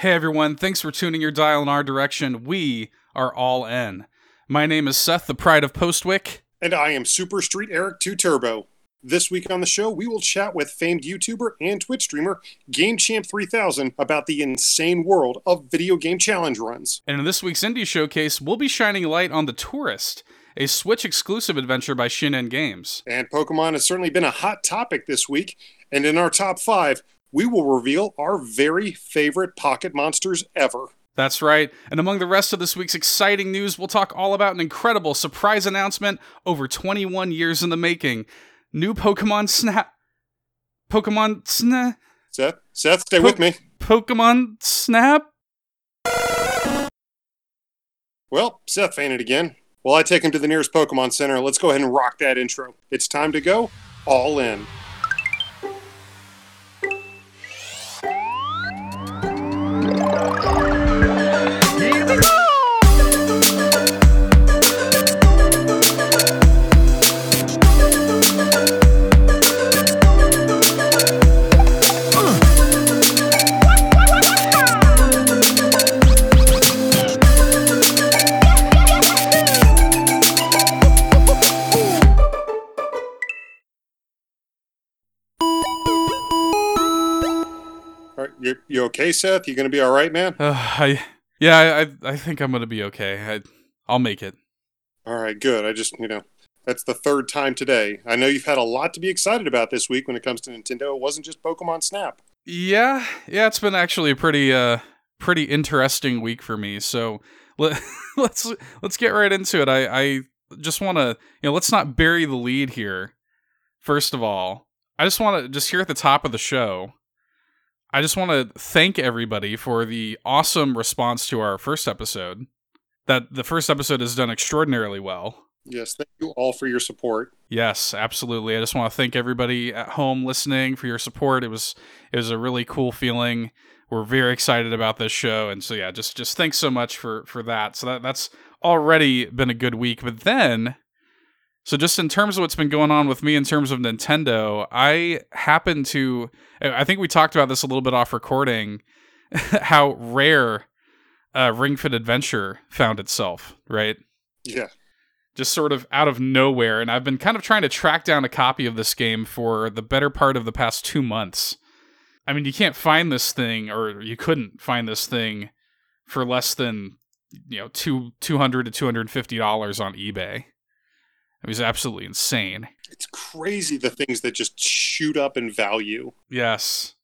Hey everyone, thanks for tuning your dial in our direction. We are all in. My name is Seth, the pride of Postwick. And I am Super Street Eric 2 Turbo. This week on the show, we will chat with famed YouTuber and Twitch streamer Game Champ 3000 about the insane world of video game challenge runs. And in this week's Indie Showcase, we'll be shining light on The Touryst, a Switch exclusive adventure by Shin'en Games. And Pokemon has certainly been a hot topic this week. And in our top five, we will reveal our very favorite pocket monsters ever. That's right. And among the rest of this week's exciting news, we'll talk all about an incredible surprise announcement over 21 years in the making. New Pokemon Snap. Pokemon Snap. Seth, Seth, stay po- with me. Pokemon Snap? Well, Seth fainted again. Well, I take him to the nearest Pokemon Center. Let's go ahead and rock that intro. It's time to go all in. You you okay, Seth? You gonna be all right, man? Uh, I yeah, I I think I'm gonna be okay. I I'll make it. All right, good. I just you know that's the third time today. I know you've had a lot to be excited about this week when it comes to Nintendo. It wasn't just Pokemon Snap. Yeah, yeah, it's been actually a pretty uh pretty interesting week for me. So let, let's let's get right into it. I I just want to you know let's not bury the lead here. First of all, I just want to just here at the top of the show. I just want to thank everybody for the awesome response to our first episode. That the first episode has done extraordinarily well. Yes, thank you all for your support. Yes, absolutely. I just want to thank everybody at home listening for your support. It was it was a really cool feeling. We're very excited about this show, and so yeah, just just thanks so much for for that. So that that's already been a good week. But then so, just in terms of what's been going on with me in terms of Nintendo, I happen to, I think we talked about this a little bit off recording, how rare uh, Ring Fit Adventure found itself, right? Yeah. Just sort of out of nowhere. And I've been kind of trying to track down a copy of this game for the better part of the past two months. I mean, you can't find this thing, or you couldn't find this thing for less than, you know, two, 200 to $250 on eBay. It was absolutely insane. It's crazy the things that just shoot up in value. Yes.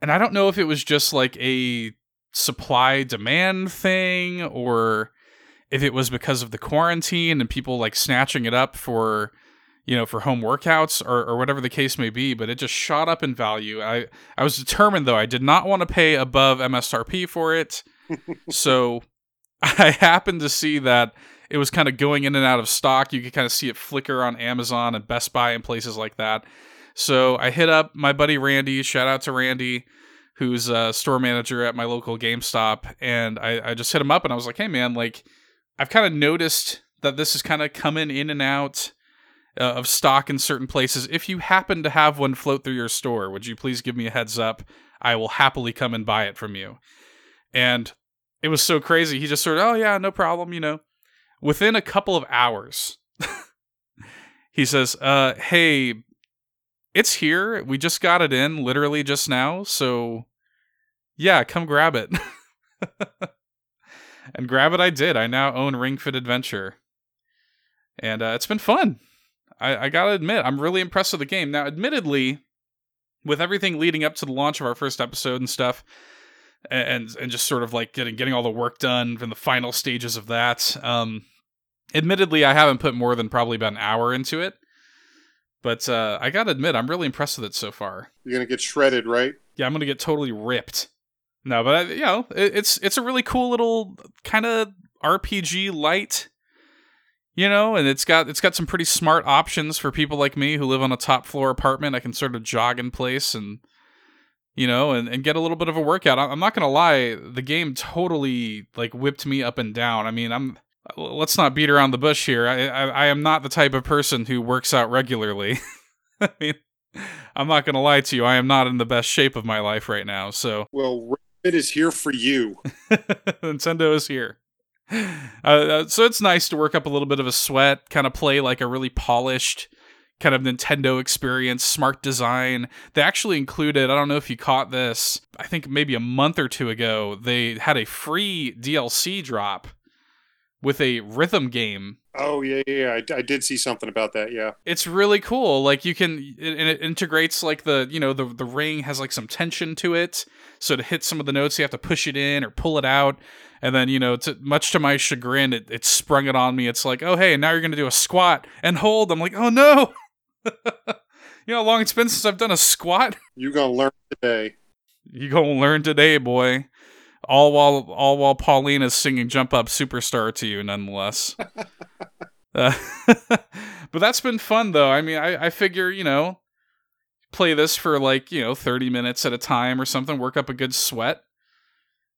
And I don't know if it was just like a supply demand thing or if it was because of the quarantine and people like snatching it up for you know for home workouts or, or whatever the case may be but it just shot up in value i i was determined though i did not want to pay above msrp for it so i happened to see that it was kind of going in and out of stock. You could kind of see it flicker on Amazon and Best Buy and places like that. So I hit up my buddy Randy. Shout out to Randy, who's a store manager at my local GameStop, and I, I just hit him up and I was like, "Hey man, like I've kind of noticed that this is kind of coming in and out." Uh, of stock in certain places. If you happen to have one float through your store, would you please give me a heads up? I will happily come and buy it from you. And it was so crazy. He just sort of, oh yeah, no problem, you know. Within a couple of hours, he says, uh, hey, it's here. We just got it in literally just now. So, yeah, come grab it. and grab it I did. I now own Ring Fit Adventure. And uh, it's been fun. I, I gotta admit, I'm really impressed with the game. Now, admittedly, with everything leading up to the launch of our first episode and stuff, and and just sort of like getting getting all the work done in the final stages of that. Um, admittedly, I haven't put more than probably about an hour into it, but uh, I gotta admit, I'm really impressed with it so far. You're gonna get shredded, right? Yeah, I'm gonna get totally ripped. No, but I, you know, it, it's it's a really cool little kind of RPG light you know and it's got it's got some pretty smart options for people like me who live on a top floor apartment i can sort of jog in place and you know, and, and get a little bit of a workout. I'm not gonna lie, the game totally like whipped me up and down. I mean, I'm let's not beat around the bush here. I I, I am not the type of person who works out regularly. I mean, I'm not gonna lie to you. I am not in the best shape of my life right now. So well, It is here for you. Nintendo is here. Uh, uh, so it's nice to work up a little bit of a sweat, kind of play like a really polished kind of Nintendo experience, smart design. They actually included, I don't know if you caught this, I think maybe a month or two ago, they had a free DLC drop with a rhythm game. Oh yeah, yeah, I, I did see something about that. Yeah, it's really cool. Like you can, it, it integrates like the you know the the ring has like some tension to it, so to hit some of the notes you have to push it in or pull it out, and then you know to much to my chagrin it, it sprung it on me. It's like oh hey now you're gonna do a squat and hold. I'm like oh no. you know how long it's been since I've done a squat? You gonna learn today. You gonna learn today, boy. All while all while Pauline is singing "Jump Up Superstar" to you, nonetheless. uh, but that's been fun, though. I mean, I, I figure you know, play this for like you know thirty minutes at a time or something. Work up a good sweat.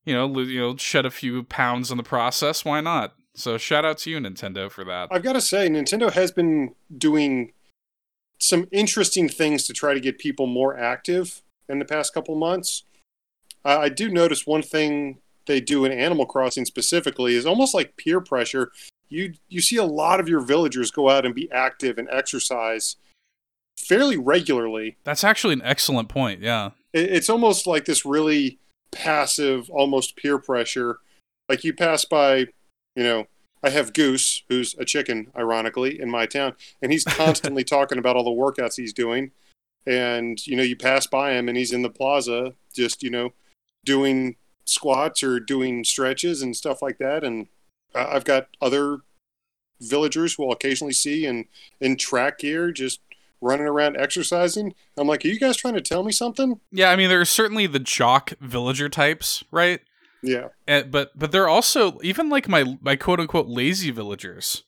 You know, lo- you know, shed a few pounds in the process. Why not? So shout out to you, Nintendo, for that. I've got to say, Nintendo has been doing some interesting things to try to get people more active in the past couple months. Uh, I do notice one thing they do in Animal Crossing specifically is almost like peer pressure. You you see a lot of your villagers go out and be active and exercise fairly regularly. That's actually an excellent point. Yeah, It, it's almost like this really passive, almost peer pressure. Like you pass by, you know, I have Goose, who's a chicken, ironically, in my town, and he's constantly talking about all the workouts he's doing. And you know, you pass by him, and he's in the plaza, just you know, doing squats or doing stretches and stuff like that. And I've got other villagers who I'll occasionally see in in track gear, just running around exercising. I'm like, are you guys trying to tell me something? yeah. I mean, there are certainly the jock villager types, right? Yeah. Uh, but but they're also even like my my quote unquote lazy villagers.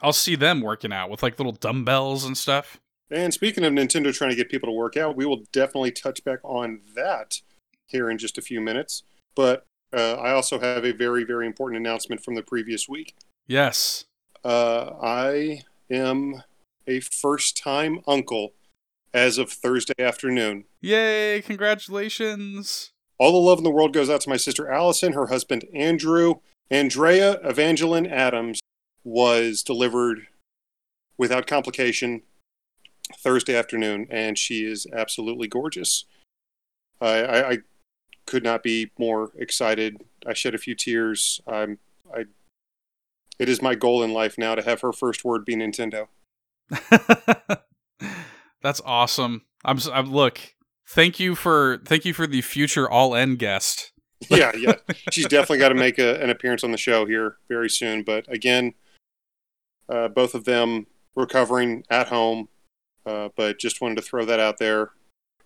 I'll see them working out with like little dumbbells and stuff. And speaking of Nintendo trying to get people to work out, we will definitely touch back on that here in just a few minutes. But uh, I also have a very, very important announcement from the previous week. Yes. Uh, I am a first time uncle as of Thursday afternoon. Yay, congratulations. All the love in the world goes out to my sister Allison, her husband Andrew. Andrea Evangeline Adams was delivered without complication Thursday afternoon, and she is absolutely gorgeous. I, I, I could not be more excited. I shed a few tears. I'm, I, it is my goal in life now to have her first word be Nintendo. That's awesome. I'm, I'm look. Thank you for thank you for the future all end guest. yeah, yeah. She's definitely got to make a, an appearance on the show here very soon. But again, uh, both of them recovering at home. Uh, but just wanted to throw that out there.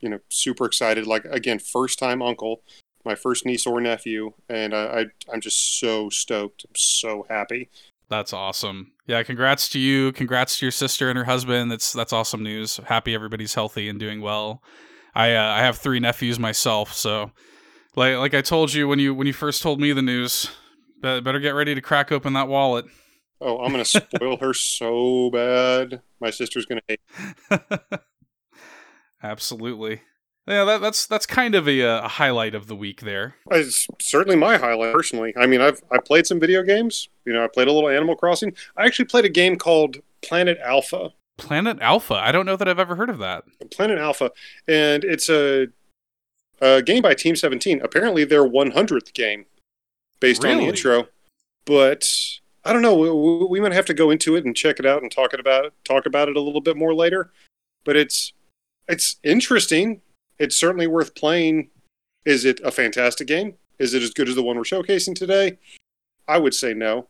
You know, super excited. Like again, first time uncle, my first niece or nephew, and I, I I'm just so stoked. I'm so happy. That's awesome. Yeah, congrats to you. Congrats to your sister and her husband. That's that's awesome news. Happy everybody's healthy and doing well. I uh, I have three nephews myself, so like like I told you when you when you first told me the news, better get ready to crack open that wallet. Oh, I'm gonna spoil her so bad. My sister's gonna hate. Absolutely. Yeah, that, that's that's kind of a, uh, a highlight of the week there. It's certainly my highlight personally. I mean, I've I played some video games. You know, I played a little Animal Crossing. I actually played a game called Planet Alpha. Planet Alpha. I don't know that I've ever heard of that. Planet Alpha, and it's a, a game by Team 17. Apparently, their 100th game, based on the intro. But I don't know. We, we might have to go into it and check it out and talk it about talk about it a little bit more later. But it's it's interesting. It's certainly worth playing. Is it a fantastic game? Is it as good as the one we're showcasing today? I would say no.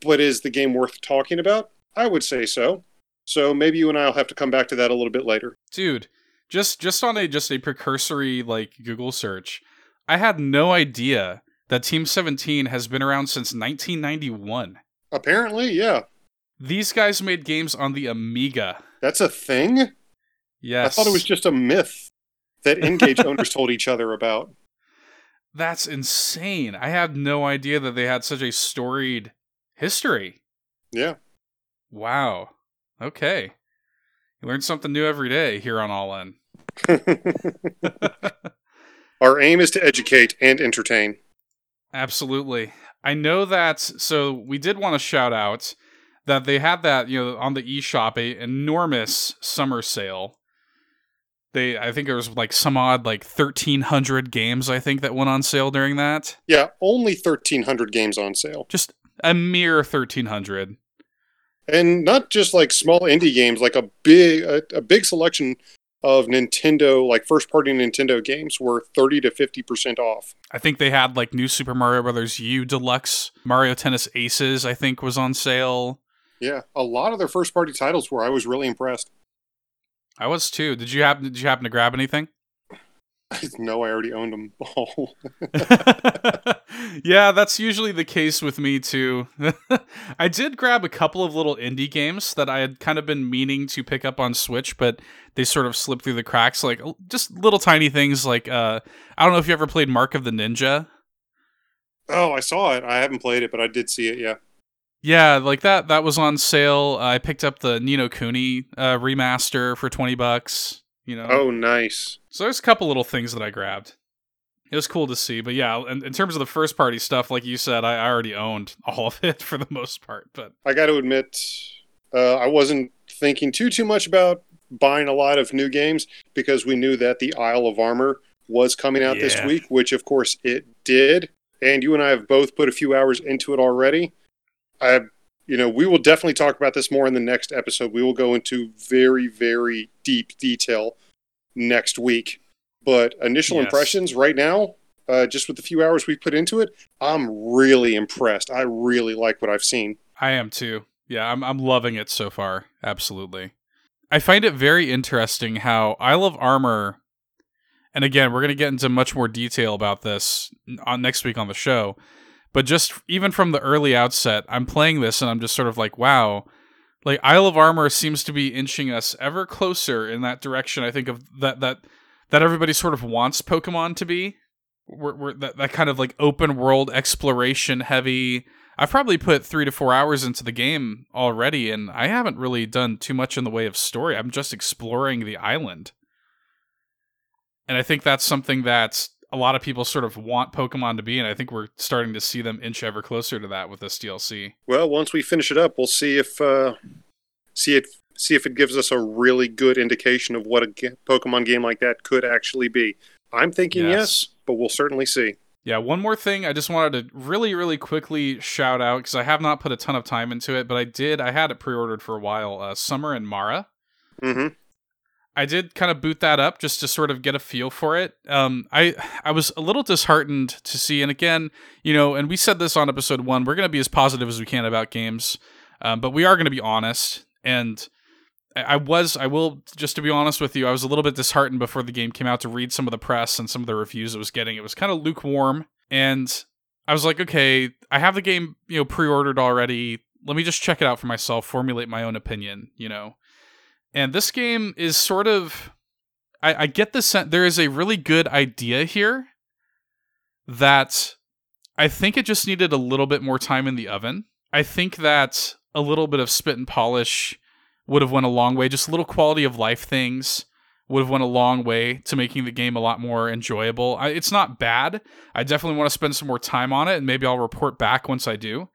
But is the game worth talking about? I would say so. So maybe you and I will have to come back to that a little bit later. Dude, just just on a just a precursory like Google search, I had no idea that Team 17 has been around since 1991. Apparently, yeah. These guys made games on the Amiga. That's a thing? Yes. I thought it was just a myth that Engage owners told each other about. That's insane. I had no idea that they had such a storied history. Yeah. Wow. Okay. You learn something new every day here on All In. Our aim is to educate and entertain. Absolutely. I know that. So we did want to shout out that they had that you know on the eShop a enormous summer sale. They I think it was like some odd like thirteen hundred games I think that went on sale during that. Yeah, only thirteen hundred games on sale. Just a mere thirteen hundred. And not just like small indie games, like a big a, a big selection of Nintendo, like first party Nintendo games, were 30 to 50% off. I think they had like new Super Mario Brothers U Deluxe, Mario Tennis Aces, I think was on sale. Yeah, a lot of their first party titles were. I was really impressed. I was too. Did you happen? Did you happen to grab anything? no, I already owned them all. yeah, that's usually the case with me too. I did grab a couple of little indie games that I had kind of been meaning to pick up on Switch, but they sort of slipped through the cracks. Like just little tiny things. Like uh, I don't know if you ever played Mark of the Ninja. Oh, I saw it. I haven't played it, but I did see it. Yeah. Yeah, like that. That was on sale. I picked up the Ni no Kuni uh, remaster for twenty bucks. You know. Oh, nice. So there's a couple little things that I grabbed. It was cool to see, but yeah, in, in terms of the first party stuff, like you said, I, I already owned all of it for the most part. But I got to admit, uh, I wasn't thinking too too much about buying a lot of new games because we knew that the Isle of Armor was coming out yeah. this week, which of course it did. And you and I have both put a few hours into it already. I, you know, we will definitely talk about this more in the next episode. We will go into very, very deep detail next week. But initial yes. impressions right now, uh, just with the few hours we've put into it, I'm really impressed. I really like what I've seen. I am too. Yeah, I'm I'm loving it so far. Absolutely. I find it very interesting how Isle of Armor and again, we're going to get into much more detail about this on next week on the show. But just even from the early outset, I'm playing this and I'm just sort of like, wow, like Isle of Armor seems to be inching us ever closer in that direction. I think of that that that everybody sort of wants Pokemon to be. We're, we're that, that kind of like open world exploration heavy. I've probably put three to four hours into the game already, and I haven't really done too much in the way of story. I'm just exploring the island. And I think that's something that's a lot of people sort of want Pokemon to be, and I think we're starting to see them inch ever closer to that with this DLC. Well, once we finish it up, we'll see if uh, see it see if it gives us a really good indication of what a Pokemon game like that could actually be. I'm thinking yes, yes but we'll certainly see. Yeah, one more thing I just wanted to really, really quickly shout out because I have not put a ton of time into it, but I did. I had it pre-ordered for a while. Uh, Summer in Mara. Mm-hmm. I did kind of boot that up just to sort of get a feel for it. Um, I I was a little disheartened to see, and again, you know, and we said this on episode one, we're going to be as positive as we can about games, um, but we are going to be honest. And I was, I will, just to be honest with you, I was a little bit disheartened before the game came out to read some of the press and some of the reviews it was getting. It was kind of lukewarm, and I was like, okay, I have the game, you know, pre-ordered already. Let me just check it out for myself, formulate my own opinion, you know. And this game is sort of I, I get the sense there is a really good idea here that I think it just needed a little bit more time in the oven. I think that a little bit of spit and polish would have went a long way. Just little quality of life things would have went a long way to making the game a lot more enjoyable. I, it's not bad. I definitely want to spend some more time on it, and maybe I'll report back once I do.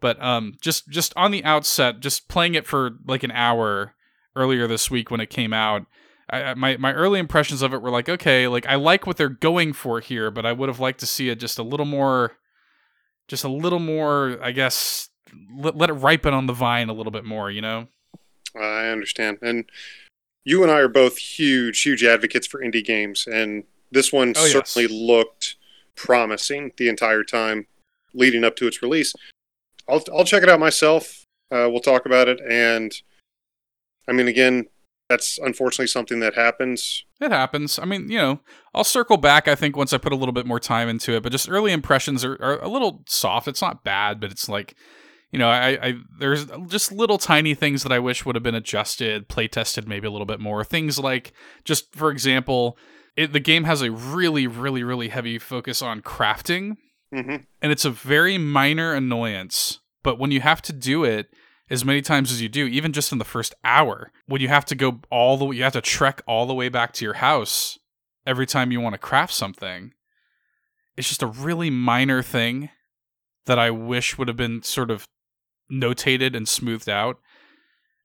But um, just just on the outset, just playing it for like an hour earlier this week when it came out. I, my my early impressions of it were like, okay, like I like what they're going for here, but I would have liked to see it just a little more, just a little more, I guess, let, let it ripen on the vine a little bit more, you know. I understand, and you and I are both huge, huge advocates for indie games, and this one oh, certainly yes. looked promising the entire time leading up to its release. I'll I'll check it out myself. Uh, we'll talk about it, and I mean, again, that's unfortunately something that happens. It happens. I mean, you know, I'll circle back, I think, once I put a little bit more time into it, but just early impressions are, are a little soft. It's not bad, but it's like, you know, I, I there's just little tiny things that I wish would have been adjusted, play tested maybe a little bit more. Things like, just for example, it, the game has a really, really, really heavy focus on crafting, mm-hmm. and it's a very minor annoyance. But when you have to do it, as many times as you do, even just in the first hour, when you have to go all the way, you have to trek all the way back to your house every time you want to craft something. It's just a really minor thing that I wish would have been sort of notated and smoothed out.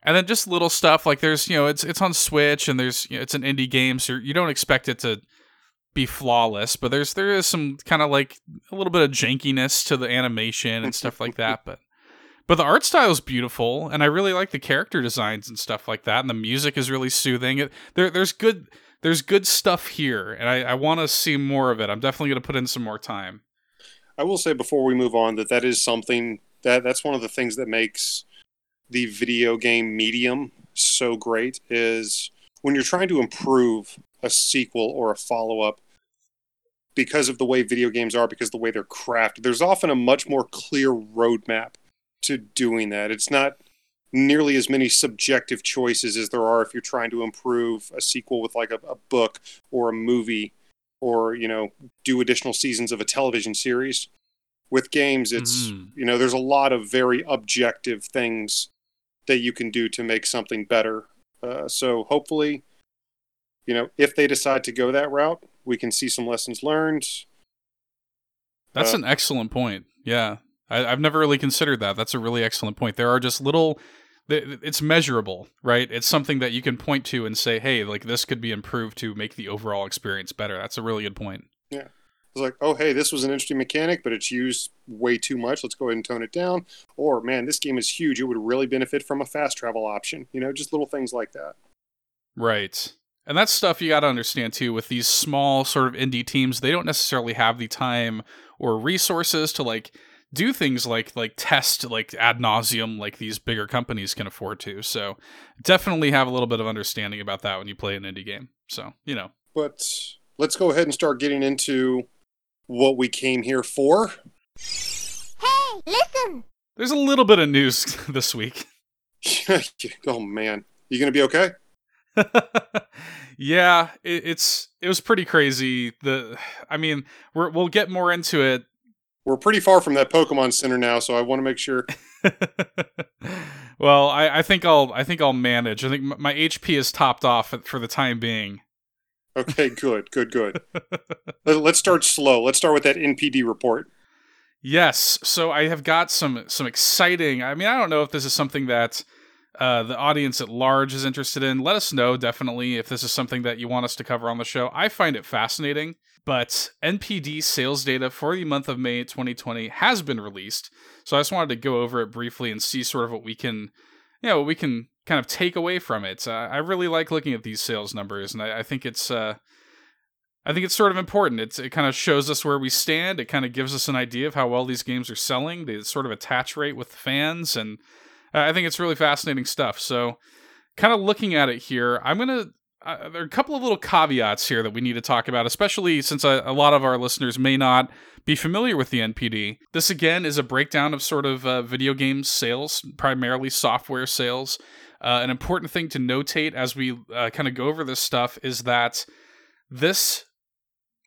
And then just little stuff like there's, you know, it's it's on Switch and there's you know, it's an indie game, so you don't expect it to be flawless, but there's there is some kind of like a little bit of jankiness to the animation and stuff like that, but but the art style is beautiful and I really like the character designs and stuff like that and the music is really soothing. It, there there's good there's good stuff here and I, I want to see more of it. I'm definitely going to put in some more time. I will say before we move on that that is something that that's one of the things that makes the video game medium so great is when you're trying to improve a sequel or a follow-up because of the way video games are because of the way they're crafted there's often a much more clear roadmap to doing that it's not nearly as many subjective choices as there are if you're trying to improve a sequel with like a, a book or a movie or you know do additional seasons of a television series with games it's Mhm. you know there's a lot of very objective things that you can do to make something better uh, so hopefully you know if they decide to go that route we can see some lessons learned That's Uh, an excellent point. Yeah. I, I've never really considered that. That's a really excellent point. There are just little, it's measurable, right? It's something that you can point to and say, hey, like this could be improved to make the overall experience better. That's a really good point. Yeah. It's like oh hey this was an interesting mechanic but it's used way too much let's go ahead and tone it down or man this game is huge it would really benefit from a fast travel option you know just little things like that Right. And that's stuff you got to understand too with these small sort of indie teams. They don't necessarily have the time or resources to like do things like like test like ad nauseum like these bigger companies can afford to. So definitely have a little bit of understanding about that when you play an indie game. So, you know. but let's go ahead and start getting into what we came here for Hey, listen! There's a little bit of news this week. oh man you gonna be okay yeah, it, it's it was pretty crazy. The I mean, we're, we'll get more into it we're pretty far from that pokemon center now so i want to make sure well, I, I think I'll I think I'll manage. I think m- my HP is topped off for the time being. okay good good good Let- let's start slow let's start with that npd report Yes, so I have got some some exciting. I mean, I don't know if this is something that uh, the audience at large is interested in. Let us know definitely if this is something that you want us to cover on the show. I find it fascinating. But NPD sales data for the month of May 2020 has been released. So I just wanted to go over it briefly and see sort of what we can, you know, what we can kind of take away from it. Uh, I really like looking at these sales numbers, and I, I think it's, uh, I think it's sort of important. It's it kind of shows us where we stand. It kind of gives us an idea of how well these games are selling. The sort of attach rate with fans, and uh, I think it's really fascinating stuff. So, kind of looking at it here, I'm gonna. Uh, there are a couple of little caveats here that we need to talk about, especially since a, a lot of our listeners may not be familiar with the NPD. This again is a breakdown of sort of uh, video game sales, primarily software sales. Uh, an important thing to notate as we uh, kind of go over this stuff is that this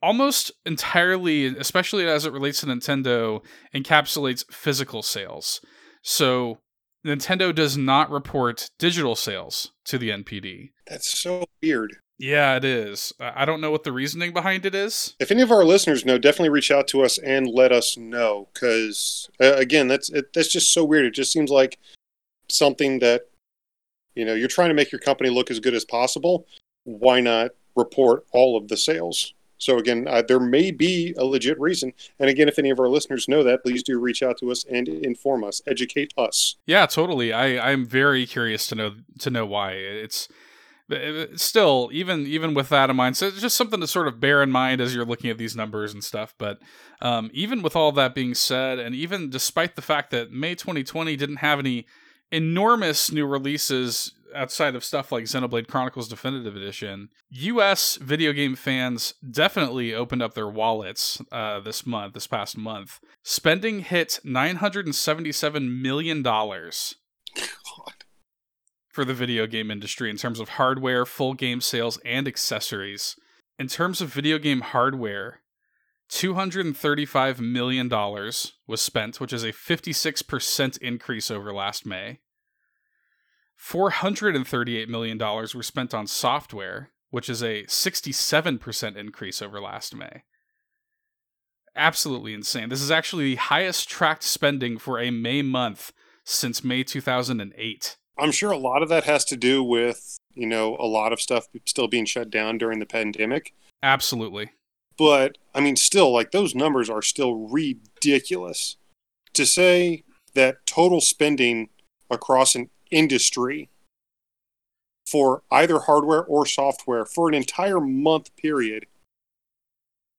almost entirely, especially as it relates to Nintendo, encapsulates physical sales. So Nintendo does not report digital sales to the NPD. that's so weird Yeah, it is. I don't know what the reasoning behind it is. if any of our listeners know definitely reach out to us and let us know because uh, again that's it, that's just so weird it just seems like something that you know you're trying to make your company look as good as possible why not report all of the sales so again uh, there may be a legit reason and again if any of our listeners know that please do reach out to us and inform us educate us Yeah, totally. I I'm very curious to know to know why. It's it's still even even with that in mind, so it's just something to sort of bear in mind as you're looking at these numbers and stuff. But um, even with all that being said, and even despite the fact that May 2020 didn't have any enormous new releases outside of stuff like Xenoblade Chronicles Definitive Edition, U.S. video game fans definitely opened up their wallets uh, this month, this past month. Spending hit 977 million dollars God. for the video game industry in terms of hardware, full game sales, and accessories. In terms of video game hardware, $235 million was spent, which is a 56% increase over last May. $438 million were spent on software, which is a 67% increase over last May. Absolutely insane. This is actually the highest tracked spending for a May month since May 2008. I'm sure a lot of that has to do with, you know, a lot of stuff still being shut down during the pandemic. Absolutely. But I mean, still, like those numbers are still ridiculous. To say that total spending across an industry for either hardware or software for an entire month period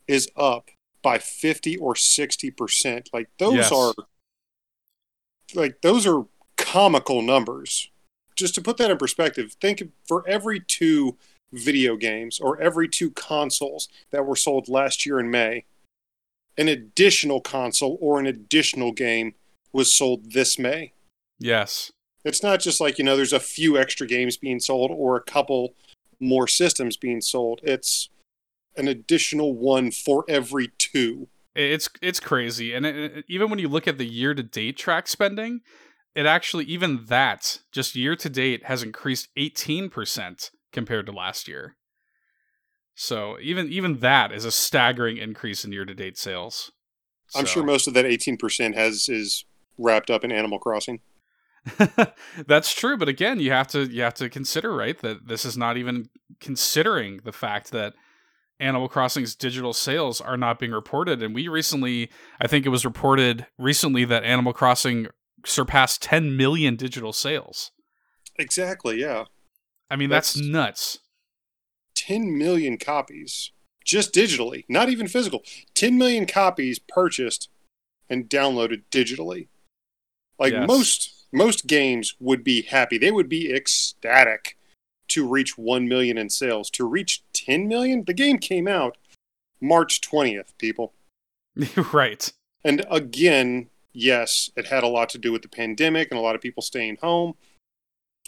is up by 50 or 60%. Like those Yes. are like those are comical numbers. Just to put that in perspective, think for every two video games or every two consoles that were sold last year in May, an additional console or an additional game was sold this May. Yes. It's not just like, you know, there's a few extra games being sold or a couple more systems being sold. It's an additional one for every two. It's it's crazy, and it, it- even when you look at the year to date track spending, it actually even that just year to date has increased eighteen percent compared to last year. So even even that is a staggering increase in year to date sales. I'm sure most of that 18% has is wrapped up in Animal Crossing. That's true, but again, you have to you have to consider right that this is not even considering the fact that Animal Crossing's digital sales are not being reported. And we recently, I think it was reported recently that Animal Crossing surpassed 10 million digital sales. Exactly, yeah. I mean, that's, That's- nuts. 10 million copies just digitally, not even physical. 10 million copies purchased and downloaded digitally. Like Yes. most most games would be happy. They would be ecstatic to reach 1 million in sales. To reach 10 million, the game came out March 20th, people. right. And again, yes, it had a lot to do with the pandemic and a lot of people staying home.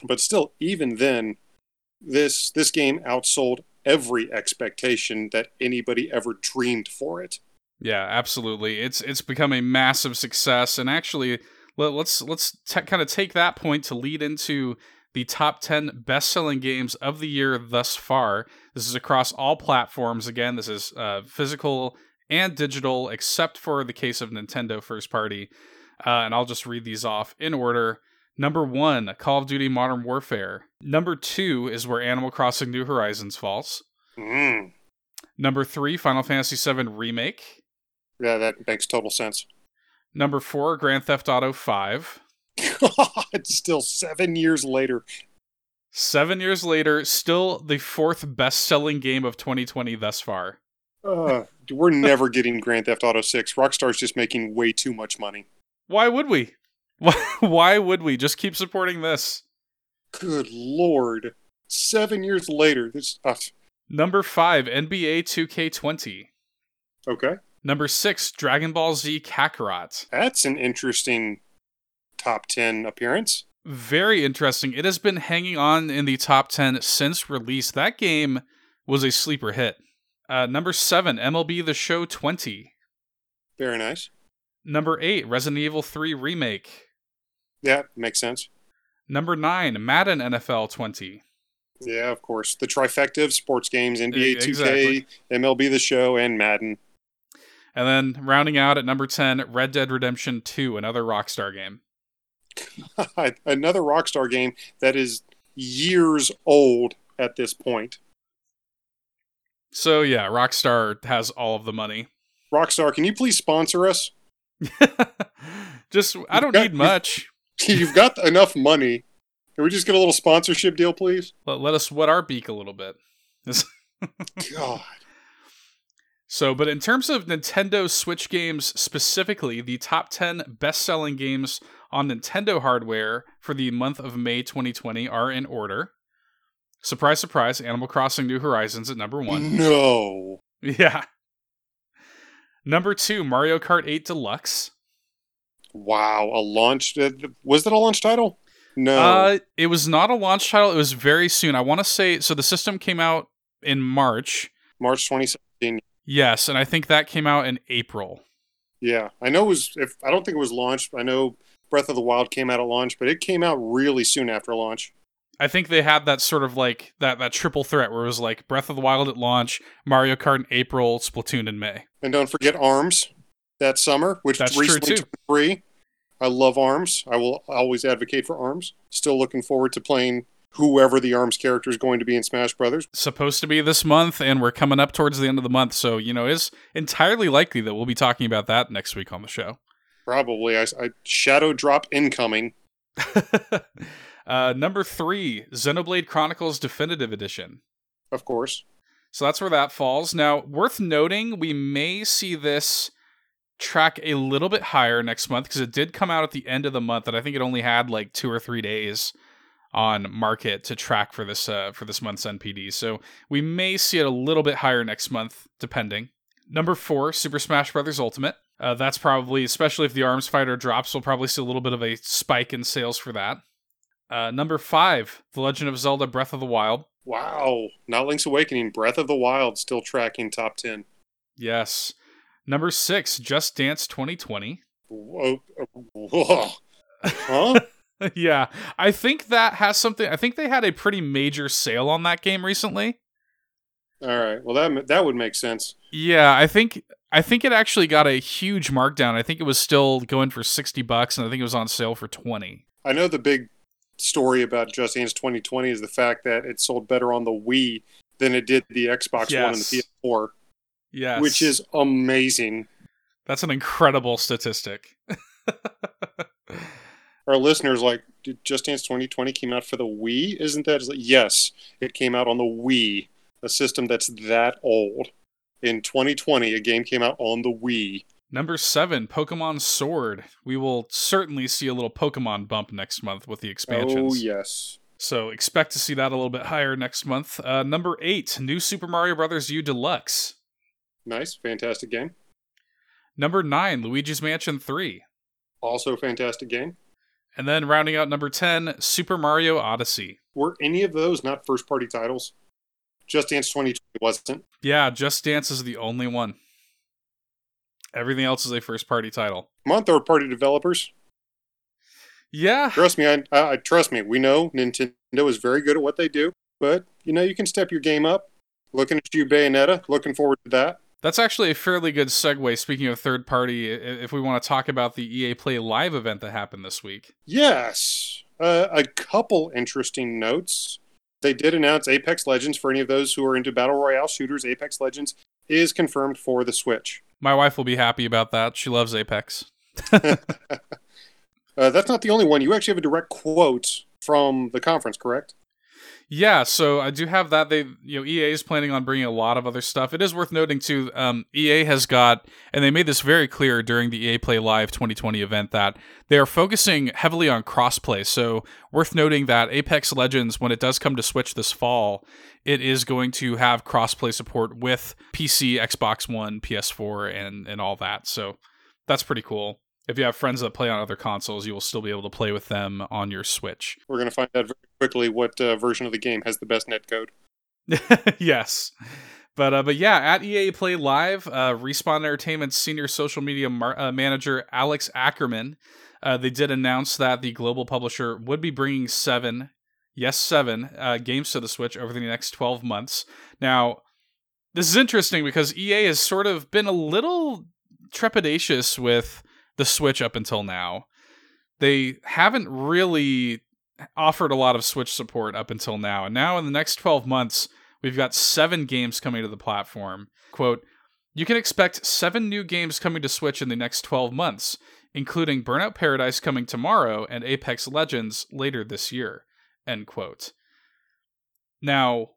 But still, even then, this this game outsold every expectation that anybody ever dreamed for it. Yeah, absolutely. It's it's become a massive success, and actually, let, let's let's kind of take that point to lead into the top ten best-selling games of the year thus far. This is across all platforms. Again, this is uh, physical and digital, except for the case of Nintendo first party. Uh, and I'll just read these off in order. Number one, Call of Duty Modern Warfare. Number two is where Animal Crossing New Horizons falls. Mm. Number three, Final Fantasy VII Remake. Yeah, that makes total sense. Number four, Grand Theft Auto 5. God, still seven years later. Seven years later, still the fourth best selling game of 2020 thus far. Uh, we're never getting Grand Theft Auto 6. Rockstar's just making way too much money. Why would we? Why, why would we? Just keep supporting this. Good lord. Seven years later. This uh, Number five, NBA 2K20. okay. Number six, Dragon Ball Z Kakarot. That's an interesting top 10 appearance. Very interesting. It has been hanging on in the top 10 since release. That game was a sleeper hit. Uh, number seven, MLB The Show 20. Very nice. Number eight, Resident Evil 3 Remake. Yeah, makes sense. Number nine, Madden NFL 20. Yeah, of course. The trifecta of sports games, NBA E- 2K. MLB The Show, and Madden. And then rounding out at number 10, Red Dead Redemption 2, another Rockstar game. Another Rockstar game that is years old at this point. So yeah, Rockstar has all of the money. Rockstar, can you please sponsor us? just I don't got- need much. You've got enough money. Can we just get a little sponsorship deal, please? Let, let us wet our beak a little bit. God. So, but in terms of Nintendo Switch games specifically, the top 10 best selling games on Nintendo hardware for the month of May 2020 are in order. Surprise, surprise, Animal Crossing New Horizons at number one. No. Yeah. Number two, Mario Kart 8 Deluxe. Wow. A launch. uh, Was that a launch title? No. Uh, it was not a launch title. It was very soon. I want to say so. The system came out in March. March 2017. Yes, and I think that came out in April. Yeah. I know it was, if I don't think it was launched. I know Breath of the Wild came out at launch, but it came out really soon after launch. I think they had that sort of like that that triple threat where it was like Breath of the Wild at launch, Mario Kart in April, Splatoon in May. And don't forget Arms that summer, which That's recently turned free. I love Arms. I will always advocate for Arms. Still looking forward to playing whoever the Arms character is going to be in Smash Brothers. Supposed to be this month, and we're coming up towards the end of the month, so you know it's entirely likely that we'll be talking about that next week on the show. Probably. I, I Shadow Drop incoming. uh, number three, Xenoblade Chronicles Definitive Edition. Of course. So that's where that falls. Now, worth noting, we may see this track a little bit higher next month because it did come out at the end of the month, and I think it only had like two or three days on market to track for this uh, for this month's NPD. So we may see it a little bit higher next month, depending. Number four, Super Smash Bros. Ultimate. Uh, that's probably, especially if the Arms Fighter drops, we'll probably see a little bit of a spike in sales for that. Uh, number five, The Legend of Zelda: Breath of the Wild. Wow. Not Link's Awakening. Breath of the Wild still tracking top 10. Yes. Number six, Just Dance 2020. Whoa. Whoa. Huh? yeah, I think that has something. I think they had a pretty major sale on that game recently. All right. Well, that that would make sense. Yeah, I think I think it actually got a huge markdown. I think it was still going for sixty bucks, and I think it was on sale for twenty. I know the big story about Just Dance 2020 is the fact that it sold better on the Wii than it did the Xbox One and the PS4, Yes, which is amazing. that's an incredible statistic. Our listeners like, Just Dance 2020 came out for the Wii? Isn't that? Like, yes, it came out on the Wii, a system that's that old. In 2020, a game came out on the Wii. Number seven, Pokemon Sword. We will certainly see a little Pokemon bump next month with the expansions. Oh yes. So expect to see that a little bit higher next month. Uh, number eight, New Super Mario Brothers U Deluxe. Nice, fantastic game. Number nine, Luigi's Mansion 3. Also, fantastic game. And then rounding out number 10, Super Mario Odyssey. Were any of those not first party titles? Just Dance 2020 wasn't. Yeah, Just Dance is the only one. Everything else is a first party title. Come on, third party developers. Yeah. Trust me, I, I trust me. We know Nintendo is very good at what they do, but you know you can step your game up. Looking at you, Bayonetta. Looking forward to that. That's actually a fairly good segue. Speaking of third party, if we want to talk about the EA Play Live event that happened this week. Yes, uh, a couple interesting notes. They did announce Apex Legends for any of those who are into battle royale shooters. Apex Legends is confirmed for the Switch. My wife will be happy about that. She loves Apex. Uh, that's not the only one. You actually have a direct quote from the conference, correct? Yeah, so I do have that. They, you know, EA is planning on bringing a lot of other stuff. It is worth noting too. Um, EA has got, and they made this very clear during the EA Play Live 2020 event that they are focusing heavily on crossplay. So worth noting that Apex Legends, when it does come to Switch this fall, it is going to have crossplay support with PC, Xbox One, PS4, and and all that. So that's pretty cool. If you have friends that play on other consoles, you will still be able to play with them on your Switch. We're going to find out very quickly what uh, version of the game has the best netcode. yes. But uh, but yeah, at EA Play Live, uh, Respawn Entertainment's senior social media mar- uh, manager Alex Ackerman, uh, they did announce that the global publisher would be bringing seven, yes seven, uh, games to the Switch over the next twelve months. Now, this is interesting because EA has sort of been a little trepidatious with the Switch up until now. They haven't really offered a lot of Switch support up until now, and now in the next twelve months. We've got seven games coming to the platform. Quote, you can expect seven new games coming to Switch in the next 12 months, including Burnout Paradise coming tomorrow and Apex Legends later this year. End quote. Now,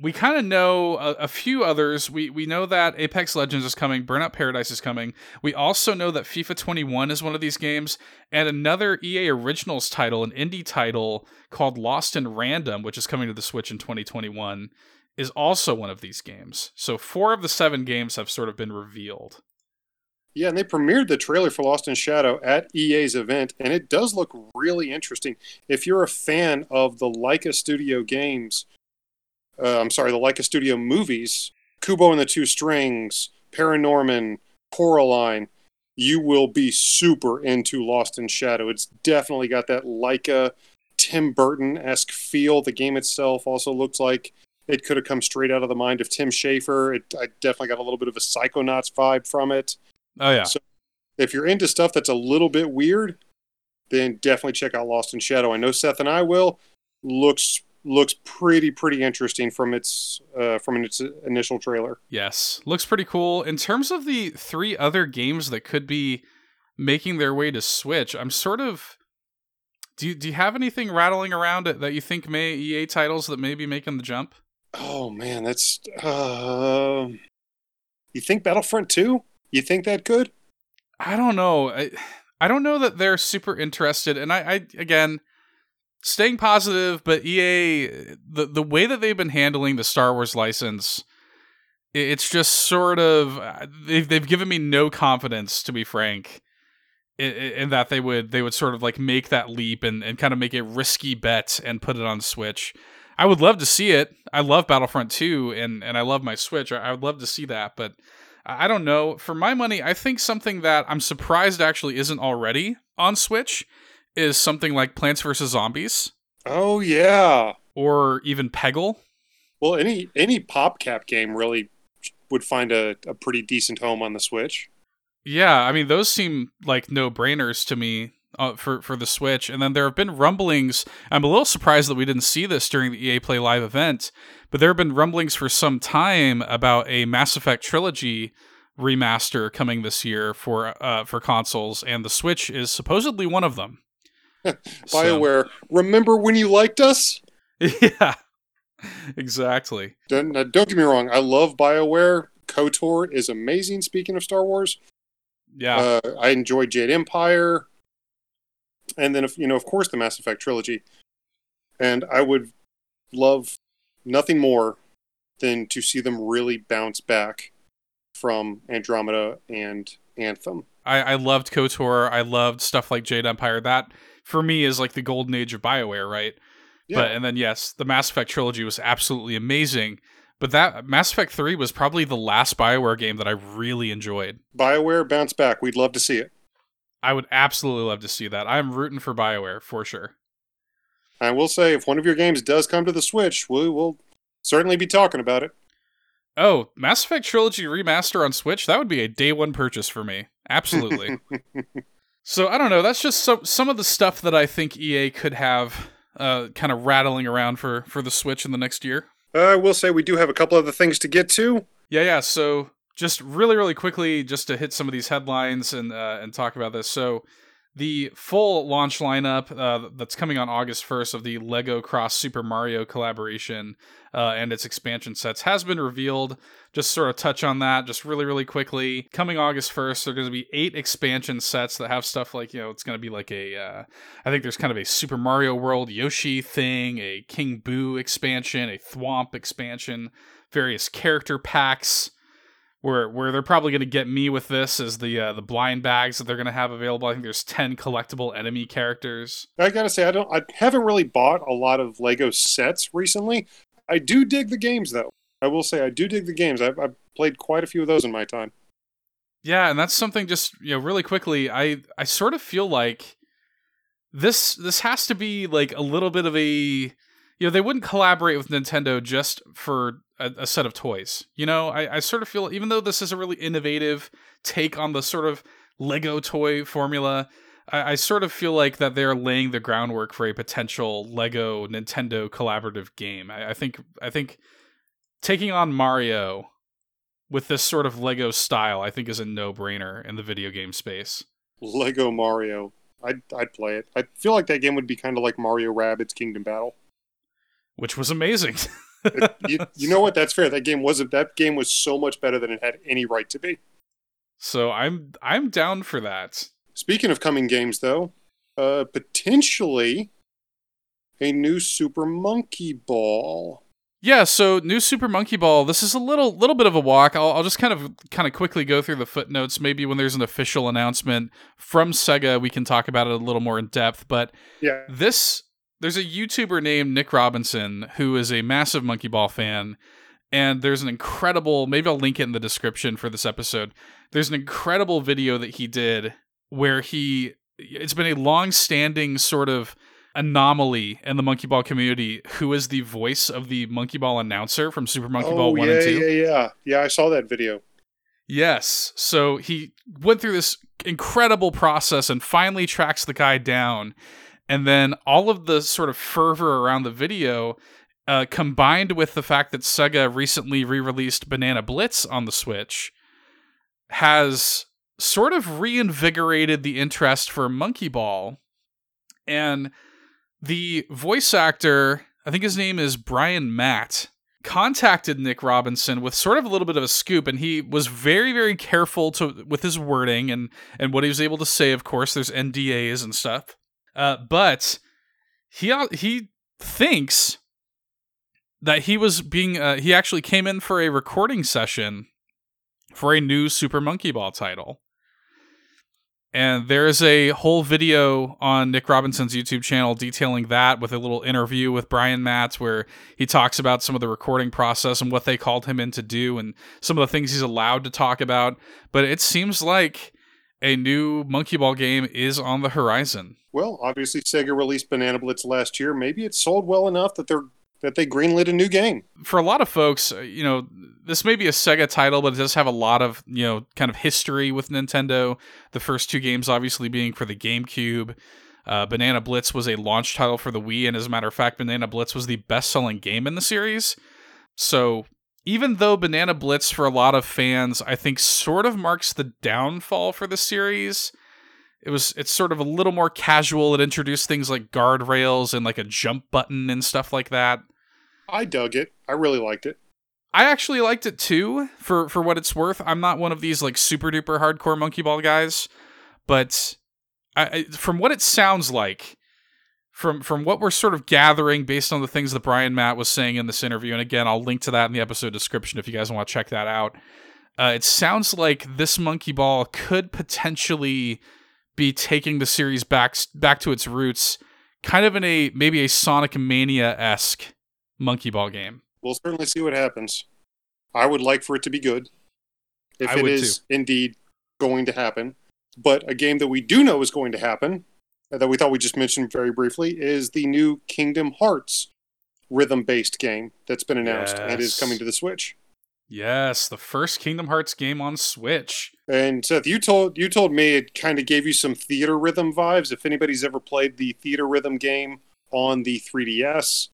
we kind of know a, a few others. We we know that Apex Legends is coming, Burnout Paradise is coming. We also know that FIFA 21 is one of these games, and another EA Originals title, an indie title called Lost in Random, which is coming to the Switch in 2021, is also one of these games. So four of the seven games have sort of been revealed. Yeah, and they premiered the trailer for Lost in Shadow at EA's event, and it does look really interesting. If you're a fan of the Laika Studio games, uh, I'm sorry, the Laika Studio movies, Kubo and the Two Strings, Paranorman, Coraline, you will be super into Lost in Shadow. It's definitely got that Laika Tim Burton esque feel. The game itself also looks like it could have come straight out of the mind of Tim Schafer. It, I definitely got a little bit of a Psychonauts vibe from it. Oh yeah. So- If you're into stuff that's a little bit weird, then definitely check out Lost in Shadow. I know Seth and I will. Looks looks pretty pretty interesting from its uh, from its initial trailer. Yes, looks pretty cool. In terms of the three other games that could be making their way to Switch, I'm sort of. Do you, do you have anything rattling around it that you think may EA titles that may be making the jump? Oh man, that's. Uh, you think Battlefront Two? You think that could? I don't know. I, I don't know that they're super interested, and I, I again staying positive, but EA the the way that they've been handling the Star Wars license, it's just sort of uh, they've they've given me no confidence, to be frank, in, in that they would they would sort of like make that leap and and kind of make a risky bet and put it on Switch. I would love to see it. I love Battlefront 2 and and I love my Switch. I, would love to see that, but I don't know. For my money, I think something that I'm surprised actually isn't already on Switch is something like Plants vs Zombies Oh yeah. or even Peggle. Well, any any PopCap game really would find a, a pretty decent home on the Switch. Yeah, I mean those seem like no-brainers to me uh, for for the Switch. And then there have been rumblings. I'm a little surprised that we didn't see this during the EA Play Live event, but there have been rumblings for some time about a Mass Effect trilogy remaster coming this year for uh, for consoles, and the Switch is supposedly one of them. So- BioWare, remember when you liked us? yeah, exactly. Don't, now, don't get me wrong. I love BioWare. KOTOR is amazing. Speaking of Star Wars, Yeah, uh, I enjoyed Jade Empire, and then if you know, of course, the Mass Effect trilogy. And I would love nothing more than to see them really bounce back from Andromeda and Anthem. I, I loved KOTOR. I loved stuff like Jade Empire. That for me is like the golden age of Bioware, right? Yeah, But and then yes, the Mass Effect trilogy was absolutely amazing. But that Mass Effect Three was probably the last Bioware game that I really enjoyed. BioWare bounce back. We'd love to see it. I would absolutely love to see that. I'm rooting for Bioware for sure. I will say, if one of your games does come to the Switch, we will certainly be talking about it. Oh, Mass Effect trilogy remaster on Switch, that would be a day one purchase for me. Absolutely. so I don't know. That's just some some of the stuff that I think EA could have uh, kind of rattling around for for the Switch in the next year. I will say we do have a couple other things to get to. Yeah, yeah. So just really, really quickly, just to hit some of these headlines and uh, and talk about this. So the full launch lineup uh, that's coming on August first of the Lego Cross Super Mario collaboration uh, and its expansion sets has been revealed. Just sort of touch on that, just really, really quickly. Coming August first, there are going to be eight expansion sets that have stuff like you know it's going to be like a uh, I think there's kind of a Super Mario World Yoshi thing, a King Boo expansion, a Thwomp expansion, various character packs. Where, where they're probably going to get me with this is the uh, the blind bags that they're going to have available. I think there's ten collectible enemy characters. I gotta say, I don't, I haven't really bought a lot of Lego sets recently. I do dig the games, though. I will say, I do dig the games. I've, I've played quite a few of those in my time. Yeah, and that's something just you know really quickly. I I sort of feel like this this has to be like a little bit of a you know they wouldn't collaborate with Nintendo just for a, a set of toys. You know, I, I sort of feel even though this is a really innovative take on the sort of Lego toy formula, I, I sort of feel like that they're laying the groundwork for a potential Lego Nintendo collaborative game. I, I think I think taking on Mario with this sort of Lego style, I think is a no brainer in the video game space. Lego Mario. I'd, I'd play it. I feel like that game would be kind of like Mario Rabbids Kingdom Battle. Which was amazing. You, you know what? That's fair. That game wasn't. That game was so much better than it had any right to be. so I'm I'm down for that. Speaking of coming games, though, uh, potentially a new Super Monkey Ball. Yeah, so new Super Monkey Ball. This is a little little bit of a walk. I'll, I'll just kind of kind of quickly go through the footnotes. Maybe when there's an official announcement from Sega, we can talk about it a little more in depth. But Yeah, this there's a YouTuber named Nick Robinson who is a massive Monkey Ball fan, and there's an incredible. Maybe I'll link it in the description for this episode. There's an incredible video that he did where he. It's been a long-standing sort of anomaly in the Monkey Ball community who is the voice of the Monkey Ball announcer from Super Monkey oh, Ball 1 yeah, and 2. yeah, yeah. Yeah, I saw that video. Yes. So he went through this incredible process and finally tracks the guy down. And then all of the sort of fervor around the video, uh, combined with the fact that Sega recently re released Banana Blitz on the Switch, has sort of reinvigorated the interest for Monkey Ball. And the voice actor, I think his name is Brian Matt, contacted Nick Robinson with sort of a little bit of a scoop, and he was very, very careful to with his wording and and what he was able to say. Of course, there's NDAs and stuff, uh, but he he thinks that he was being uh, he actually came in for a recording session for a new Super Monkey Ball title. And there's a whole video on Nick Robinson's YouTube channel detailing that with a little interview with Brian Matz where he talks about some of the recording process and what they called him in to do and some of the things he's allowed to talk about. But it seems like a new Monkey Ball game is on the horizon. Well, obviously Sega released Banana Blitz last year. Maybe it sold well enough that they're that they greenlit a new game. For a lot of folks, uh, you know, this may be a Sega title, but it does have a lot of, you know, kind of history with Nintendo. The first two games obviously being for the GameCube. Uh, Banana Blitz was a launch title for the Wii, and as a matter of fact, Banana Blitz was the best selling game in the series. So even though Banana Blitz, for a lot of fans, I think sort of marks the downfall for the series, it was it's sort of a little more casual. It introduced things like guardrails and like a jump button and stuff like that. I dug it. I really liked it. I actually liked it too, for for what it's worth. I'm not one of these like super duper hardcore monkey ball guys, but I, I, from what it sounds like, from from what we're sort of gathering based on the things that Brian Matt was saying in this interview, and again, I'll link to that in the episode description if you guys want to check that out. Uh, it sounds like this monkey ball could potentially be taking the series back back to its roots, kind of in a maybe a Sonic Mania esque monkey ball game. We'll certainly see what happens. I would like for it to be good, if I it would is indeed going to happen. But a game that we do know is going to happen, uh, that we thought we just mentioned very briefly, is the new Kingdom Hearts rhythm-based game that's been announced and is coming to the Switch. Yes, the first Kingdom Hearts game on Switch. And Seth, you told you told me it kind of gave you some Theatrhythm vibes. If anybody's ever played the Theatrhythm game on the 3DS,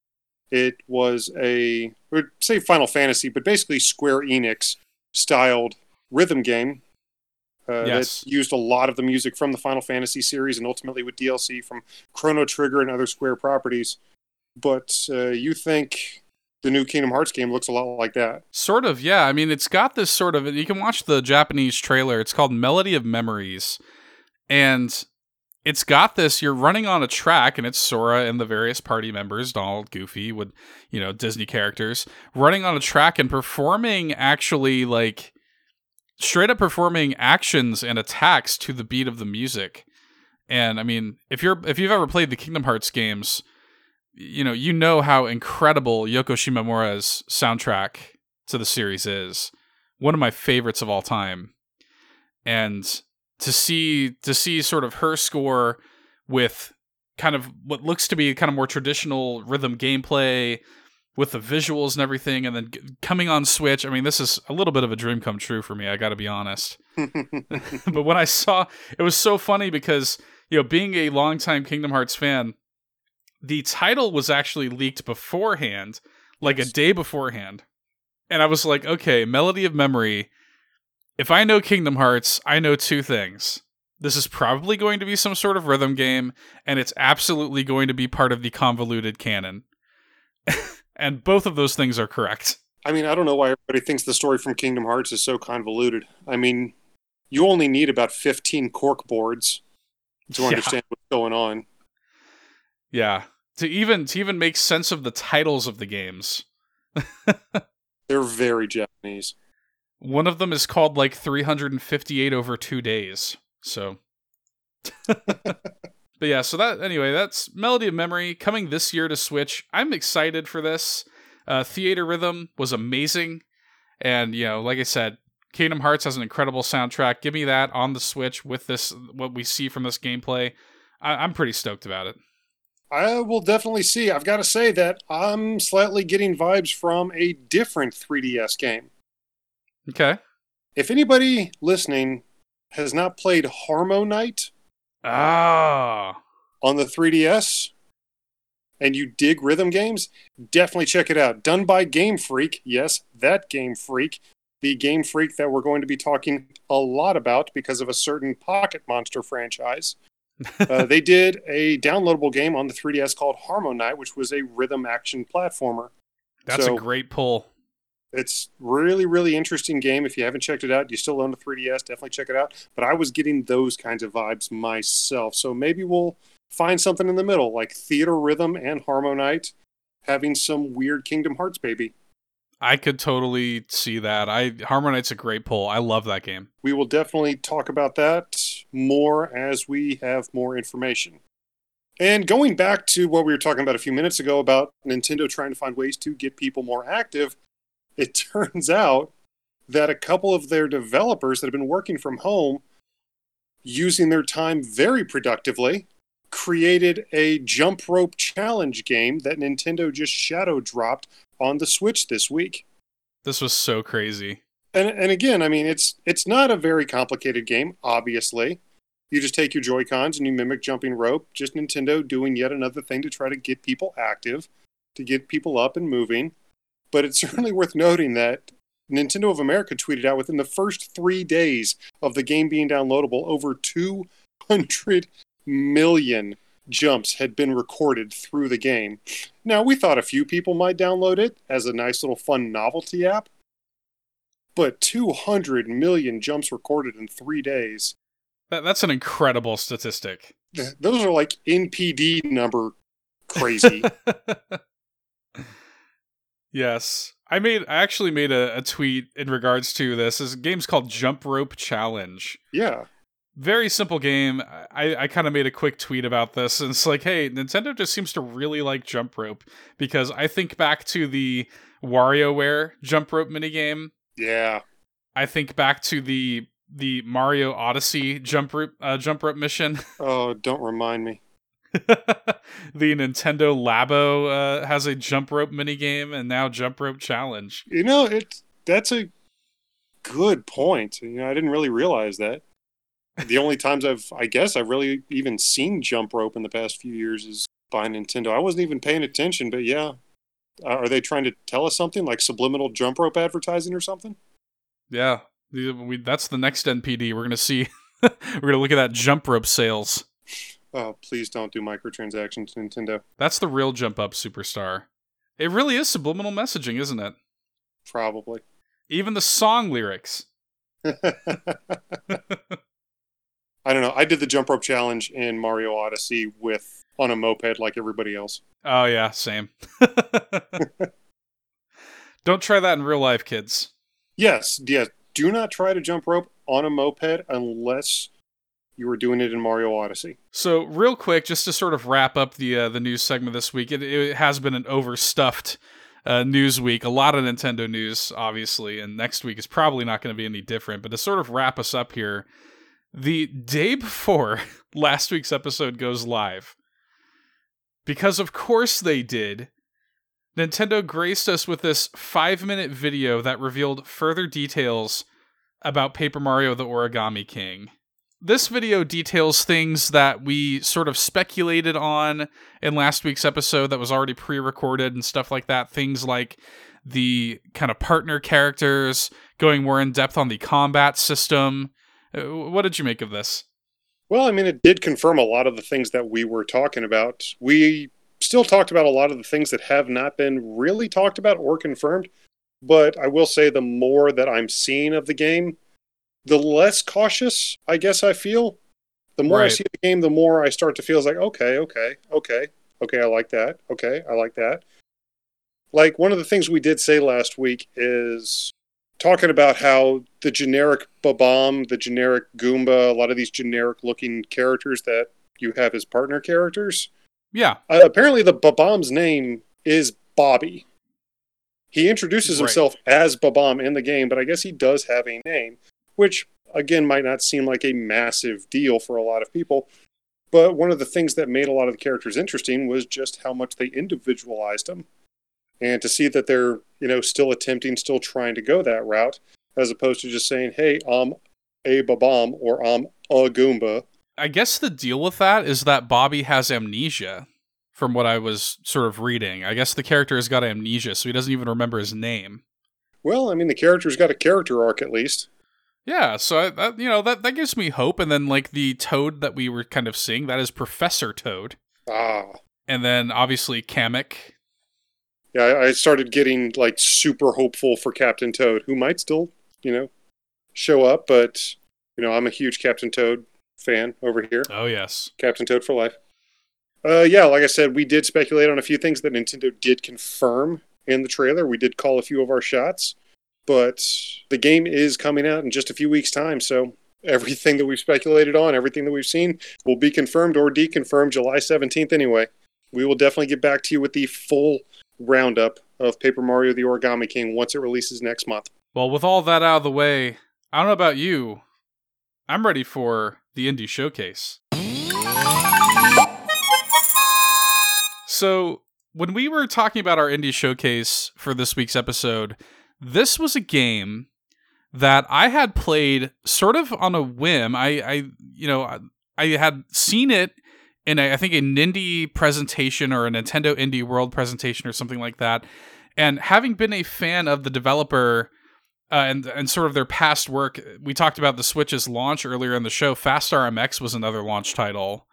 it was a I would say Final Fantasy, but basically Square Enix styled rhythm game uh, Yes. that used a lot of the music from the Final Fantasy series and ultimately with DLC from Chrono Trigger and other Square properties. But uh, you think the new Kingdom Hearts game looks a lot like that? Sort of, yeah. I mean, it's got this sort of. You can watch the Japanese trailer. It's called Melody of Memories, and it's got this. You're running on a track, and it's Sora and the various party members, Donald, Goofy, with you know Disney characters, running on a track and performing actually like straight up performing actions and attacks to the beat of the music. And I mean, if you're if you've ever played the Kingdom Hearts games, you know, you know how incredible Yoko Shimomura's soundtrack to the series is. One of my favorites of all time. And to see to see sort of her score with kind of what looks to be kind of more traditional rhythm gameplay with the visuals and everything and then coming on Switch, I mean this is a little bit of a dream come true for me, I got to be honest. but when I saw it was so funny because you know, being a longtime Kingdom Hearts fan, the title was actually leaked beforehand, like Yes. a day beforehand. And I was like, okay, Melody of Memory. If I know Kingdom Hearts, I know two things. This is probably going to be some sort of rhythm game, and it's absolutely going to be part of the convoluted canon. and both of those things are correct. I mean, I don't know why everybody thinks the story from Kingdom Hearts is so convoluted. I mean, you only need about 15 cork boards to Yeah. understand what's going on. Yeah. To even to even make sense of the titles of the games. They're very Japanese. One of them is called like 358 over two days. So. but yeah, so that, anyway, that's Melody of Memory coming this year to Switch. I'm excited for this. Uh, Theatrhythm was amazing. And, you know, like I said, Kingdom Hearts has an incredible soundtrack. Give me that on the Switch with this, what we see from this gameplay. I- I'm pretty stoked about it. I will definitely see. I've got to say that I'm slightly getting vibes from a different 3DS game. Okay. If anybody listening has not played HarmoKnight Ah. on the 3DS and you dig rhythm games, definitely check it out. Done by Game Freak. Yes, that Game Freak. The Game Freak that we're going to be talking a lot about because of a certain Pocket Monster franchise. Uh, they did a downloadable game on the 3DS called HarmoKnight, which was a rhythm action platformer. That's So- a great pull. It's really, really interesting game. If you haven't checked it out, you still own a 3DS, definitely check it out. But I was getting those kinds of vibes myself. So maybe we'll find something in the middle, like Theatrhythm and HarmoKnight, having some weird Kingdom Hearts baby. I could totally see that. I HarmoKnight's a great pull. I love that game. We will definitely talk about that more as we have more information. And going back to what we were talking about a few minutes ago about Nintendo trying to find ways to get people more active, it turns out that a couple of their developers that have been working from home, using their time very productively, created a jump rope challenge game that Nintendo just shadow dropped on the Switch this week. This was so crazy. And and again, I mean, it's it's not a very complicated game. Obviously, you just take your Joy Cons and you mimic jumping rope. Just Nintendo doing yet another thing to try to get people active, to get people up and moving. But it's certainly worth noting that Nintendo of America tweeted out within the first three days of the game being downloadable, over 200 million jumps had been recorded through the game. Now, we thought a few people might download it as a nice little fun novelty app, but 200 million jumps recorded in three days. That, that's an incredible statistic. Th- Those are like NPD number crazy. yes. I made I actually made a, a tweet in regards to this. This game's called Jump Rope Challenge. yeah. Very simple game. I, I kind of made a quick tweet about this, and it's like, hey, Nintendo just seems to really like jump rope because I think back to the WarioWare jump rope minigame. Yeah. I think back to the the Mario Odyssey jump rope uh, jump rope mission. Oh, don't remind me. the Nintendo Labo uh, has a jump rope minigame, and now jump rope challenge. You know, it that's a good point. You know, I didn't really realize that. The only times I've, I guess, I've really even seen jump rope in the past few years is by Nintendo. I wasn't even paying attention, but yeah. Uh, are they trying to tell us something like subliminal jump rope advertising or something? Yeah, we, that's the next NPD. We're gonna see. we're gonna look at that jump rope sales. Oh, please don't do microtransactions, Nintendo. That's the real jump up superstar. It really is subliminal messaging, isn't it? Probably. Even the song lyrics. I don't know. I did the jump rope challenge in Mario Odyssey with on a moped like everybody else. Oh yeah, same. Don't try that in real life, kids. Yes, yes. Do not try to jump rope on a moped unless you were doing it in Mario Odyssey. So, real quick, just to sort of wrap up the uh, the news segment this week, it, it has been an overstuffed uh, news week. A lot of Nintendo news, obviously, and next week is probably not going to be any different. But to sort of wrap us up here, the day before last week's episode goes live, because of course they did. Nintendo graced us with this five minute video that revealed further details about Paper Mario the Origami King. This video details things that we sort of speculated on in last week's episode that was already pre recorded and stuff like that. Things like the kind of partner characters, going more in depth on the combat system. Uh, What did you make of this? Well, I mean, it did confirm a lot of the things that we were talking about. We still talked about a lot of the things that have not been really talked about or confirmed. But I will say the more that I'm seeing of the game, the less cautious I guess I feel. The more I see the game, the more I start to feel like, okay, okay, okay, okay, I like that. Okay, I like that. Like one of the things we did say last week is talking about how the generic Bob-omb, the generic Goomba, a lot of these generic looking characters that you have as partner characters. Yeah, Uh, apparently, the Bob-omb's name is Bobby. He introduces Right. himself as Bob-omb in the game, but I guess he does have a name, which again might not seem like a massive deal for a lot of people. But one of the things that made a lot of the characters interesting was just how much they individualized them. And to see that they're, you know, still attempting, still trying to go that route, as opposed to just saying, hey, I'm a Bob-omb or I'm a Goomba. I guess the deal with that is that Bobby has amnesia from what I was sort of reading. I guess the character has got amnesia, so he doesn't even remember his name. Well, I mean, the character's got a character arc at least. Yeah, so I, that, you know that that gives me hope. And then like the Toad that we were kind of seeing, that is Professor Toad, Ah. and then obviously Kamek. Yeah, I started getting like super hopeful for Captain Toad, who might still, you know, show up, but you know, I'm a huge Captain Toad fan over here. Oh yes, Captain Toad for life. Uh, yeah, like I said, we did speculate on a few things that Nintendo did confirm in the trailer. We did call a few of our shots, but the game is coming out in just a few weeks' time. So everything that we've speculated on, everything that we've seen, will be confirmed or deconfirmed July 17th anyway. We will definitely get back to you with the full roundup of Paper Mario the Origami King once it releases next month. Well, with all that out of the way, I don't know about you. I'm ready for the indie showcase. So, when we were talking about our indie showcase for this week's episode, this was a game that I had played sort of on a whim. I, I you know, I, I had seen it in a, I think an indie presentation or a Nintendo Indie World presentation or something like that. And having been a fan of the developer uh, and and sort of their past work, we talked about the Switch's launch earlier in the show. Fast RMX was another launch title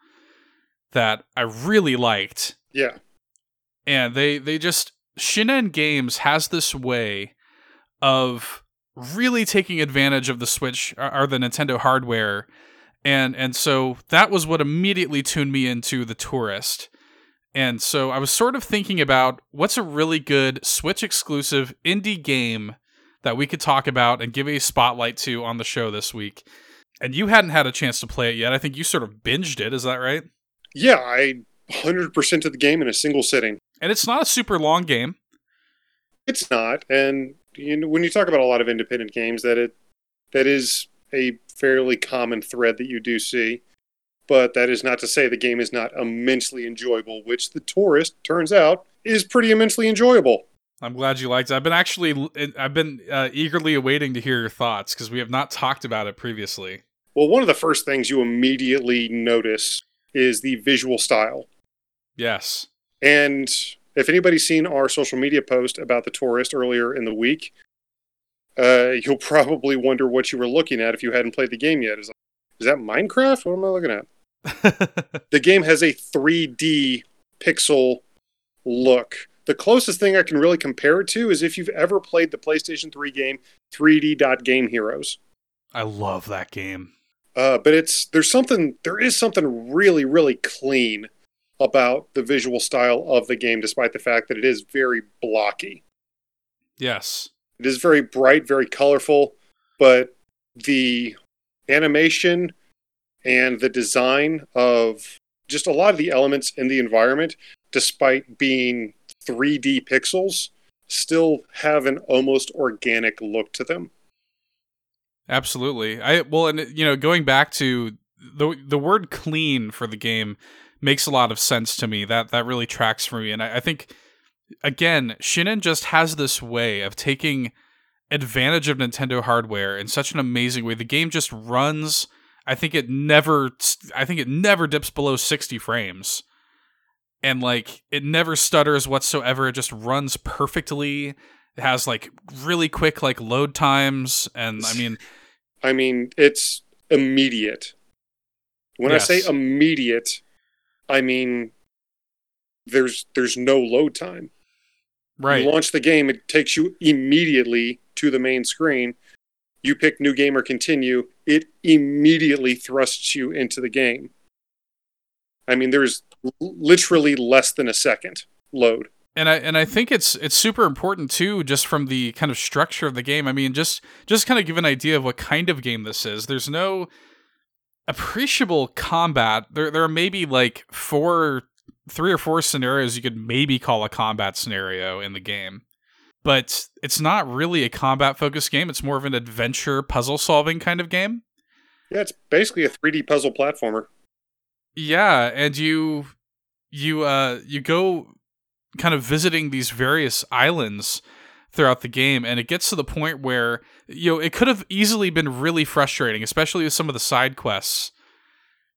that I really liked Yeah. and they they just Shinen Games has this way of really taking advantage of the Switch or or the Nintendo hardware, and and so that was what immediately tuned me into the Touryst. And so I was sort of thinking about what's a really good Switch exclusive indie game that we could talk about and give a spotlight to on the show this week. And you hadn't had a chance to play it yet. I think you sort of binged it. Is that right? Yeah, I 100% of the game in a single sitting. And it's not a super long game. It's not, and you know, when you talk about a lot of independent games, that it that is a fairly common thread that you do see. But that is not to say the game is not immensely enjoyable, which the Touryst turns out is pretty immensely enjoyable. I'm glad you liked it. I've been actually, I've been uh, eagerly awaiting to hear your thoughts because we have not talked about it previously. Well, one of the first things you immediately notice is the visual style. Yes. And if anybody's seen our social media post about the Touryst earlier in the week, uh, you'll probably wonder what you were looking at if you hadn't played the game yet. Is, is that Minecraft? What am I looking at? The game has a 3D pixel look. The closest thing I can really compare it to is if you've ever played the PlayStation 3 game 3D Dot Game Heroes. I love that game. Uh, but it's there's something there is something really really clean about the visual style of the game, despite the fact that it is very blocky. Yes. It is very bright, very colorful, but the animation and the design of just a lot of the elements in the environment, despite being 3D pixels, still have an almost organic look to them. Absolutely. I well, and you know, going back to the the word "clean" for the game makes a lot of sense to me. That that really tracks for me, and I, I think again, Shinen just has this way of taking advantage of Nintendo hardware in such an amazing way. The game just runs. I think it never. I think it never dips below sixty frames, and like it never stutters whatsoever. It just runs perfectly. It has like really quick like load times, and I mean. I mean, it's immediate. When I say immediate, I mean there's there's no load time. Right. You launch the game, it takes you immediately to the main screen. You pick new game or continue, it immediately thrusts you into the game. I mean, there's literally less than a second load. and I and I think it's it's super important too, just from the kind of structure of the game. I mean, just just kind of give an idea of what kind of game this is. There's no appreciable combat. There there are maybe like four, three or four scenarios you could maybe call a combat scenario in the game, but it's not really a combat focused game. It's more of an adventure puzzle solving kind of game. Yeah, it's basically a 3D puzzle platformer. Yeah, and you you uh you go kind of visiting these various islands throughout the game and it gets to the point where you know it could have easily been really frustrating especially with some of the side quests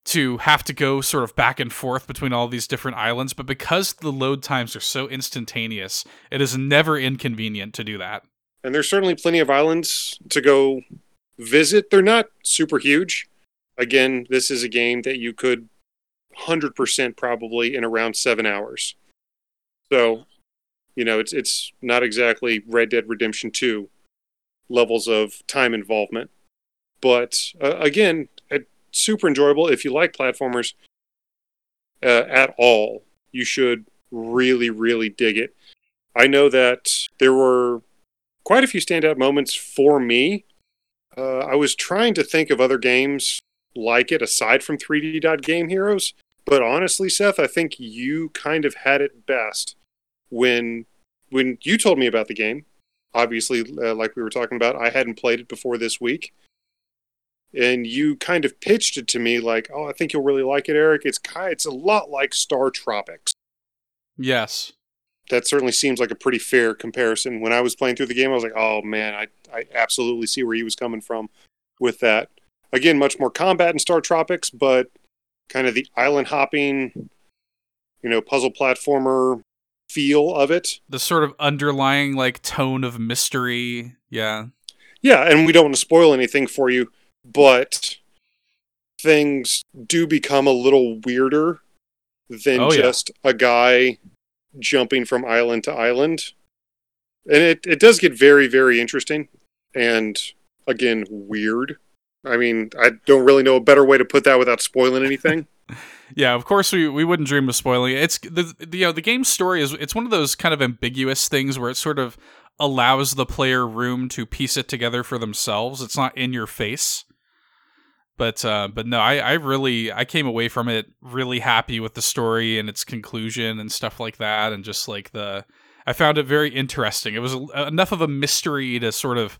to have to go sort of back and forth between all these different islands but because the load times are so instantaneous it is never inconvenient to do that And there's certainly plenty of islands to go visit. They're not super huge. Again, this is a game that you could 100% probably in around seven hours. So, you know, it's it's not exactly Red Dead Redemption 2 levels of time involvement. But uh, again, super enjoyable. If you like platformers uh, at all, you should really, really dig it. I know that there were quite a few standout moments for me. Uh, I was trying to think of other games like it aside from 3D Dot Game Heroes, but honestly, Seth, I think you kind of had it best when when you told me about the game. Obviously, uh, like we were talking about, I hadn't played it before this week, and you kind of pitched it to me like, "Oh, I think you'll really like it, Eric. It's kind, it's a lot like StarTropics." yes that certainly seems like a pretty fair comparison. When I was playing through the game, I was like, oh man, I, I absolutely see where he was coming from with that. Again, much more combat in StarTropics, but kind of the island hopping, you know, puzzle platformer feel of it. the sort of underlying like tone of mystery yeah Yeah, and we don't want to spoil anything for you, but things do become a little weirder than Oh, yeah. just a guy jumping from island to island. And it, it does get very, very interesting and again, weird. I mean, I don't really know a better way to put that without spoiling anything. Yeah, of course we we wouldn't dream of spoiling it. It's the, the you know the game's story is it's one of those kind of ambiguous things where it sort of allows the player room to piece it together for themselves. It's not in your face. But uh, but no, I, I really I came away from it really happy with the story and its conclusion and stuff like that, and just like the I found it very interesting. It was a, enough of a mystery to sort of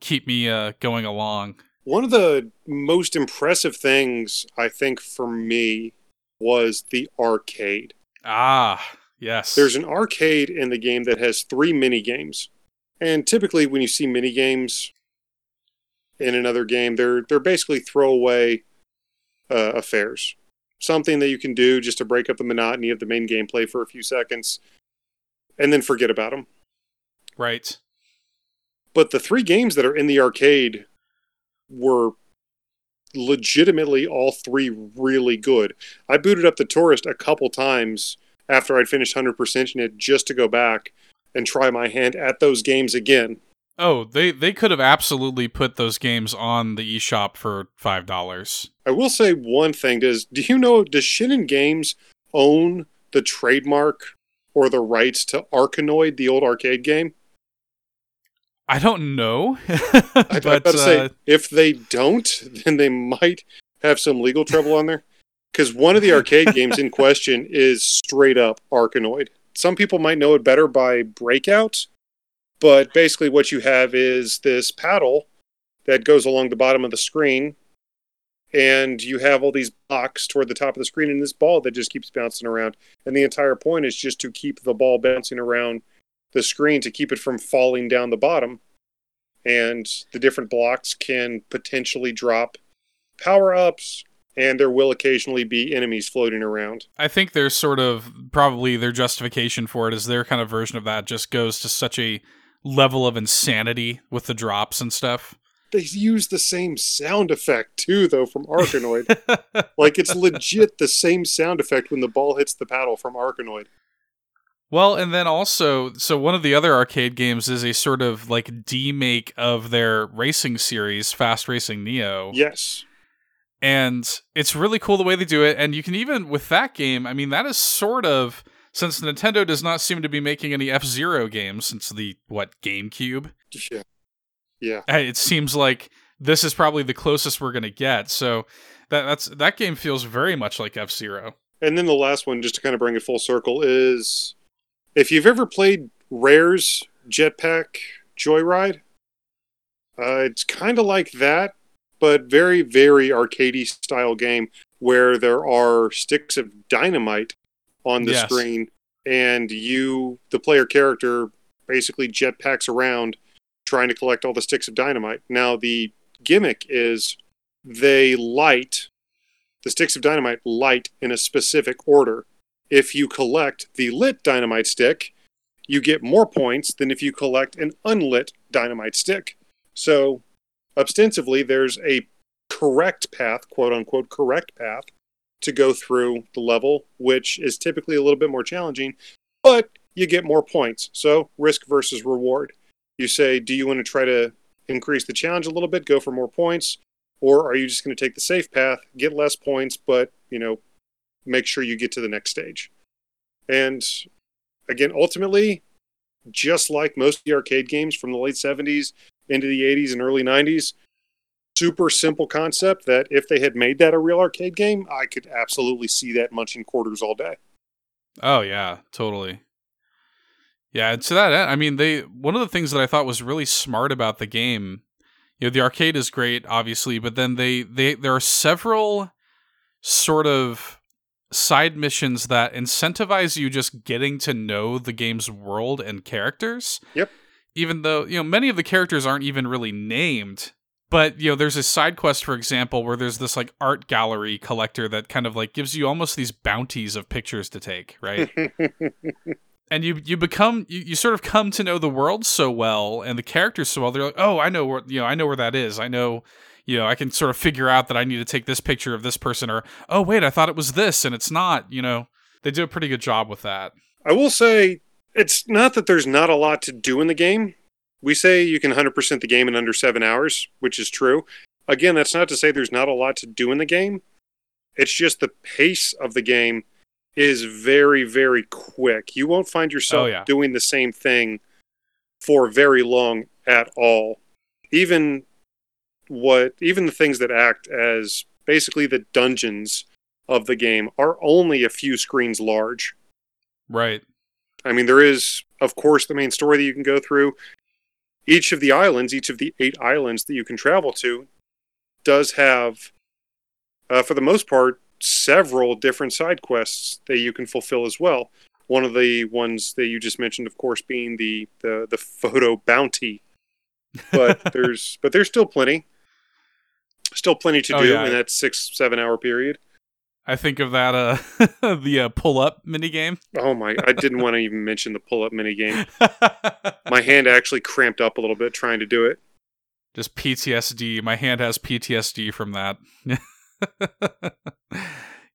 keep me uh, going along. One of the most impressive things, I think, for me was the arcade. Ah, yes. There's an arcade in the game that has three mini games, and typically when you see mini games in another game, they're they're basically throwaway uh, affairs, something that you can do just to break up the monotony of the main gameplay for a few seconds, and then forget about them. right. But the three games that are in the arcade were legitimately all three really good. I booted up the Touryst a couple times after I'd finished 100%ing it just to go back and try my hand at those games again. Oh, they they could have absolutely put those games on the eShop for five dollars. I will say one thing: does do you know does Shinen Games own the trademark or the rights to Arkanoid, the old arcade game? I don't know, I, I but gotta say, uh, if they don't, then they might have some legal trouble on there. Because one of the arcade games in question is straight up Arkanoid. Some people might know it better by Breakout, but basically what you have is this paddle that goes along the bottom of the screen, and you have all these blocks toward the top of the screen, and this ball that just keeps bouncing around. And the entire point is just to keep the ball bouncing around the screen to keep it from falling down the bottom and the different blocks can potentially drop power ups, and there will occasionally be enemies floating around. I think there's sort of probably their justification for it is their kind of version of that just goes to such a level of insanity with the drops and stuff. They use the same sound effect too, though, from Arkanoid. like it's legit the same sound effect when the ball hits the paddle from Arkanoid. Well, and then also, so one of the other arcade games is a sort of like demake of their racing series, Fast Racing Neo. Yes. And it's really cool the way they do it. And you can even, with that game, I mean, that is sort of, since Nintendo does not seem to be making any F Zero games since the, what, GameCube, Yeah. Yeah. it seems like this is probably the closest we're going to get. So that, that's, that game feels very much like F Zero. And then the last one, just to kind of bring it full circle, is if you've ever played Rare's Jetpack Joyride, uh, it's kind of like that, but very, very arcadey style game where there are sticks of dynamite on the Yes. screen, and you, the player character, basically jetpacks around trying to collect all the sticks of dynamite. Now, the gimmick is they light, the sticks of dynamite light in a specific order. If you collect the lit dynamite stick, you get more points than if you collect an unlit dynamite stick. So, ostensibly, there's a correct path, quote unquote, correct path to go through the level, which is typically a little bit more challenging, but you get more points. So, risk versus reward. You say, do you want to try to increase the challenge a little bit, go for more points, or are you just going to take the safe path, get less points, but, you know, make sure you get to the next stage? And again, ultimately, just like most of the arcade games from the late 70s into the 80s and early 90s, super simple concept that if they had made that a real arcade game, I could absolutely see that munching quarters all day. Oh yeah, totally. Yeah, and to that end, I mean, they one of the things that I thought was really smart about the game, you know, the arcade is great, obviously, but then they they there are several sort of side missions that incentivize you just getting to know the game's world and characters. Yep. Even though, you know, many of the characters aren't even really named. But, you know, there's a side quest, for example, where there's this like art gallery collector that kind of like gives you almost these bounties of pictures to take, right? and you you become you, you sort of come to know the world so well and the characters so well they're like oh i know where you know i know where that is i know you know i can sort of figure out that i need to take this picture of this person or oh wait i thought it was this and it's not you know they do a pretty good job with that I will say it's not that there's not a lot to do in the game. We say you can 100% the game in under seven hours, which is true. Again, that's not to say there's not a lot to do in the game. It's just the pace of the game is very, very quick. You won't find yourself Oh, yeah. doing the same thing for very long at all. Even what, even the things that act as basically the dungeons of the game are only a few screens large. right I mean, there is, of course, the main story that you can go through. Each of the islands, each of the eight islands that you can travel to, does have, uh, for the most part, several different side quests that you can fulfill as well. One of the ones that you just mentioned, of course, being the the, the photo bounty. But there's but there's still plenty, still plenty to Oh, do yeah. in that six seven hour period. I think of that uh the uh, pull up mini game Oh my! I didn't want to even mention the pull up mini game. My hand actually cramped up a little bit trying to do it. just ptsd my hand has ptsd from that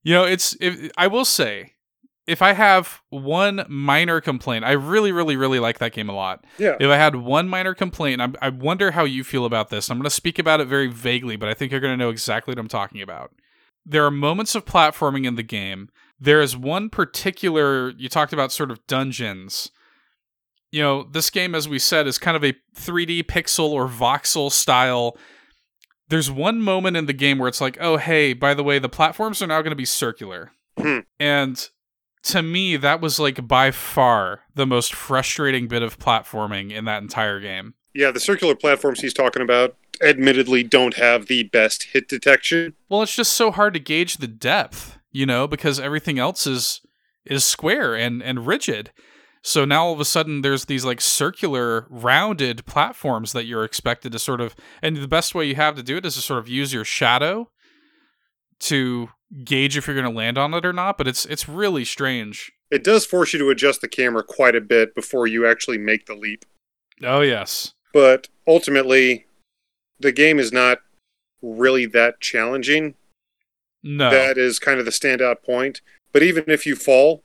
you know it's if, i will say if i have one minor complaint i really really really like that game a lot Yeah. if i had one minor complaint I'm, i wonder how you feel about this i'm going to speak about it very vaguely but i think you're going to know exactly what i'm talking about there are moments of platforming in the game. There is one particular you talked about sort of dungeons. You know this game as we said is kind of a 3d pixel or voxel style. There's one moment in the game where it's like oh hey by the way the platforms are now going to be circular. Hmm. and to me that was like by far the most frustrating bit of platforming in that entire game Yeah, the circular platforms he's talking about admittedly don't have the best hit detection. well it's just so hard to gauge the depth you know because everything else is is square and and rigid so now all of a sudden there's these like circular rounded platforms that you're expected to sort of and the best way you have to do it is to sort of use your shadow to gauge if you're going to land on it or not but it's it's really strange It does force you to adjust the camera quite a bit before you actually make the leap. oh yes But ultimately, the game is not really that challenging. no That is kind of the standout point. But even if you fall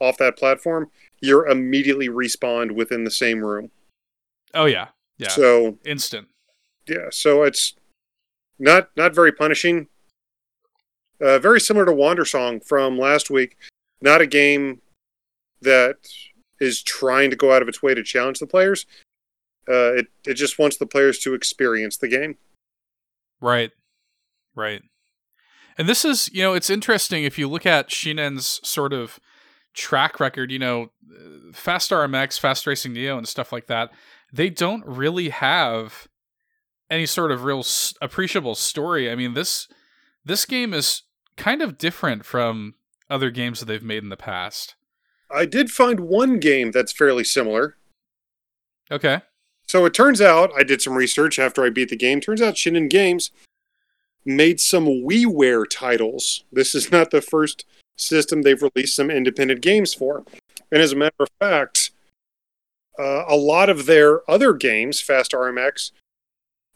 off that platform, you're immediately respawned within the same room. oh yeah yeah So instant yeah, so it's not not very punishing. Uh, very similar to Wandersong from last week. Not a game that is trying to go out of its way to challenge the players. Uh, it it just wants the players to experience the game. Right. Right. And this is, you know, it's interesting if you look at Shinen's sort of track record, you know, Fast RMX, Fast Racing Neo, and stuff like that, they don't really have any sort of real s- appreciable story. I mean, this this game is kind of different from other games that they've made in the past. I did find one game that's fairly similar. Okay. So it turns out I did some research after I beat the game. Turns out Shinen Games made some WiiWare titles. This is not the first system they've released some independent games for. And as a matter of fact, uh, a lot of their other games, Fast RMX,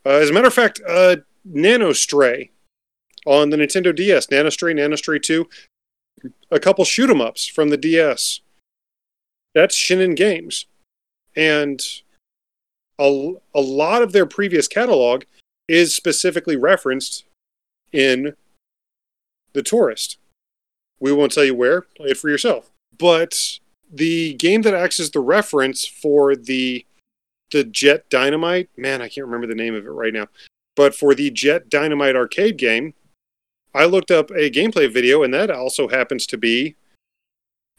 uh, as a matter of fact, uh, Nanostray on the Nintendo DS, Nanostray, Nanostray 2, a couple shoot 'em ups from the DS. That's Shinen Games. And a, a lot of their previous catalog is specifically referenced in The Touryst. We won't tell you where, play it for yourself. But the game that acts as the reference for the the Jet Dynamite, man, I can't remember the name of it right now. But for the Jet Dynamite arcade game, I looked up a gameplay video, and that also happens to be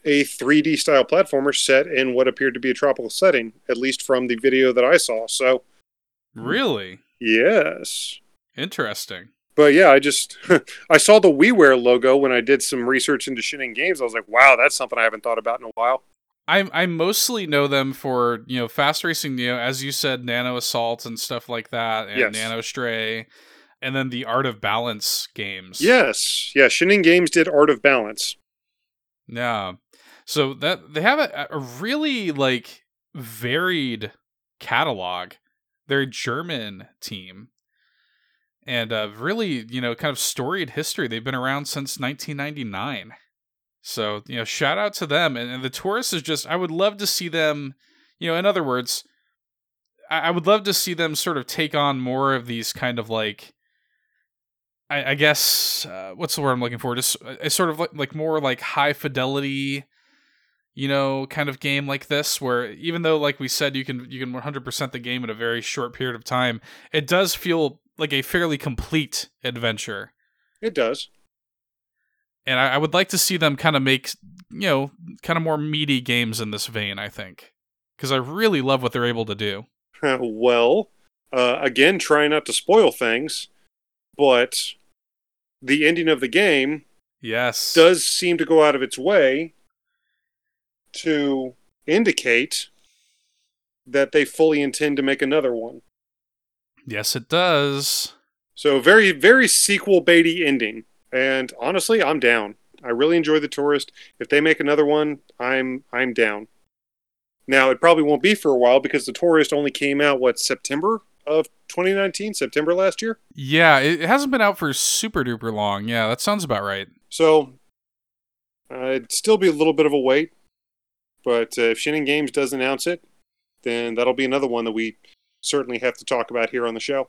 a 3D style platformer set in what appeared to be a tropical setting, at least from the video that I saw. So, hmm. Really? yes. Interesting. But yeah, I just I saw the WiiWare logo when I did some research into Shinen Games. I was like, wow, that's something I haven't thought about in a while. I I mostly know them for you know Fast Racing Neo, as you said, Nano Assault and stuff like that, and Yes. Nanostray, and then the Art of Balance games. Yes, yeah, Shinen Games did Art of Balance. Yeah. So that they have a, a really like varied catalog. They're a German team. And uh really, you know, kind of storied history. They've been around since 1999. So, you know, shout out to them. And, and the Touryst is just I would love to see them, you know, in other words, I, I would love to see them sort of take on more of these kind of like I, I guess uh, what's the word I'm looking for? Just uh, a sort of like, like more like high fidelity, you know, kind of game like this, where even though like we said you can you can 100% the game in a very short period of time, it does feel like a fairly complete adventure. It does. And I, I would like to see them kind of make you know kind of more meaty games in this vein. I think because I really love what they're able to do. well, uh, again, try not to spoil things, but the ending of the game Yes. does seem to go out of its way to indicate that they fully intend to make another one. yes, it does. So very, very sequel baity ending. And honestly, I'm down. I really enjoy the Touryst. If they make another one, I'm I'm down. Now it probably won't be for a while because the Touryst only came out what September of 2019, September last year. Yeah, it, hasn't been out for super duper long. Yeah, that sounds about right. So uh, it'd still be a little bit of a wait. But uh, if Shinen Games does announce it, then that'll be another one that we certainly have to talk about here on the show.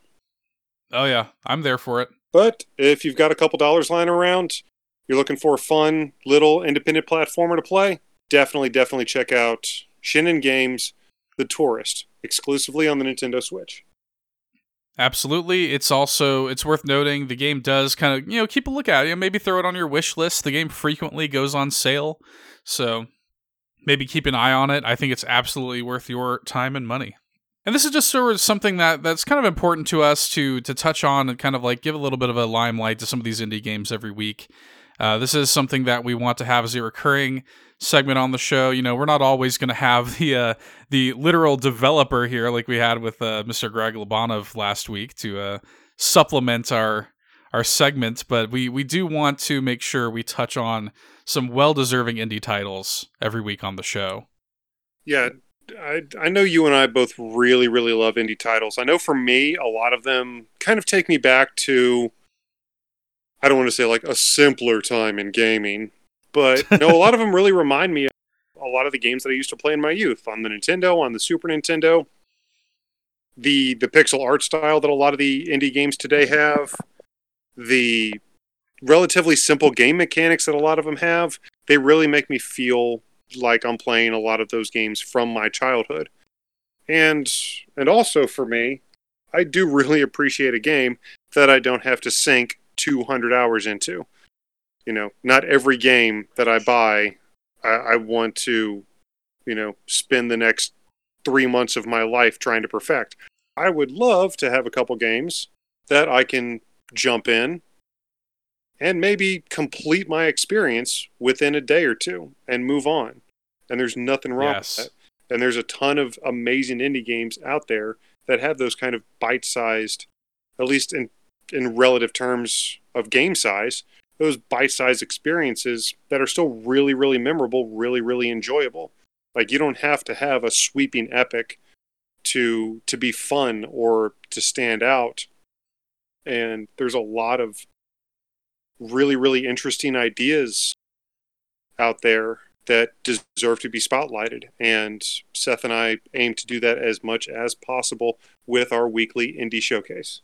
Oh yeah, I'm there for it. But if you've got a couple dollars lying around, you're looking for a fun little independent platformer to play, definitely, definitely check out Shinen Games The Touryst, exclusively on the Nintendo Switch. Absolutely. It's also it's worth noting the game does kind of you know keep a look at it. Maybe throw it on your wish list. The game frequently goes on sale, so maybe keep an eye on it. I think it's absolutely worth your time and money. And this is just sort of something that that's kind of important to us to to touch on and kind of like give a little bit of a limelight to some of these indie games every week. Uh, this is something that we want to have as a recurring segment on the show. You know, we're not always going to have the uh, the literal developer here like we had with uh, Mr. Greg Lobanov last week to uh, supplement our our segment, but we we do want to make sure we touch on some well deserving indie titles every week on the show. Yeah, I, I know you and I both really, really love indie titles. I know for me, a lot of them kind of take me back to, I don't want to say like a simpler time in gaming, but no, a lot of them really remind me of a lot of the games that I used to play in my youth on the Nintendo, on the Super Nintendo. The the pixel art style that a lot of the indie games today have, the relatively simple game mechanics that a lot of them have, they really make me feel like I'm playing a lot of those games from my childhood. And and also for me, I do really appreciate a game that I don't have to sink 200 hours into. You know, not every game that I buy I, I want to, you know, spend the next three months of my life trying to perfect. I would love to have a couple games that I can jump in, and maybe complete my experience within a day or two and move on. And there's nothing wrong Yes. with that. And there's a ton of amazing indie games out there that have those kind of bite-sized, at least in in relative terms of game size, those bite-sized experiences that are still really, really memorable, really, really enjoyable. Like you don't have to have a sweeping epic to to be fun or to stand out. And there's a lot of really, really interesting ideas out there that deserve to be spotlighted. And Seth and I aim to do that as much as possible with our weekly indie showcase.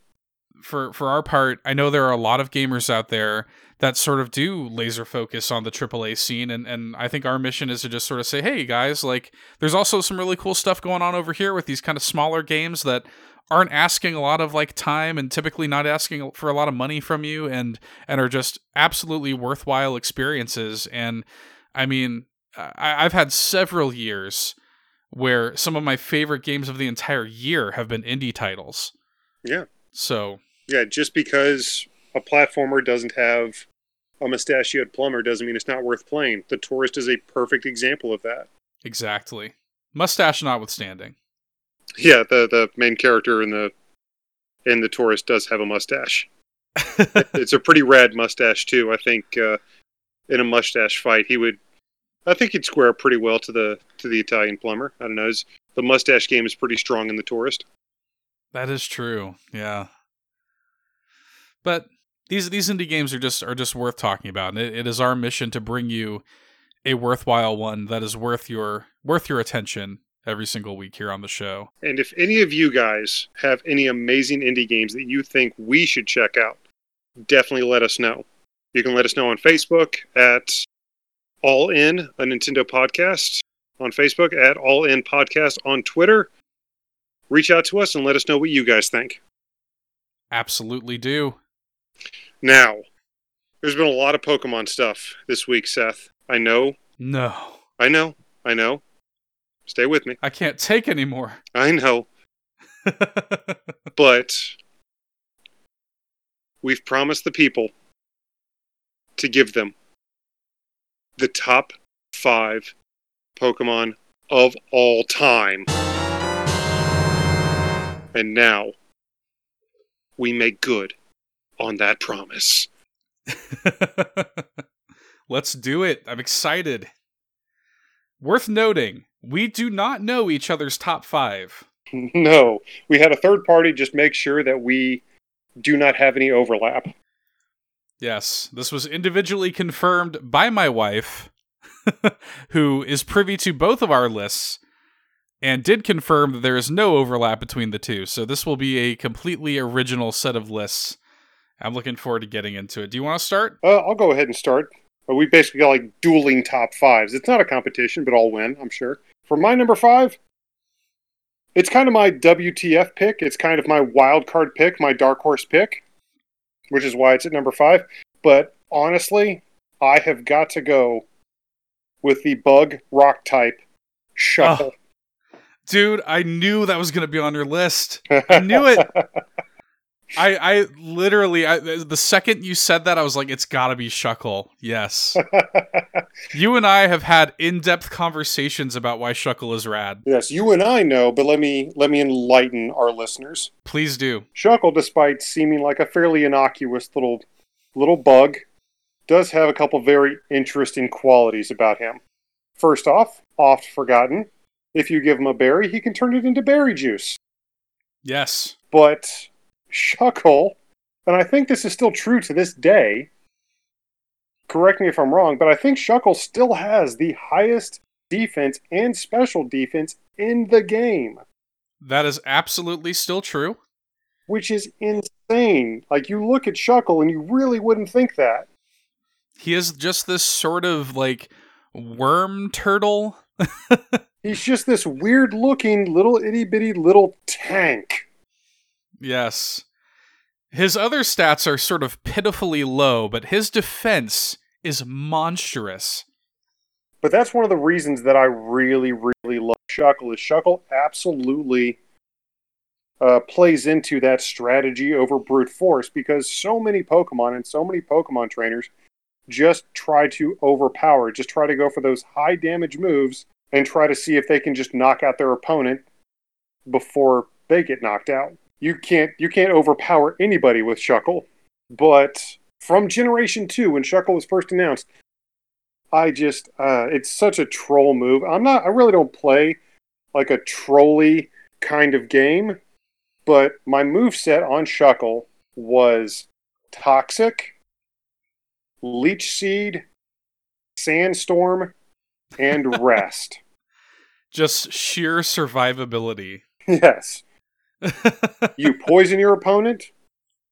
for for our part, I know there are a lot of gamers out there that sort of do laser focus on the AAA scene, and and I think our mission is to just sort of say, hey guys, like there's also some really cool stuff going on over here with these kind of smaller games that aren't asking a lot of like time and typically not asking for a lot of money from you and and are just absolutely worthwhile experiences and i mean I, i've had several years where some of my favorite games of the entire year have been indie titles Yeah. so Yeah, just because a platformer doesn't have a mustachioed plumber doesn't mean it's not worth playing. The Touryst is a perfect example of that. Exactly. Mustache notwithstanding. Yeah, the the main character in the in the Touryst does have a mustache. it's a pretty rad mustache too. I think uh, in a mustache fight, he would. I think he'd square up pretty well to the to the Italian plumber. I don't know. His, the mustache game is pretty strong in the Touryst. that is true. Yeah. But these these indie games are just are just worth talking about. And it, it is our mission to bring you a worthwhile one that is worth your worth your attention every single week here on the show. And if any of you guys have any amazing indie games that you think we should check out, definitely let us know. You can let us know on Facebook at All In, a Nintendo podcast, on Facebook at All In Podcast on Twitter. Reach out to us and let us know what you guys think. Absolutely do. Now, there's been a lot of Pokemon stuff this week, Seth. I know, No. I know, I know. Stay with me. I can't take anymore. I know, but we've promised the people to give them the top five Pokemon of all time. And now we make good on that promise. Let's do it. I'm excited. Worth noting, we do not know each other's top five. no, we had a third party just make sure that we do not have any overlap. Yes, this was individually confirmed by my wife, who is privy to both of our lists, and did confirm that there is no overlap between the two. So this will be a completely original set of lists. I'm looking forward to getting into it. Do you want to start? Uh, I'll go ahead and start. Uh, we basically got like dueling top fives. It's not a competition, but I'll win, I'm sure. For my number five, it's kind of my WTF pick. It's kind of my wild card pick, my dark horse pick, which is why it's at number five. But honestly, I have got to go with the bug rock type Shuckle. Oh. Dude, I knew that was going to be on your list. I knew it. I, I literally, I, the second you said that, I was like, it's got to be Shuckle. Yes. you and I have had in-depth conversations about why Shuckle is rad. yes, you and I know, but let me let me enlighten our listeners. Please do. Shuckle, despite seeming like a fairly innocuous little little bug, does have a couple very interesting qualities about him. First off, oft forgotten, if you give him a berry, he can turn it into berry juice. Yes. But Shuckle, and I think this is still true to this day. Correct me if I'm wrong, but I think Shuckle still has the highest defense and special defense in the game. That is absolutely still true. which is insane. Like you look at Shuckle and you really wouldn't think that. He is just this sort of like worm turtle. He's just this weird looking little itty bitty little tank. Yes. His other stats are sort of pitifully low, but his defense is monstrous. But that's one of the reasons that I really, really love Shuckle is Shuckle absolutely uh, plays into that strategy over brute force because so many Pokemon and so many Pokemon trainers just try to overpower, just try to go for those high damage moves and try to see if they can just knock out their opponent before they get knocked out. You can't you can't overpower anybody with Shuckle. But from Generation 2 when Shuckle was first announced, I just uh, it's such a troll move. I'm not I really don't play like a trolly kind of game, but my move set on Shuckle was Toxic, Leech Seed, Sandstorm, and Rest. Just sheer survivability. yes. You poison your opponent,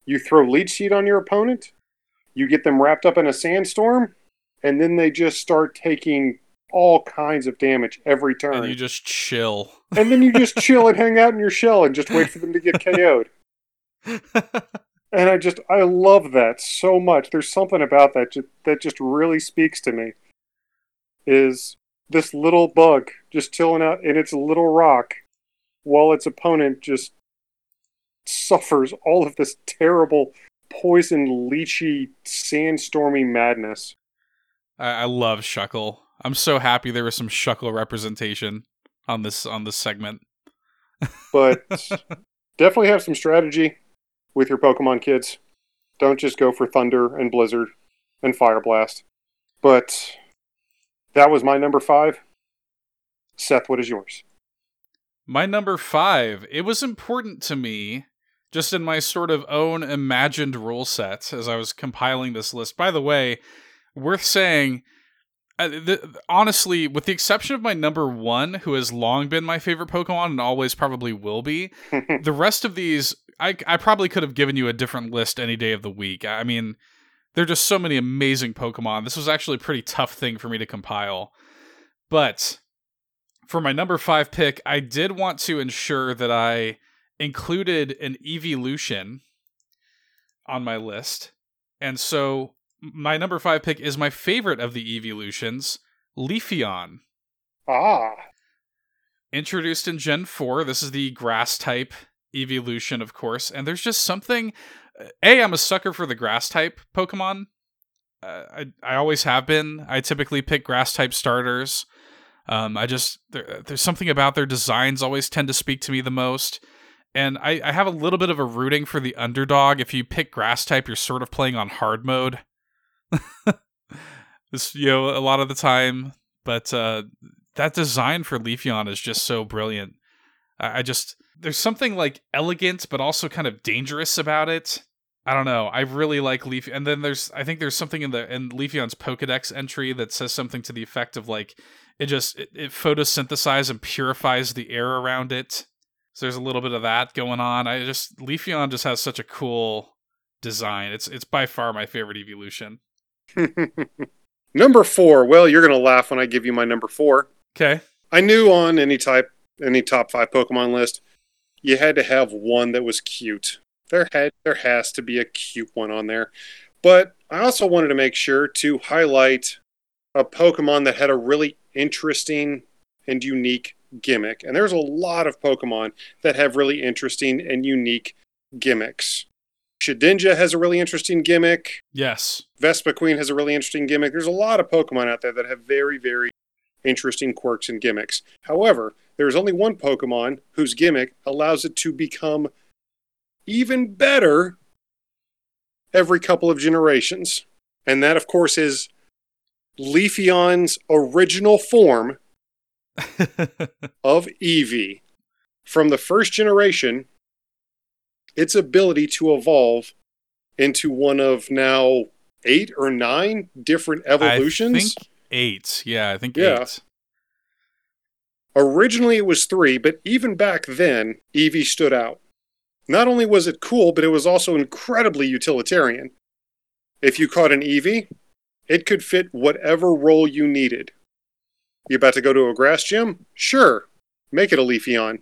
you throw Leech Seed on your opponent, you get them wrapped up in a sandstorm, and then they just start taking all kinds of damage every turn. and you just chill. and then you just chill and hang out in your shell and just wait for them to get KO'd. And I just I love that so much. There's something about that that just really speaks to me. Is this little bug just chilling out in its little rock while its opponent just suffers all of this terrible poison leechy sandstormy madness. I, I love Shuckle. I'm so happy there was some Shuckle representation on this on this segment. But definitely have some strategy with your Pokemon kids. Don't just go for Thunder and Blizzard and Fire Blast. But that was my number five. Seth, what is yours? My number five, it was important to me, just in my sort of own imagined rule set as I was compiling this list. By the way, worth saying, uh, th- honestly, with the exception of my number one, who has long been my favorite Pokemon and always probably will be, the rest of these, I, I probably could have given you a different list any day of the week. I mean, there are just so many amazing Pokemon. This was actually a pretty tough thing for me to compile. But for my number five pick, I did want to ensure that I included an evolution on my list. And so my number five pick is my favorite of the evolutions, Leafeon. ah, Introduced in Gen 4, this is the grass type evolution, of course. And there's just something. A, I'm a sucker for the grass type Pokemon. Uh, I, I always have been. I typically pick grass type starters. Um, I just there, there's something about their designs always tend to speak to me the most, and I, I have a little bit of a rooting for the underdog. If you pick grass type, you're sort of playing on hard mode. this you know a lot of the time, but uh, that design for Leafeon is just so brilliant. I, I just there's something like elegant but also kind of dangerous about it. I don't know. I really like Leaf, and then there's I think there's something in the in Leafeon's Pokedex entry that says something to the effect of like it just it, it photosynthesizes and purifies the air around it. So there's a little bit of that going on. I just Leafeon just has such a cool design. It's it's by far my favorite evolution. number four. Well, you're gonna laugh when I give you my number four. Okay. I knew on any type, any top five Pokemon list, you had to have one that was cute. There had there has to be a cute one on there, but I also wanted to make sure to highlight a Pokemon that had a really interesting and unique gimmick. And there's a lot of Pokemon that have really interesting and unique gimmicks. Shedinja has a really interesting gimmick. Yes. Vespiquen has a really interesting gimmick. There's a lot of Pokemon out there that have very, very interesting quirks and gimmicks. However, there's only one Pokemon whose gimmick allows it to become even better every couple of generations. And that, of course, is Leafeon's original form of Eevee. From the first generation, its ability to evolve into one of now eight or nine different evolutions. I think eight. Yeah, I think Yeah. eight. Originally, it was three, but even back then, Eevee stood out. Not only was it cool, but it was also incredibly utilitarian. If you caught an Eevee, it could fit whatever role you needed. You about to go to a grass gym? Sure, make it a Leafeon.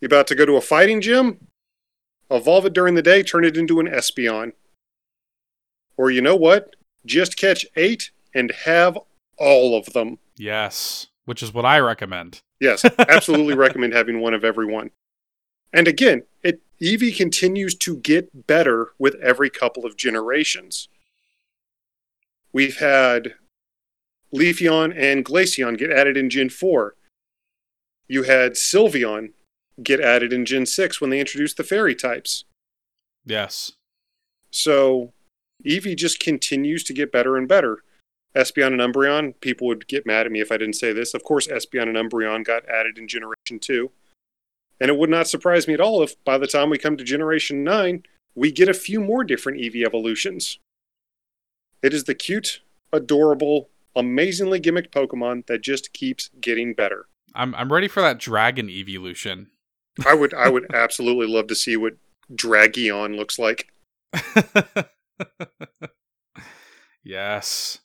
You about to go to a fighting gym? Evolve it during the day, turn it into an Espeon. Or you know what? Just catch eight and have all of them. Yes, which is what I recommend. Yes, absolutely recommend having one of every one. And again, it Eevee continues to get better with every couple of generations. We've had Leafeon and Glaceon get added in Gen 4. You had Sylveon get added in Gen 6 when they introduced the fairy types. Yes. So Eevee just continues to get better and better. Espeon and Umbreon, people would get mad at me if I didn't say this. Of course, Espeon and Umbreon got added in Generation 2. And it would not surprise me at all if by the time we come to Generation 9, we get a few more different Eevee evolutions. It is the cute, adorable, amazingly gimmicked Pokemon that just keeps getting better. I'm I'm ready for that dragon evolution. I would I would absolutely love to see what Dragion looks like. yes.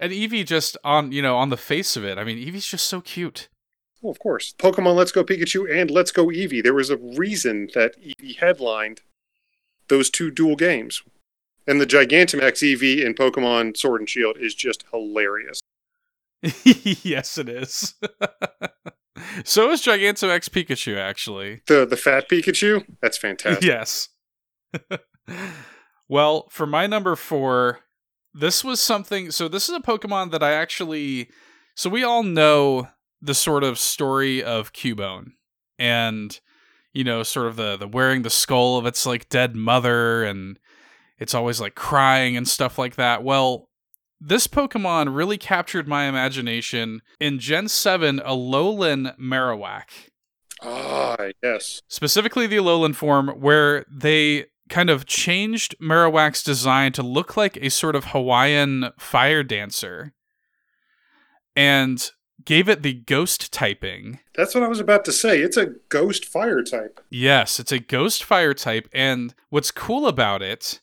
And Eevee just on, you know, on the face of it. I mean, Eevee's just so cute. Well, of course. Pokemon Let's Go Pikachu and Let's Go Eevee. There was a reason that Eevee headlined those two dual games. And the Gigantamax Eevee in Pokemon Sword and Shield is just hilarious. yes, it is. so is Gigantamax Pikachu, actually. The the fat Pikachu? That's fantastic. Yes. well, for my number four, this was something. So, this is a Pokemon that I actually. So, we all know the sort of story of Cubone and, you know, sort of the, the wearing the skull of its like dead mother and it's always like crying and stuff like that. Well, this Pokemon really captured my imagination in Gen 7 Alolan Marowak. Ah, yes. Specifically the Alolan form, where they kind of changed Marowak's design to look like a sort of Hawaiian fire dancer and gave it the ghost typing. That's what I was about to say. It's a ghost fire type. Yes, it's a ghost fire type. And what's cool about it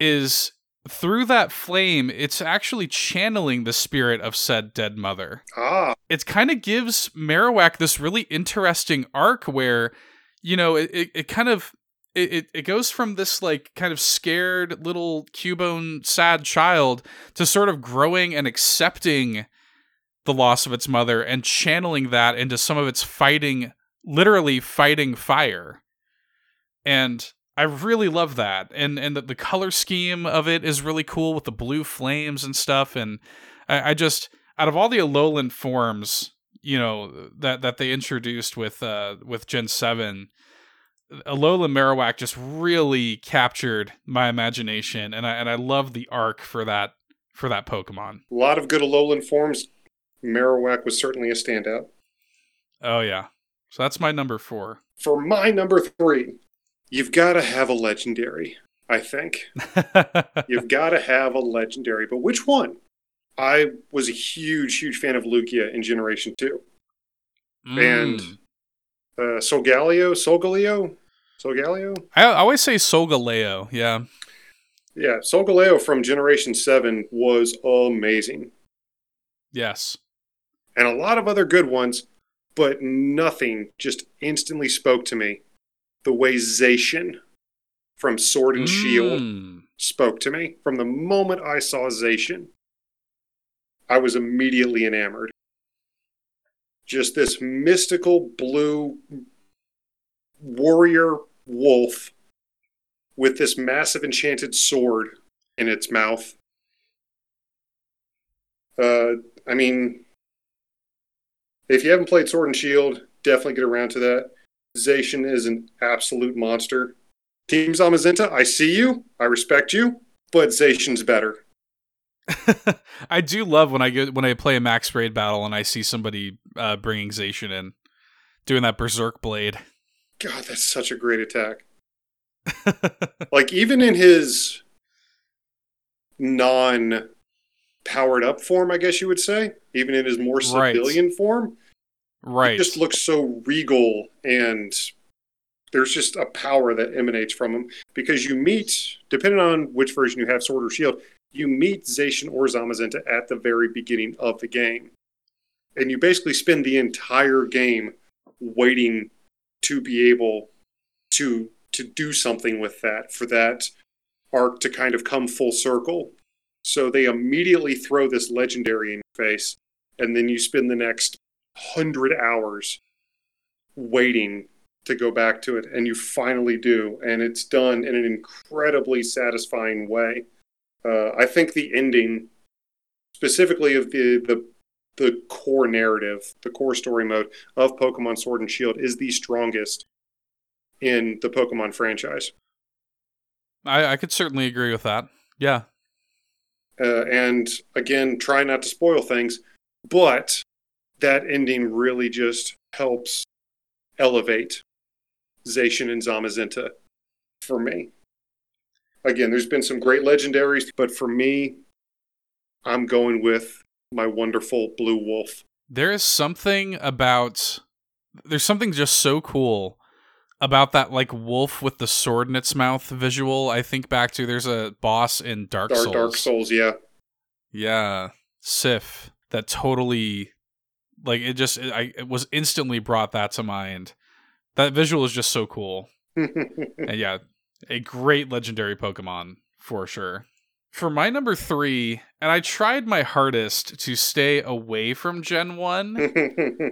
is through that flame, it's actually channeling the spirit of said dead mother. Ah. It kind of gives Marowak this really interesting arc where, you know, it, it, it kind of it, it goes from this like kind of scared little Cubone sad child to sort of growing and accepting the loss of its mother and channeling that into some of its fighting literally fighting fire. And I really love that, and and the, the color scheme of it is really cool with the blue flames and stuff. And I, I just out of all the Alolan forms, you know that that they introduced with uh with Gen Seven, Alolan Marowak just really captured my imagination, and I and I love the arc for that for that Pokemon. A lot of good Alolan forms. Marowak was certainly a standout. Oh yeah, so that's my number four. For my number three, you've got to have a legendary, I think. you've got to have a legendary, but which one? I was a huge, huge fan of Lugia in Generation 2. And Mm. uh, Solgaleo, Solgaleo, Solgaleo? I, I always say Solgaleo. Yeah. Yeah, Solgaleo from Generation 7 was amazing. Yes. And a lot of other good ones, but nothing just instantly spoke to me the way Zacian from Sword and Shield Mm. spoke to me. From the moment I saw Zacian, I was immediately enamored. Just this mystical blue warrior wolf with this massive enchanted sword in its mouth. Uh, I mean, if you haven't played Sword and Shield, definitely get around to that. Zacian is an absolute monster. Team Zamazenta, I see you, I respect you, but Zacian's better. I do love when I get when I play a max raid battle and I see somebody uh, bringing Zacian in, doing that berserk blade. God, that's such a great attack. Like even in his non powered up form, I guess you would say, even in his more Right. civilian form, right. he just looks so regal and there's just a power that emanates from him because you meet, depending on which version you have, Sword or Shield, you meet Zacian or Zamazenta at the very beginning of the game. And you basically spend the entire game waiting to be able to to do something with that for that arc to kind of come full circle. So they immediately throw this legendary in your face, and then you spend the next hundred hours waiting to go back to it, and you finally do, and it's done in an incredibly satisfying way. Uh, I think the ending, specifically of the the the core narrative, the core story mode of Pokemon Sword and Shield, is the strongest in the Pokemon franchise. I, I could certainly agree with that. Yeah. Uh, and again, try not to spoil things, but that ending really just helps elevate Zacian and Zamazenta for me. Again, there's been some great legendaries, but for me, I'm going with my wonderful blue wolf. There is something about there's something just so cool about that like wolf with the sword in its mouth visual. I think back to there's a boss in Dark, Dark Souls. Dark Souls, yeah. Yeah, Sif that totally like it just it, I it was instantly brought that to mind. That visual is just so cool. and yeah, a great legendary Pokemon for sure. For my number 3, and I tried my hardest to stay away from Gen 1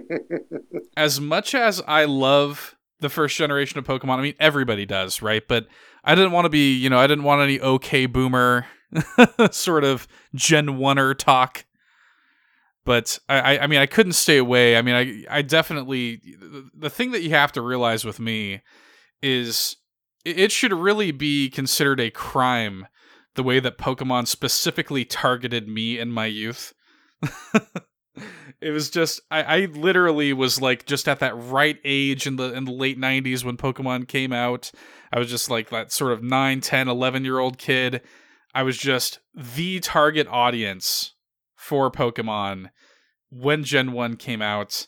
as much as I love the first generation of Pokemon, I mean everybody does, right? But I didn't want to be, you know, I didn't want any okay boomer sort of Gen 1er talk. But I, I mean, I couldn't stay away. I mean, I, I definitely. The thing that you have to realize with me is it should really be considered a crime the way that Pokemon specifically targeted me in my youth. it was just I, I literally was like just at that right age in the in the late 90s when Pokemon came out. I was just like that sort of 9, 10, 11 year old kid. I was just the target audience for Pokemon when Gen 1 came out.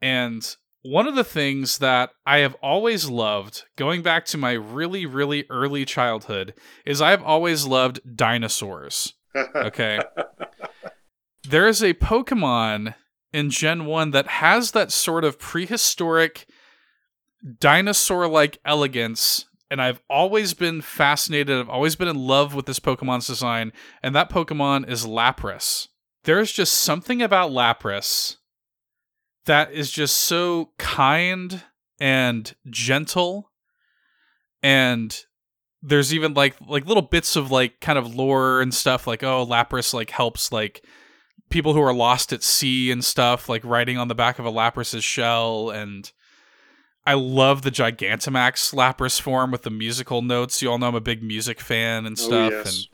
And one of the things that I have always loved, going back to my really, really early childhood, is I've always loved dinosaurs. Okay. there is a Pokemon in Gen 1 that has that sort of prehistoric dinosaur like elegance. And I've always been fascinated. I've always been in love with this Pokemon's design. And that Pokemon is Lapras. There's just something about Lapras that is just so kind and gentle and there's even like like little bits of like kind of lore and stuff like oh lapras like helps like people who are lost at sea and stuff like riding on the back of a lapras's shell. And i love the gigantamax lapras form with the musical notes. You all know i'm a big music fan and oh, stuff. oh, yes.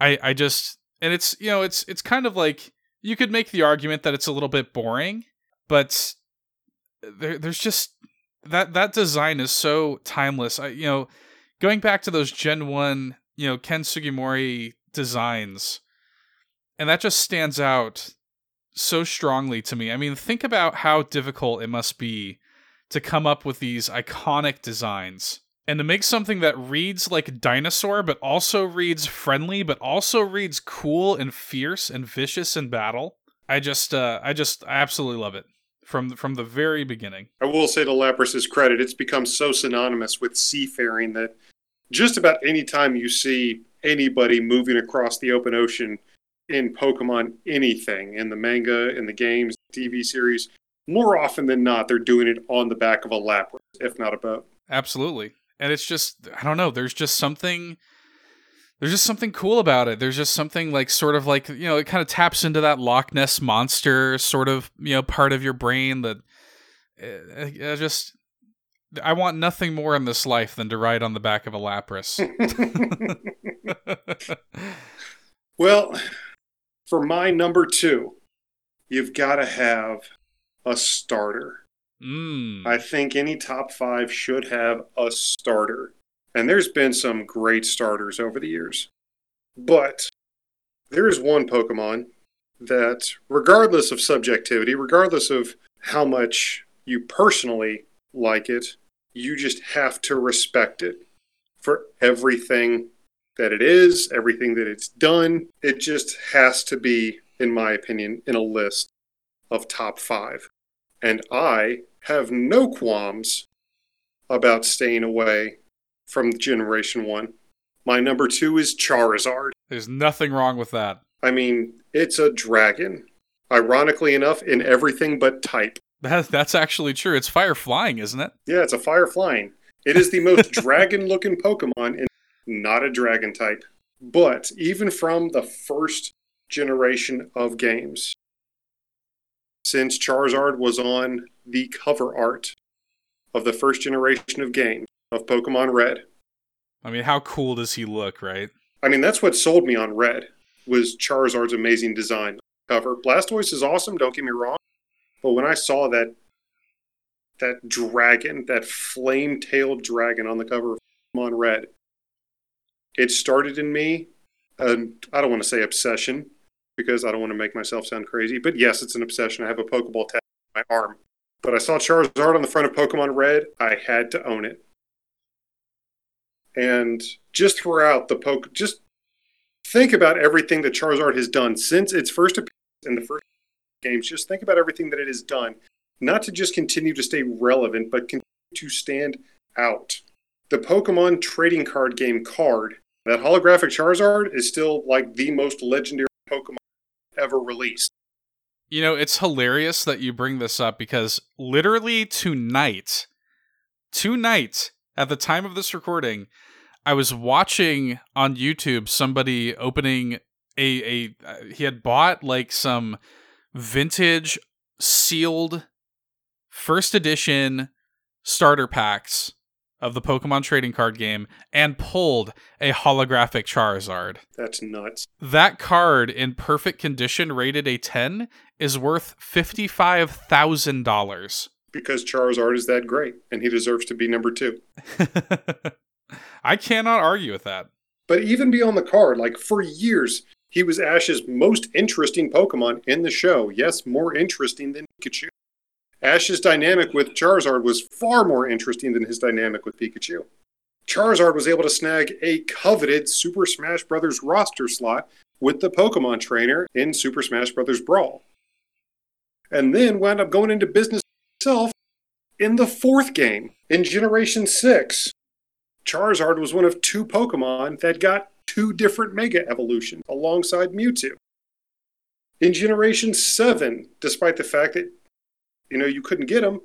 and i i just and it's you know it's it's kind of like you could make the argument that it's a little bit boring but there, there's just that that design is so timeless. I, you know, going back to those Gen One, you know, Ken Sugimori designs, and that just stands out so strongly to me. I mean, think about how difficult it must be to come up with these iconic designs and to make something that reads like a dinosaur but also reads friendly but also reads cool and fierce and vicious in battle. I just uh I just I absolutely love it from from the very beginning. I will say to Lapras's credit, it's become so synonymous with seafaring that just about any time you see anybody moving across the open ocean in Pokemon anything, in the manga, in the games, TV series, more often than not, they're doing it on the back of a Lapras, if not a boat. Absolutely. And it's just I don't know, there's just something there's just something cool about it. There's just something like sort of like you know it kind of taps into that Loch Ness monster sort of you know part of your brain that uh, just I want nothing more in this life than to ride on the back of a Lapras. well, for my number two, you've got to have a starter. Mm. I think any top five should have a starter. And there's been some great starters over the years. But there is one Pokemon that, regardless of subjectivity, regardless of how much you personally like it, you just have to respect it for everything that it is, everything that it's done. It just has to be, in my opinion, in a list of top five. And I have no qualms about staying away from Generation 1. My number two is Charizard. There's nothing wrong with that. I mean, it's a dragon. Ironically enough, in everything but type. That, that's actually true. It's fire flying, isn't it? Yeah, it's a fire flying. It is the most dragon looking Pokemon and not a dragon type. But even from the first generation of games, since Charizard was on the cover art of the first generation of games of Pokemon Red, I mean, how cool does he look, right? I mean, that's what sold me on Red was Charizard's amazing design cover. Blastoise is awesome, don't get me wrong, but when I saw that that dragon, that flame-tailed dragon on the cover of Pokemon Red, it started in me. And I don't want to say obsession because I don't want to make myself sound crazy, but yes, it's an obsession. I have a Pokeball tattoo on my arm. But I saw Charizard on the front of Pokemon Red. I had to own it. And just throughout the poke, just think about everything that Charizard has done since its first appearance in the first games. Just think about everything that it has done, not to just continue to stay relevant, but continue to stand out. The Pokemon trading card game card, that holographic Charizard is still like the most legendary ever released. You know, it's hilarious that you bring this up because literally tonight, tonight, at the time of this recording, I was watching on YouTube somebody opening a a uh, he had bought like some vintage sealed first edition starter packs of the Pokemon trading card game and pulled a holographic Charizard. That's nuts. That card in perfect condition rated a 10 is worth $55,000. Because Charizard is that great and he deserves to be number two. I cannot argue with that. But even beyond the card, like for years, he was Ash's most interesting Pokemon in the show. Yes, more interesting than Pikachu. Ash's dynamic with Charizard was far more interesting than his dynamic with Pikachu. Charizard was able to snag a coveted Super Smash Bros. roster slot with the Pokemon trainer in Super Smash Bros. Brawl. And then wound up going into business himself in the fourth game, in Generation 6. Charizard was one of two Pokemon that got two different Mega Evolutions alongside Mewtwo. In Generation 7, despite the fact that you know you couldn't get him,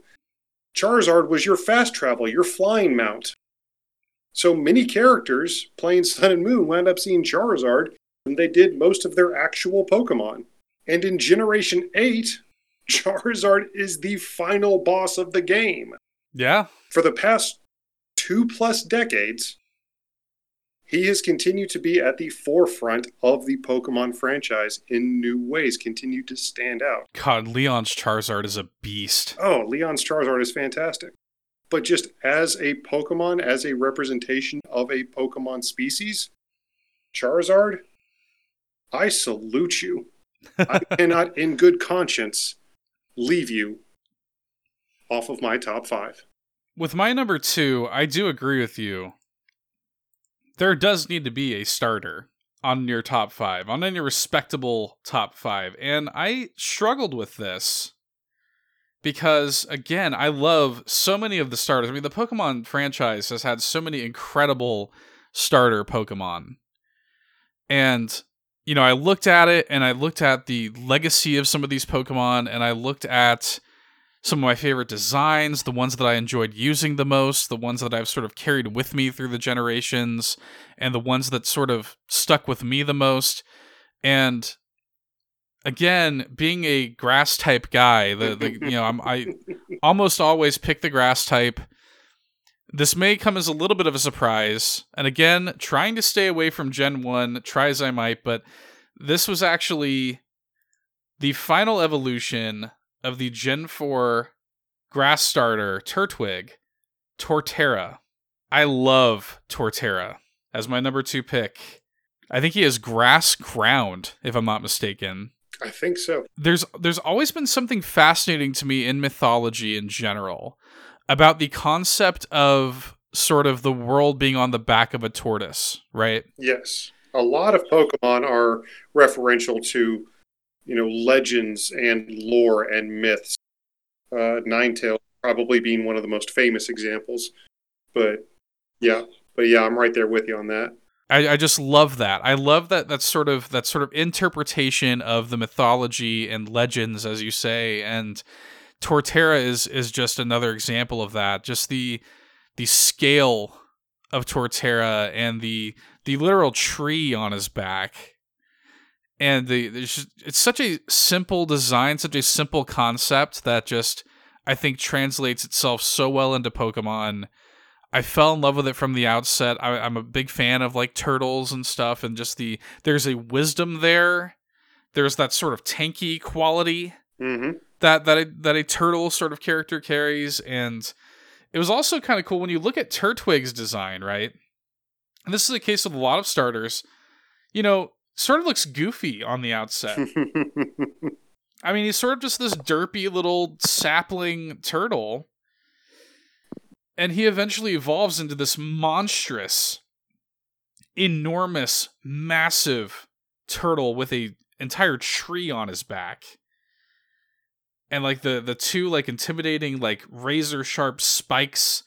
Charizard was your fast travel, your flying mount. So many characters playing Sun and Moon wound up seeing Charizard than they did most of their actual Pokemon. And in Generation 8, Charizard is the final boss of the game. Yeah. For the past two plus decades, he has continued to be at the forefront of the Pokemon franchise in new ways, continued to stand out. God, Leon's Charizard is a beast. Oh, Leon's Charizard is fantastic. But just as a Pokemon, as a representation of a Pokemon species, Charizard, I salute you. I cannot, in good conscience, leave you off of my top five. With my number two, I do agree with you. There does need to be a starter on your top five, on any respectable top five. And I struggled with this because, again, I love so many of the starters. I mean, the Pokemon franchise has had so many incredible starter Pokemon. And, you know, I looked at it and I looked at the legacy of some of these Pokemon and I looked at some of my favorite designs, the ones that I enjoyed using the most, the ones that I've sort of carried with me through the generations, and the ones that sort of stuck with me the most. And again, being a grass type guy, the, the you know, I'm, I almost always pick the grass type. This may come as a little bit of a surprise, and again, trying to stay away from Gen 1, try as I might, but this was actually the final evolution of the Gen 4 grass starter Turtwig, Torterra. I love Torterra as my number two pick. I think he has grass ground, if I'm not mistaken. I think so. There's there's always been something fascinating to me in mythology in general about the concept of sort of the world being on the back of a tortoise, right? Yes. A lot of Pokemon are referential to you know legends and lore and myths. Uh, Ninetales probably being one of the most famous examples, but yeah, but yeah, I'm right there with you on that. I, I just love that. I love that that sort of that sort of interpretation of the mythology and legends, as you say, and Torterra is is just another example of that. Just the the scale of Torterra and the the literal tree on his back. And the just, it's such a simple design, such a simple concept that just I think translates itself so well into Pokemon. I fell in love with it from the outset. I, I'm a big fan of like turtles and stuff, and just the there's a wisdom there. There's that sort of tanky quality Mm-hmm. that that a, that a turtle sort of character carries, and it was also kind of cool when you look at Turtwig's design, right? And this is a case with a lot of starters. You know, sort of looks goofy on the outset. I mean, he's sort of just this derpy little sapling turtle. And he eventually evolves into this monstrous, enormous, massive turtle with a entire tree on his back. And like the the two like intimidating like razor sharp spikes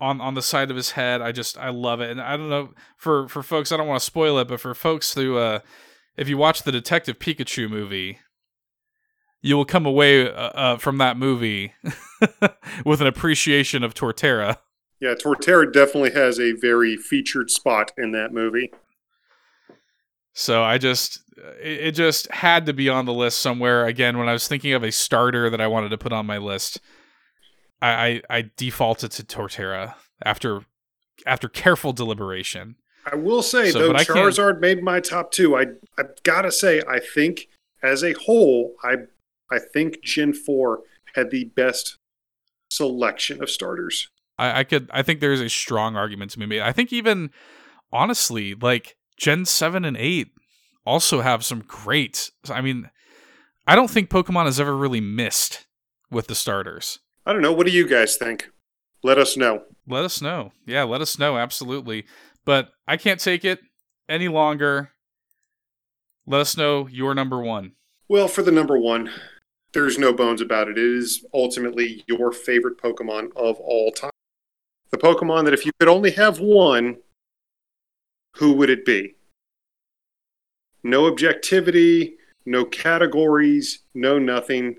on on the side of his head. I just I love it. And I don't know for for folks I don't want to spoil it, but for folks who uh if you watch the Detective Pikachu movie, you will come away uh, uh, from that movie with an appreciation of Torterra. yeah, Torterra definitely has a very featured spot in that movie. So I just it, it just had to be on the list somewhere. Again, when I was thinking of a starter that I wanted to put on my list, I I, I defaulted to Torterra after after careful deliberation. I will say So, though but I can't- Charizard made my top two. I I gotta say I think as a whole I I think Gen four had the best selection of starters. I, I could I think there's a strong argument to be made. I think even honestly, like Gen seven and eight also have some great. I mean, I don't think Pokemon has ever really missed with the starters. I don't know. What do you guys think? Let us know. Let us know. Yeah, let us know. Absolutely. But I can't take it any longer. Let us know your number one. Well, for the number one, there's no bones about it. It is ultimately your favorite Pokemon of all time. The Pokemon that if you could only have one, who would it be? No objectivity, no categories, no nothing.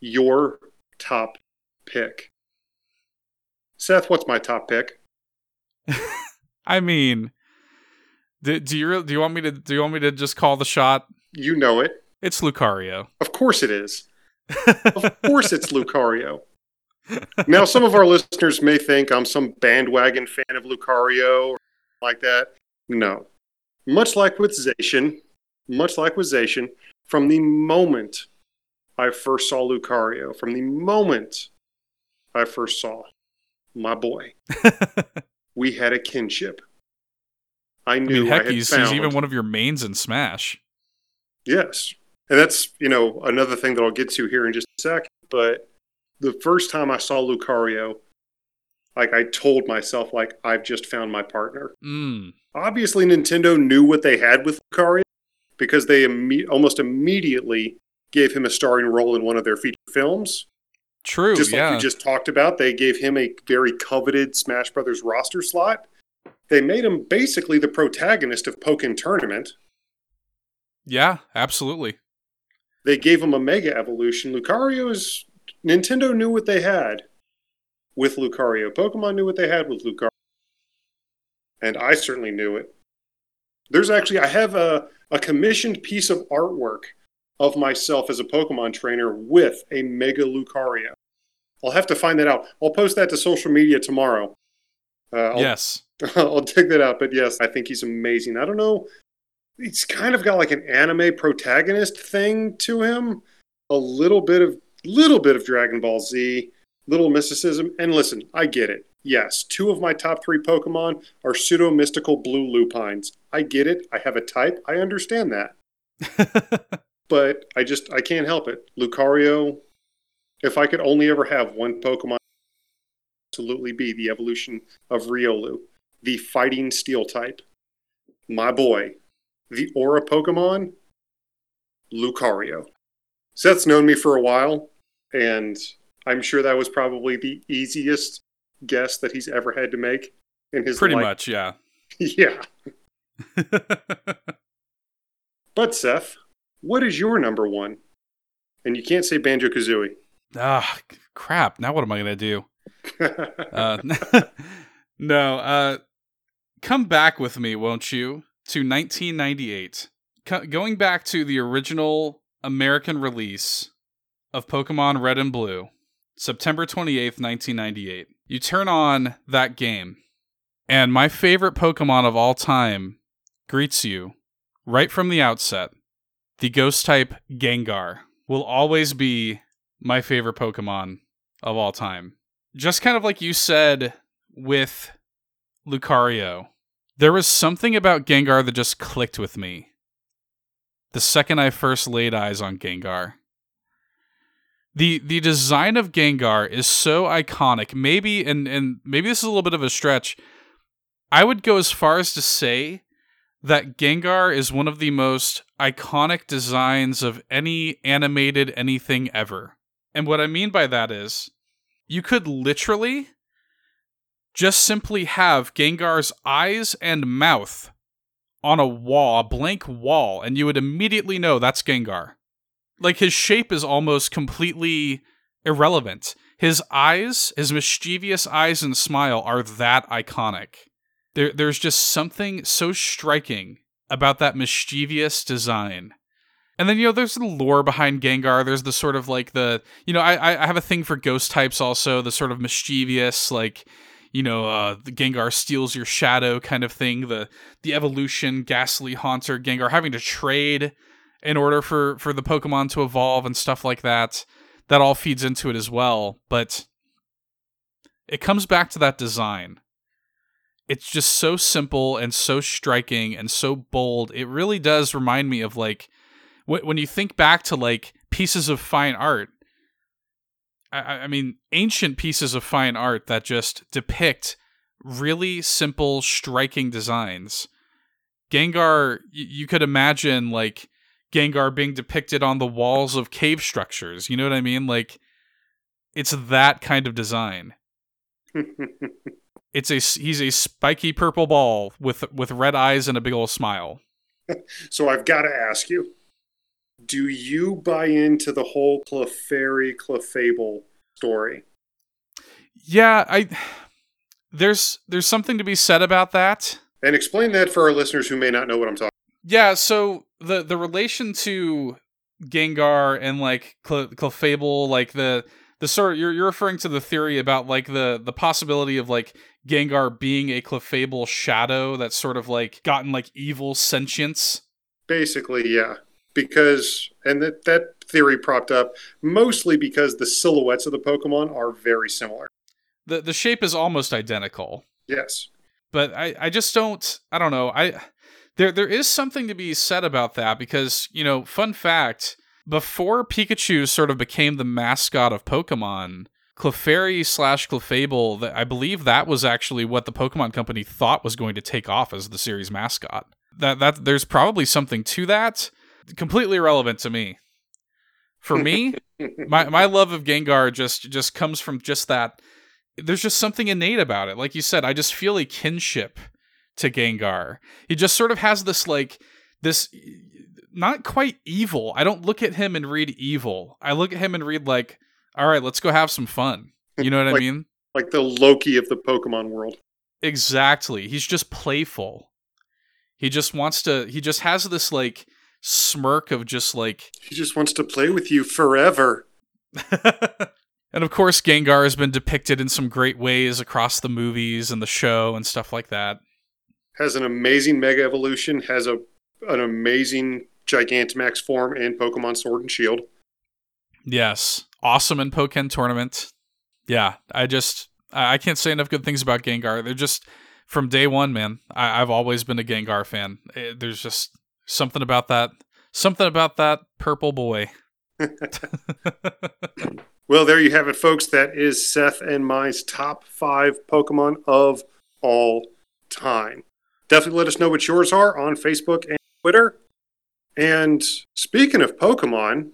Your top pick. Seth, what's my top pick? I mean, do, do you do you want me to do you want me to just call the shot? You know it. It's Lucario. Of course it is. Of course it's Lucario. Now, some of our listeners may think I'm some bandwagon fan of Lucario or like that. No. Much like with Zacian, much like with Zacian, from the moment I first saw Lucario, from the moment I first saw my boy, we had a kinship. I I knew mean, I, heck, had he's, found. he's even one of your mains in Smash. Yes. And that's, you know, another thing that I'll get to here in just a second. But the first time I saw Lucario, like I told myself, like, I've just found my partner. Mm. Obviously, Nintendo knew what they had with Lucario because they imme- almost immediately gave him a starring role in one of their feature films. True. just like yeah. we just talked about, they gave him a very coveted Smash Brothers roster slot. They made him basically the protagonist of Pokken Tournament. yeah. Absolutely. they gave him a mega evolution. Lucario is Nintendo knew what they had with Lucario. Pokemon knew what they had with Lucario. And I certainly knew it. There's actually I have a, a commissioned piece of artwork of myself as a Pokemon trainer with a Mega Lucario. I'll have to find that out. I'll post that to social media tomorrow. Uh, I'll, yes. I'll dig that out. But yes, I think he's amazing. I don't know. He's kind of got like an anime protagonist thing to him. A little bit of little bit of Dragon Ball Z, little mysticism. And listen, I get it. Yes, two of my top three Pokemon are pseudo mystical blue lupines. I get it. I have a type. I understand that. But I just I can't help it. Lucario, if I could only ever have one Pokemon, absolutely be the evolution of Riolu, the fighting steel type. My boy, the Aura Pokemon, Lucario. Seth's known me for a while, and I'm sure that was probably the easiest guess that he's ever had to make in his Pretty life. much. Yeah. Yeah. But Seth, what is your number one? and you can't say Banjo Kazooie. Ah, crap. Now what am I going to do? Uh, no, uh, come back with me, won't you, to 1998. Co- going back to the original American release of Pokemon Red and Blue, September 28th, 1998. You turn on that game, and my favorite Pokemon of all time greets you right from the outset. The ghost type Gengar will always be my favorite Pokemon of all time. Just kind of like you said with Lucario, there was something about Gengar that just clicked with me the second I first laid eyes on Gengar. The the design of Gengar is so iconic. Maybe and and maybe this is a little bit of a stretch. I would go as far as to say that Gengar is one of the most iconic designs of any animated anything ever. And what I mean by that is you could literally just simply have Gengar's eyes and mouth on a wall, a blank wall, and you would immediately know that's Gengar. Like his shape is almost completely irrelevant. His eyes, his mischievous eyes and smile are that iconic. There, there's just something so striking about that mischievous design. And then you know, there's the lore behind Gengar. There's the sort of like the you know, I I have a thing for ghost types also. The sort of mischievous like you know, uh, the Gengar steals your shadow kind of thing. The the evolution, Gastly haunter, Gengar having to trade in order for for the Pokemon to evolve and stuff like that. That all feeds into it as well. But it comes back to that design. It's just so simple and so striking and so bold. It really does remind me of like wh- when you think back to like pieces of fine art I, I mean, ancient pieces of fine art that just depict really simple, striking designs. Gengar, you could imagine like Gengar being depicted on the walls of cave structures. You know what I mean? Like, it's that kind of design. it's a he's a spiky purple ball with with red eyes and a big old smile. so I've got to ask you: Do you buy into the whole Clefairy Clefable story? Yeah, I there's there's something to be said about that. And explain that for our listeners who may not know what I'm talking. Yeah, so the the relation to Gengar and like Cl- Clefable, like the the sort you're you're referring to the theory about like the the possibility of like Gengar being a Clefable shadow that's sort of like gotten like evil sentience. Basically, yeah. Because and that that theory propped up mostly because the silhouettes of the Pokemon are very similar. The the shape is almost identical. Yes. But I I just don't I don't know. I there there is something to be said about that because, you know, fun fact, before Pikachu sort of became the mascot of Pokemon, Clefairy slash Clefable, I believe that was actually what the Pokemon Company thought was going to take off as the series mascot. That that there's probably something to that. Completely irrelevant to me. For me, my my love of Gengar just just comes from just that. There's just something innate about it. Like you said, I just feel a kinship to Gengar. He just sort of has this like this not quite evil. I don't look at him and read evil. I look at him and read like, all right, let's go have some fun. You know what like, I mean? Like the Loki of the Pokemon world. Exactly. He's just playful. He just wants to he just has this like smirk of just like he just wants to play with you forever. and of course Gengar has been depicted in some great ways across the movies and the show and stuff like that. Has an amazing mega evolution, has a an amazing Gigantamax form in Pokemon Sword and Shield. Yes. Awesome in Pokken tournament. Yeah, I just I can't say enough good things about Gengar. They're just from day one, man. I, have always been a Gengar fan. Eh, there's just something about that something about that purple boy well there you have it folks that is seth and my's top five pokemon of all time definitely let us know what yours are on facebook and twitter and speaking of pokemon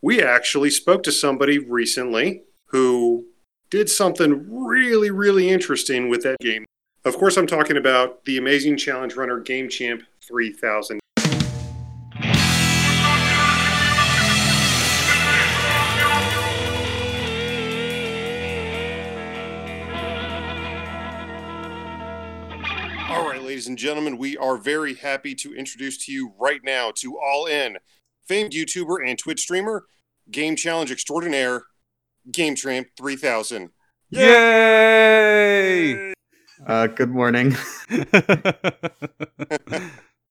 we actually spoke to somebody recently who did something really really interesting with that game of course i'm talking about the amazing challenge runner game champ 3000. Ladies and gentlemen, we are very happy to introduce to you right now to All In, famed YouTuber and Twitch streamer, Game Challenge Extraordinaire, Game Champ 3000. Yay! Uh, good morning.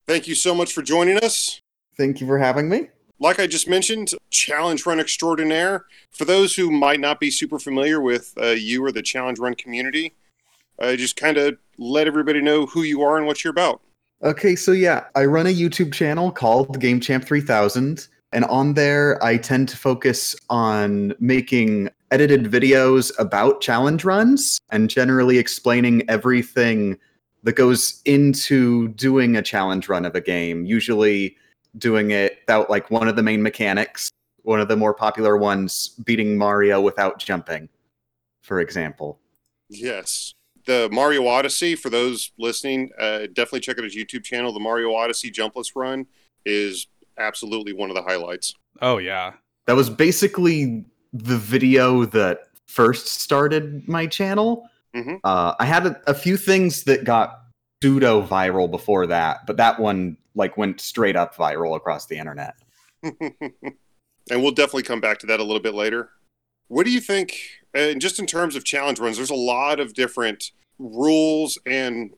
Thank you so much for joining us. Thank you for having me. Like I just mentioned, Challenge Run Extraordinaire. For those who might not be super familiar with uh, you or the Challenge Run community, uh, just kind of let everybody know who you are and what you're about. Okay, so yeah, I run a YouTube channel called Game Champ 3000, and on there I tend to focus on making edited videos about challenge runs and generally explaining everything that goes into doing a challenge run of a game, usually doing it without like one of the main mechanics, one of the more popular ones beating Mario without jumping, for example. Yes. The Mario Odyssey, for those listening, uh, definitely check out his YouTube channel. The Mario Odyssey Jumpless Run is absolutely one of the highlights. oh yeah. That was basically the video that first started my channel. Mhm. Uh, I had a, a few things that got pseudo viral before that, but that one like went straight up viral across the internet. and we'll definitely come back to that a little bit later. What do you think, and just in terms of challenge runs, there's a lot of different rules and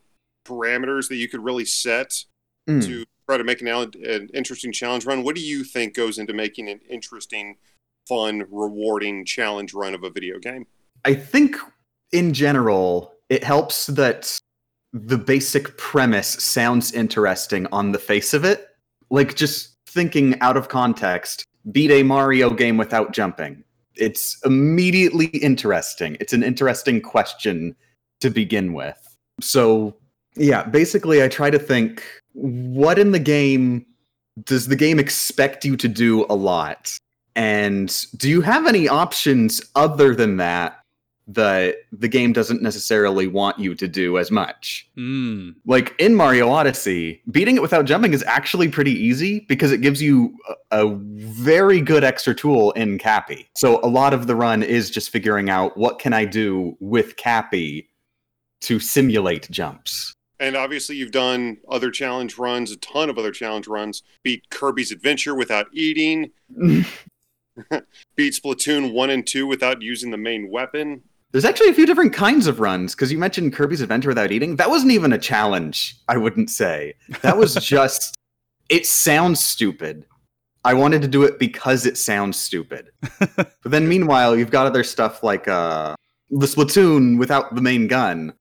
parameters that you could really set Mm. to try to make an, an interesting challenge run. What do you think goes into making an interesting, fun, rewarding challenge run of a video game? I think in general, it helps that the basic premise sounds interesting on the face of it. Like just thinking out of context, beat a Mario game without jumping. It's immediately interesting. It's an interesting question to begin with. So, yeah, basically, I try to think what in the game does the game expect you to do a lot? And do you have any options other than that that the game doesn't necessarily want you to do as much? Mm. Like in Mario Odyssey, beating it without jumping is actually pretty easy because it gives you a, a very good extra tool in Cappy. So a lot of the run is just figuring out what can I do with Cappy to simulate jumps. And obviously, you've done other challenge runs, a ton of other challenge runs. Beat Kirby's Adventure without eating. Beat Splatoon 1 and 2 without using the main weapon. There's actually a few different kinds of runs because you mentioned Kirby's Adventure Without Eating. That wasn't even a challenge, I wouldn't say. That was just, it sounds stupid. I wanted to do it because it sounds stupid. but then meanwhile, you've got other stuff like uh, the Splatoon without the main gun.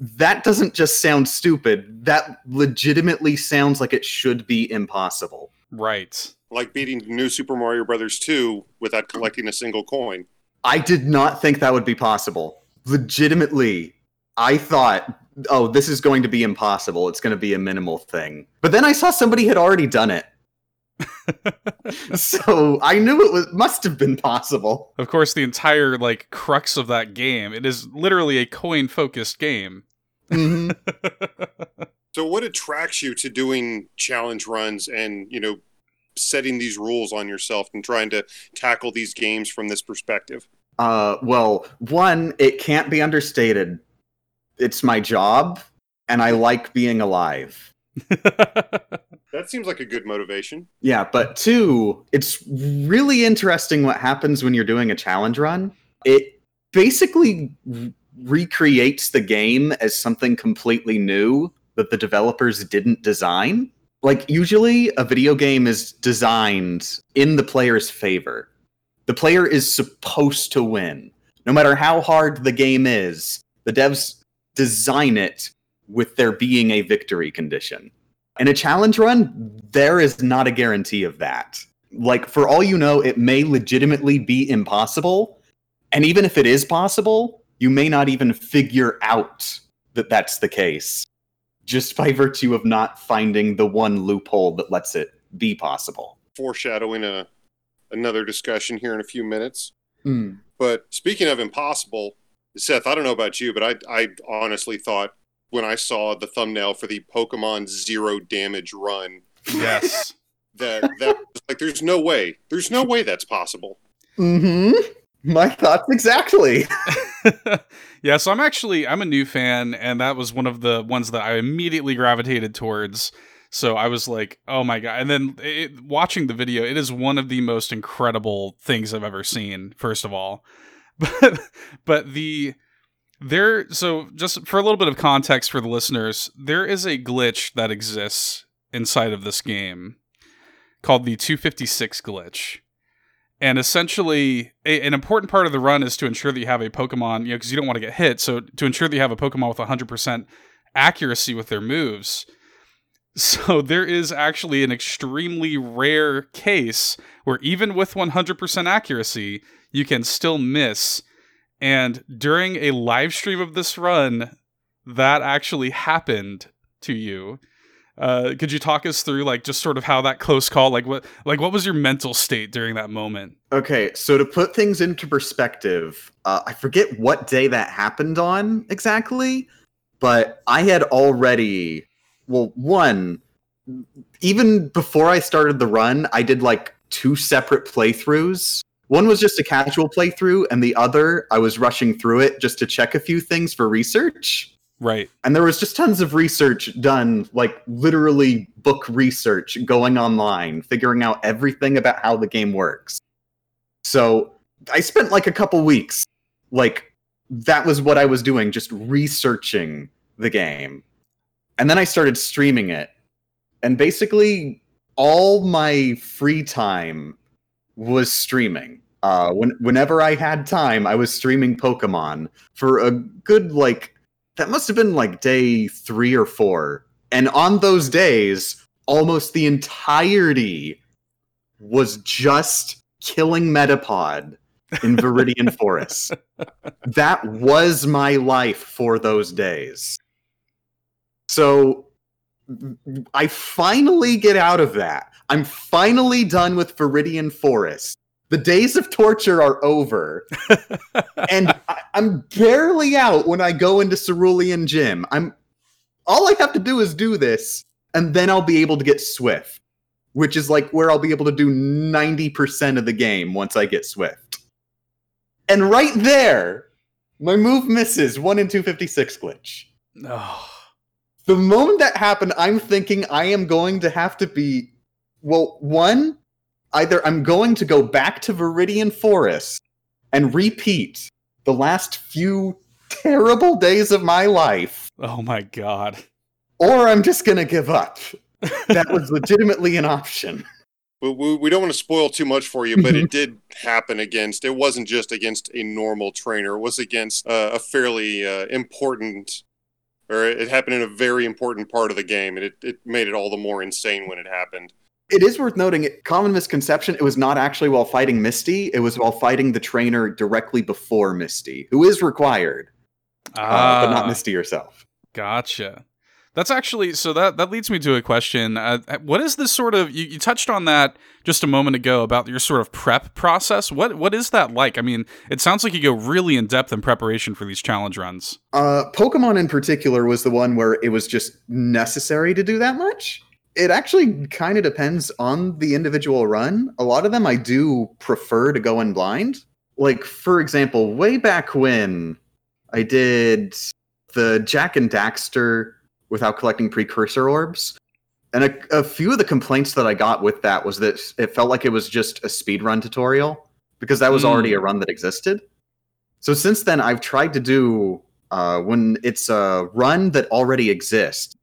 That doesn't just sound stupid. That legitimately sounds like it should be impossible. Right. Like beating New Super Mario Brothers 2 without collecting a single coin. I did not think that would be possible. Legitimately, I thought, oh, this is going to be impossible. It's going to be a minimal thing. But then I saw somebody had already done it. so I knew it was must have been possible. Of course, the entire like crux of that game. It is literally a coin focused game. Mhm. So, what attracts you to doing challenge runs and, you know, setting these rules on yourself and trying to tackle these games from this perspective? Uh, well, one, it can't be understated. It's my job, and I like being alive. That seems like a good motivation. Yeah, but two, it's really interesting what happens when you're doing a challenge run. It basically recreates the game as something completely new that the developers didn't design. Like, usually a video game is designed in the player's favor. The player is supposed to win. No matter how hard the game is, the devs design it with there being a victory condition. In a challenge run, there is not a guarantee of that. Like, for all you know, it may legitimately be impossible. And even if it is possible, you may not even figure out that that's the case just by virtue of not finding the one loophole that lets it be possible. Foreshadowing a another discussion here in a few minutes. But speaking of impossible, Seth, I don't know about you, but I I honestly thought when I saw the thumbnail for the Pokemon Zero Damage run yes. that that like there's no way, there's no way that's possible. Mm-hmm. My thoughts exactly. yeah, so I'm actually I'm a new fan, and that was one of the ones that I immediately gravitated towards. So I was like, "Oh my god!" And then it, watching the video, it is one of the most incredible things I've ever seen. First of all, but but the there. So just for a little bit of context for the listeners, there is a glitch that exists inside of this game called the 256 glitch. And essentially, a, an important part of the run is to ensure that you have a Pokemon, you know, because you don't want to get hit. So to ensure that you have a Pokemon with 100% accuracy with their moves. So there is actually an extremely rare case where even with 100% accuracy, you can still miss. And during a live stream of this run, that actually happened to you. Uh, could you talk us through like just sort of how that close call like what like what was your mental state during that moment Okay, so to put things into perspective, uh, I forget what day that happened on exactly, but I had already, well, one, even before I started the run, I did like two separate playthroughs. One was just a casual playthrough, and the other, I was rushing through it just to check a few things for research. Right And there was just tons of research done, like literally book research going online, figuring out everything about how the game works. So I spent like a couple weeks, like that was what I was doing, just researching the game. And then I started streaming it. And basically, all my free time was streaming. Uh, when, whenever I had time, I was streaming Pokemon for a good, like, that must have been like day three or four. And on those days, almost the entirety was just killing Metapod in Viridian Forest. That was my life for those days. So I finally get out of that. I'm finally done with Viridian Forest. The days of torture are over. and I, I'm barely out when I go into Cerulean Gym. I'm all I have to do is do this, and then I'll be able to get Swift, which is like where I'll be able to do 90% of the game once I get Swift. And right there, my move misses one in 256 glitch. oh The moment that happened, I'm thinking I am going to have to be, well, one, either I'm going to go back to Viridian Forest and repeat the last few terrible days of my life, oh my god or I'm just going to give up. That was legitimately an option. We, we, we don't want to spoil too much for you, but it did happen against. It wasn't just against a normal trainer. It was against uh, a fairly uh, important, or it happened in a very important part of the game, and it, it made it all the more insane when it happened. It is worth noting, common misconception, it was not actually while fighting Misty, it was while fighting the trainer directly before Misty, who is required, uh, but not Ah. Misty herself. Gotcha. That's actually so that that leads me to a question. Uh, what is this sort of? You, you touched on that just a moment ago about your sort of prep process. What what is that like? I mean, it sounds like you go really in depth in preparation for these challenge runs. Uh, Pokemon in particular was the one where it was just necessary to do that much. It actually kind of depends on the individual run. A lot of them I do prefer to go in blind. Like, for example, way back when I did the Jak and Daxter without collecting precursor orbs. And a, a few of the complaints that I got with that was that it felt like it was just a speedrun tutorial because that was Mm. already a run that existed. So since then, I've tried to do uh, when it's a run that already exists.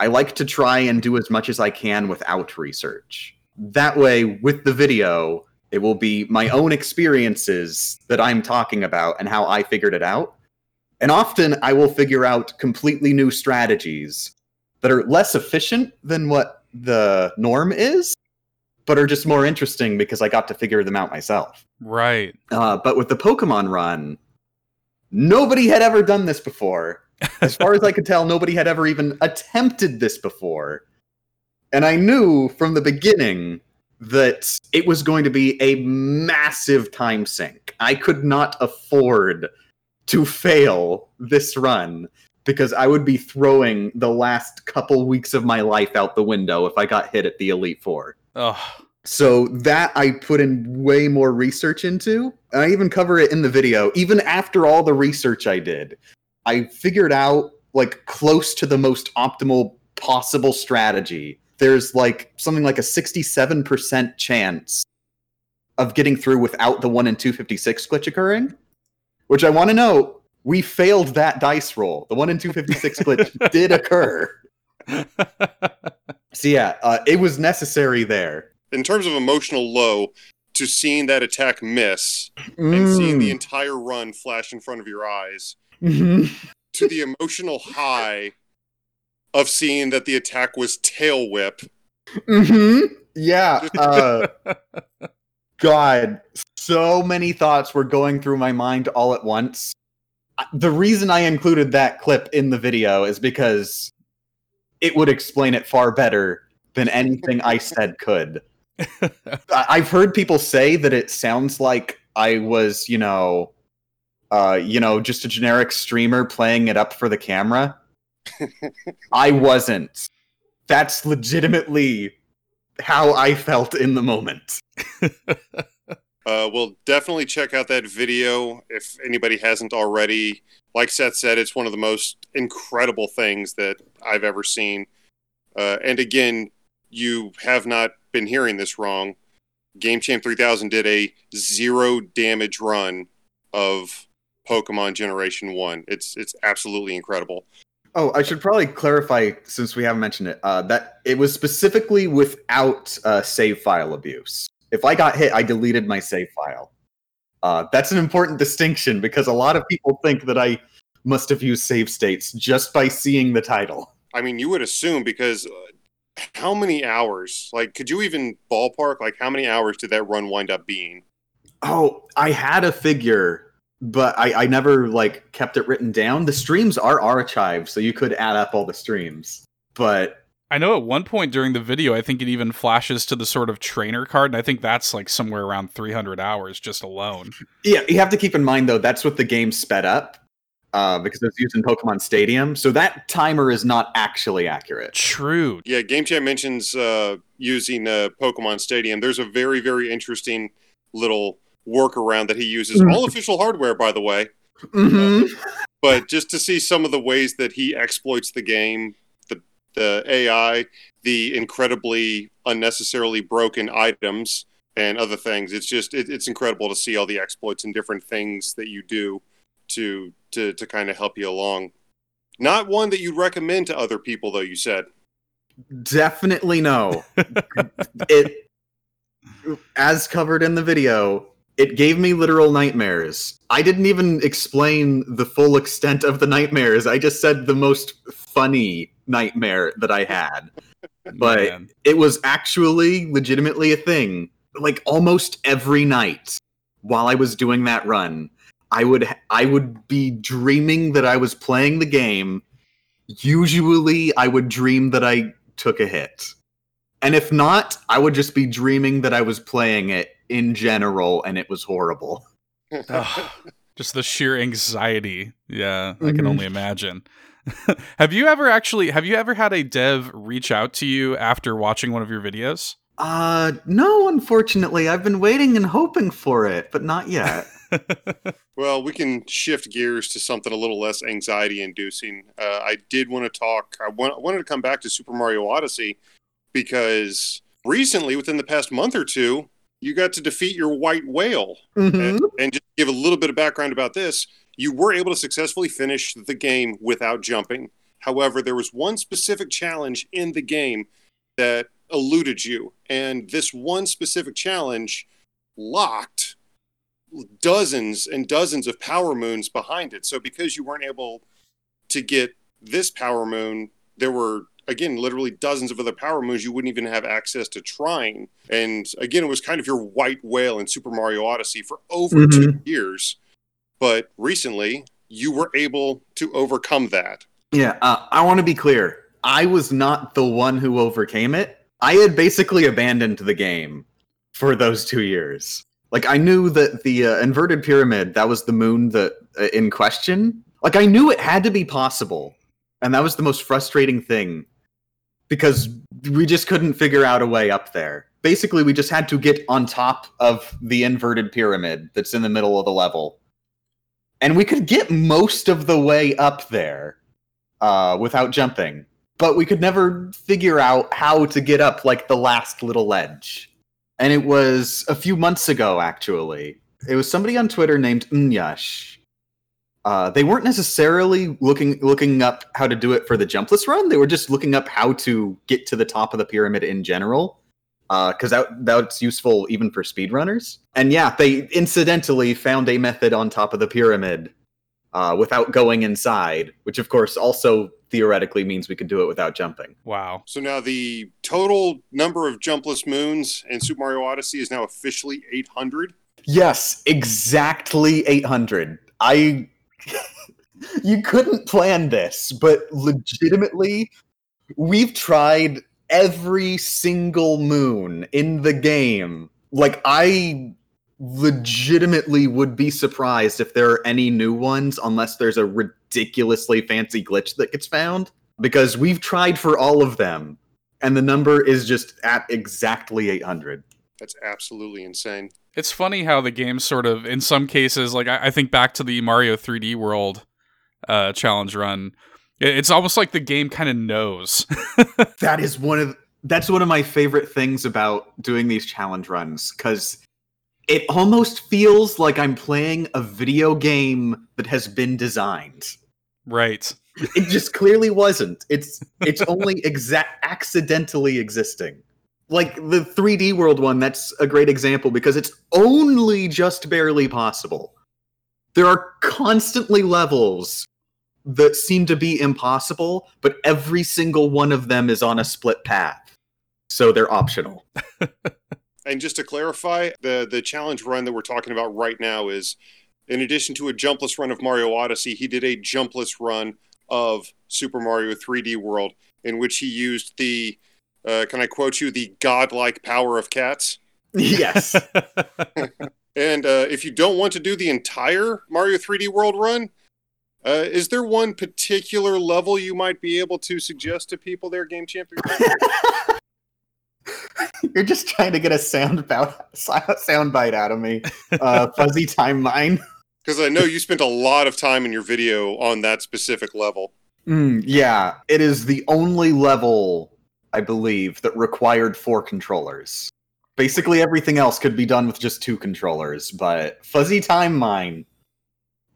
I like to try and do as much as I can without research. That way, with the video, it will be my own experiences that I'm talking about and how I figured it out. And often I will figure out completely new strategies that are less efficient than what the norm is, but are just more interesting because I got to figure them out myself. Right. Uh, but with the Pokemon run, nobody had ever done this before. As far as I could tell, nobody had ever even attempted this before. And I knew from the beginning that it was going to be a massive time sink. I could not afford to fail this run because I would be throwing the last couple weeks of my life out the window if I got hit at the Elite Four. Oh, So that I put in way more research into. And I even cover it in the video. Even after all the research I did, I figured out like close to the most optimal possible strategy. There's like something like a 67% chance of getting through without the 1 in 256 glitch occurring, which I want to note, we failed that dice roll. The 1 in 256 glitch did occur. So yeah, uh, it was necessary there. In terms of emotional low, to seeing that attack miss and seeing the Mm. entire run flash in front of your eyes, Mhm. to the emotional high of seeing that the attack was tail whip. Mhm. Yeah. Uh, God, so many thoughts were going through my mind all at once. The reason I included that clip in the video is because it would explain it far better than anything I said could. I've heard people say that it sounds like I was, you know, uh, you know, just a generic streamer playing it up for the camera. I wasn't. That's legitimately how I felt in the moment. Uh, we'll definitely check out that video if anybody hasn't already. Like Seth said, it's one of the most incredible things that I've ever seen. Uh, and again, you have not been hearing this wrong. Game Champ 3000 did a zero damage run of Pokemon Generation 1. It's it's absolutely incredible. Oh, I should probably clarify since we haven't mentioned it. Uh, that it was specifically without uh, save file abuse. If I got hit, I deleted my save file. Uh, that's an important distinction because a lot of people think that I must have used save states just by seeing the title. I mean, you would assume because uh, how many hours? Like, could you even ballpark? Like, how many hours did that run wind up being? Oh, I had a figure, but I, I never like kept it written down. The streams are archived, so you could add up all the streams. But I know at one point during the video, I think it even flashes to the sort of trainer card, and I think that's like somewhere around 300 hours just alone. Yeah, you have to keep in mind though that's what the game sped up uh, because it's used in Pokemon Stadium. So that timer is not actually accurate. True. Yeah, Game Champ mentions uh, using uh, Pokemon Stadium. There's a very, very interesting little workaround that he uses. Mhm. All official hardware, by the way. hmm But just to see some of the ways that he exploits the game, the the AI, the incredibly unnecessarily broken items, and other things. It's just it, it's incredible to see all the exploits and different things that you do to to to kind of help you along. Not one that you'd recommend to other people, though. You said. Definitely no. it, as covered in the video, it gave me literal nightmares. I didn't even explain the full extent of the nightmares. I just said the most funny nightmare that I had. But Man. it was actually legitimately a thing. Like almost every night while I was doing that run, I would I would be dreaming that I was playing the game. Usually I would dream that I took a hit. And if not, I would just be dreaming that I was playing it in general and it was horrible. Ugh, just the sheer anxiety. Yeah, I can Mhm. only imagine. have you ever actually have you ever had a dev reach out to you after watching one of your videos? Uh no, unfortunately. I've been waiting and hoping for it, but not yet. Well, we can shift gears to something a little less anxiety inducing. Uh, I did want to talk, I, want, I wanted to come back to Super Mario Odyssey because recently, within the past month or two, you got to defeat your white whale. Mhm. And, and just give a little bit of background about this, you were able to successfully finish the game without jumping. However, there was one specific challenge in the game that eluded you. And this one specific challenge locked dozens and dozens of power moons behind it. So because you weren't able to get this power moon, there were again literally dozens of other power moons you wouldn't even have access to trying. And again, it was kind of your white whale in Super Mario Odyssey for over two years. But recently, you were able to overcome that. Yeah, uh, I want to be clear. I was not the one who overcame it. I had basically abandoned the game for those two years. Like I knew that the uh, inverted pyramid that was the moon that uh, in question. Like I knew it had to be possible, and that was the most frustrating thing because we just couldn't figure out a way up there. basically we just had to get on top of the inverted pyramid that's in the middle of the level. And we could get most of the way up there uh, without jumping, but we could never figure out how to get up like the last little ledge. And it was a few months ago, actually. It was somebody on Twitter named Nyash. Uh, they weren't necessarily looking looking up how to do it for the jumpless run. They were just looking up how to get to the top of the pyramid in general because that that's useful even for speedrunners. And yeah, they incidentally found a method on top of the pyramid uh, without going inside, which of course also theoretically means we could do it without jumping. Wow. So now the total number of jumpless moons in Super Mario Odyssey is now officially 800. Yes, exactly 800. I you couldn't plan this, but legitimately we've tried every single moon in the game. Like I legitimately would be surprised if there are any new ones unless there's a ridiculously fancy glitch that gets found because we've tried for all of them and the number is just at exactly 800. That's absolutely insane. It's funny how the game sort of, in some cases, like I, I think back to the Mario 3D World uh, challenge run. it- It's almost like the game kind of knows. that is one of that's one of my favorite things about doing these challenge runs because it almost feels like I'm playing a video game that has been designed. right. It just clearly wasn't. It's it's only exact accidentally existing. Like the 3D world one, that's a great example because it's only just barely possible. There are constantly levels that seem to be impossible, but every single one of them is on a split path. So they're optional. And just to clarify, the the challenge run that we're talking about right now is, in addition to a jumpless run of Mario Odyssey, he did a jumpless run of Super Mario 3D World, in which he used the, uh, can I quote you, the godlike power of cats. yes. And uh, if you don't want to do the entire Mario 3D World run, uh, is there one particular level you might be able to suggest to people there, Game Champion? You're just trying to get a sound bout, sound bite out of me. Uh, fuzzy time mine. Because I know you spent a lot of time in your video on that specific level. Mm, yeah, it is the only level, I believe, that required four controllers. Basically, everything else could be done with just two controllers, but Fuzzy Time Mine,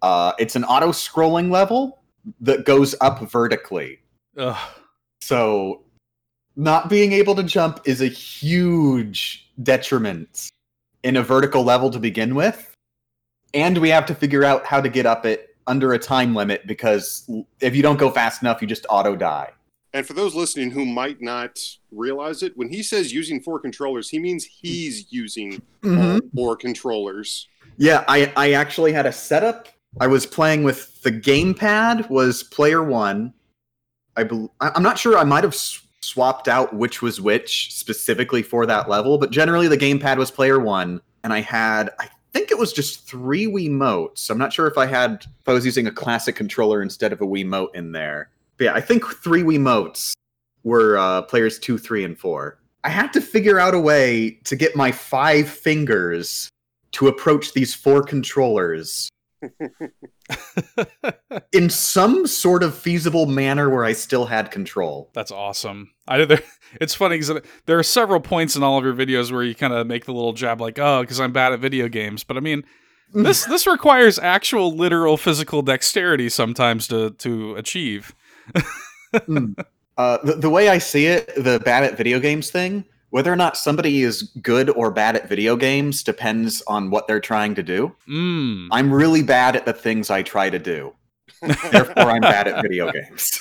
uh, it's an auto scrolling level that goes up vertically. Ugh. So, not being able to jump is a huge detriment in a vertical level to begin with. And we have to figure out how to get up it under a time limit because if you don't go fast enough, you just auto die. And for those listening who might not realize it, when he says using four controllers, he means he's using mm-hmm. all four controllers. Yeah, I, I actually had a setup. I was playing with the gamepad was player one. I bel I- I'm not sure. I might have swapped out which was which specifically for that level, but generally the gamepad was player one, and I had I think it was just three Wiimotes. I'm not sure if I had if I was using a classic controller instead of a Wiimote in there. But yeah, I think three Wiimotes were uh, players two, three, and four. I had to figure out a way to get my five fingers to approach these four controllers in some sort of feasible manner where I still had control. That's awesome. I there, it's funny because there are several points in all of your videos where you kind of make the little jab, like, "Oh, because I'm bad at video games." But I mean, this this requires actual, literal, physical dexterity sometimes to to achieve. Mm. Uh, the, the way I see it, the bad at video games thing, whether or not somebody is good or bad at video games depends on what they're trying to do. Mm. I'm really bad at the things I try to do. Therefore, I'm bad at video games.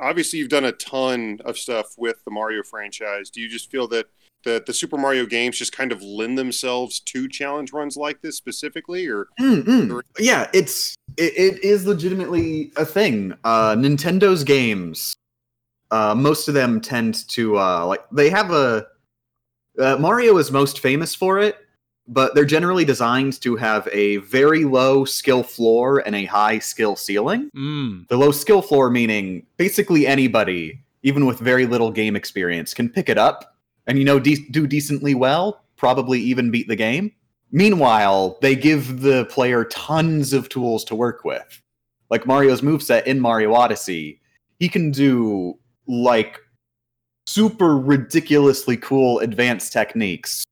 Obviously, you've done a ton of stuff with the Mario franchise. Do you just feel that the, the Super Mario games just kind of lend themselves to challenge runs like this specifically, or Mm, mm. Yeah, it's it, it is legitimately a thing. Uh, Nintendo's games, uh, most of them tend to uh, like they have a uh, Mario is most famous for it, but they're generally designed to have a very low skill floor and a high skill ceiling. Mm. The low skill floor meaning basically anybody, even with very little game experience, can pick it up and you know de- do decently well, probably even beat the game. Meanwhile, they give the player tons of tools to work with. Like Mario's moveset in Mario Odyssey, he can do like super ridiculously cool advanced techniques.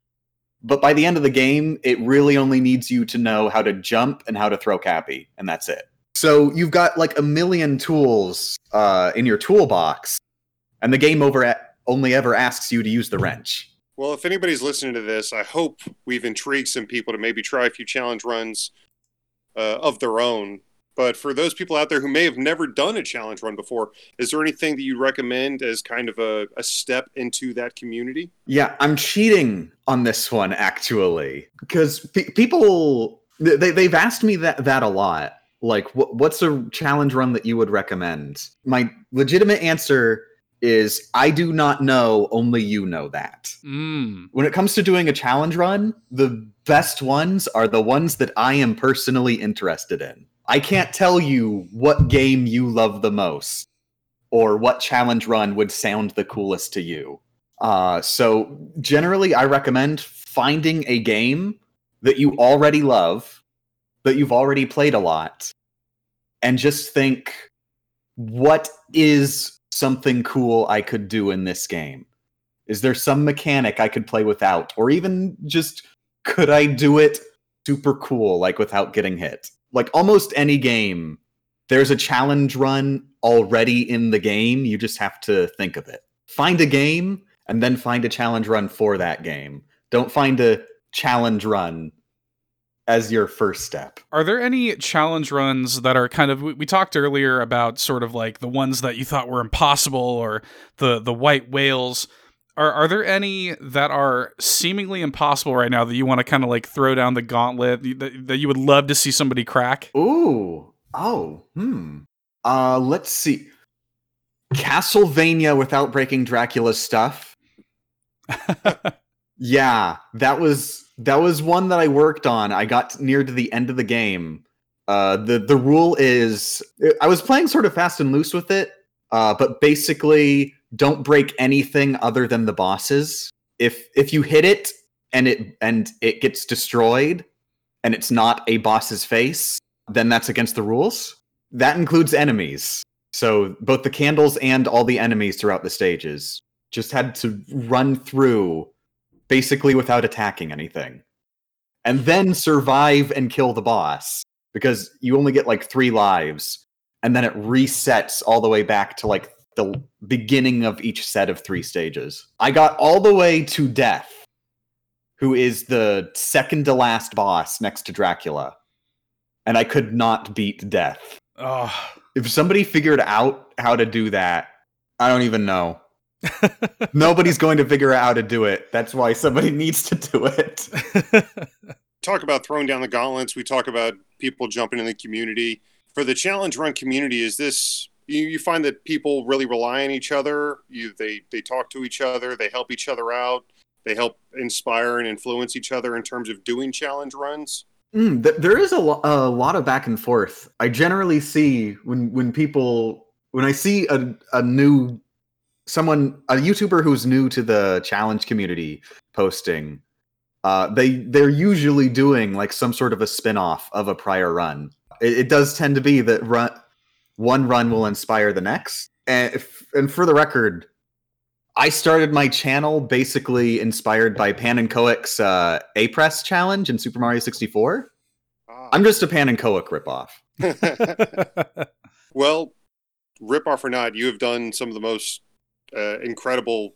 But by the end of the game, it really only needs you to know how to jump and how to throw Cappy, and that's it. So you've got like a million tools uh, in your toolbox, and the game over only ever asks you to use the wrench. Well, if anybody's listening to this, I hope we've intrigued some people to maybe try a few challenge runs uh, of their own. But for those people out there who may have never done a challenge run before, is there anything that you recommend as kind of a, a step into that community? Yeah, I'm cheating on this one actually because pe- people they they've asked me that that a lot. Like, wh- what's a challenge run that you would recommend? My legitimate answer is I do not know. Only you know that. Mm. When it comes to doing a challenge run, the best ones are the ones that I am personally interested in. I can't tell you what game you love the most or what challenge run would sound the coolest to you. Uh, so generally, I recommend finding a game that you already love, that you've already played a lot, and just think, what is something cool I could do in this game? Is there some mechanic I could play without? Or even just, could I do it super cool, like without getting hit? Like almost any game, there's a challenge run already in the game. You just have to think of it. Find a game and then find a challenge run for that game. Don't find a challenge run as your first step. Are there any challenge runs that are kind of we, we talked earlier about sort of like the ones that you thought were impossible or the the white whales? Are are there any that are seemingly impossible right now that you want to kind of like throw down the gauntlet that, that you would love to see somebody crack? Ooh. Oh. Hmm. Uh let's see. Castlevania without breaking Dracula's stuff. Yeah, that was that was one that I worked on. I got near to the end of the game. Uh, the the rule is I was playing sort of fast and loose with it, uh, but basically don't break anything other than the bosses. If if you hit it and it and it gets destroyed, and it's not a boss's face, then that's against the rules. That includes enemies. So both the candles and all the enemies throughout the stages just had to run through basically without attacking anything. And then survive and kill the boss because you only get like 3 lives and then it resets all the way back to like the beginning of each set of 3 stages. I got all the way to death who is the second to last boss next to Dracula. And I could not beat death. oh. If somebody figured out how to do that, I don't even know. Nobody's going to figure out how to do it. That's why somebody needs to do it. Talk about throwing down the gauntlets. We talk about people jumping in the community. For the challenge run community, is this you, you find that people really rely on each other? You they they talk to each other, they help each other out, they help inspire and influence each other in terms of doing challenge runs. Mm, th- there is a, lo- a lot of back and forth. I generally see when when people when I see a a new someone a YouTuber who's new to the challenge community posting, uh, they they're usually doing like some sort of a spin-off of a prior run. It, it does tend to be that run one run will inspire the next. And if, and for the record, I started my channel basically inspired by Pannenkoek's uh, A Press challenge in Super Mario 64. Ah. I'm just a Pannenkoek ripoff. well, rip off or not, you have done some of the most uh, incredible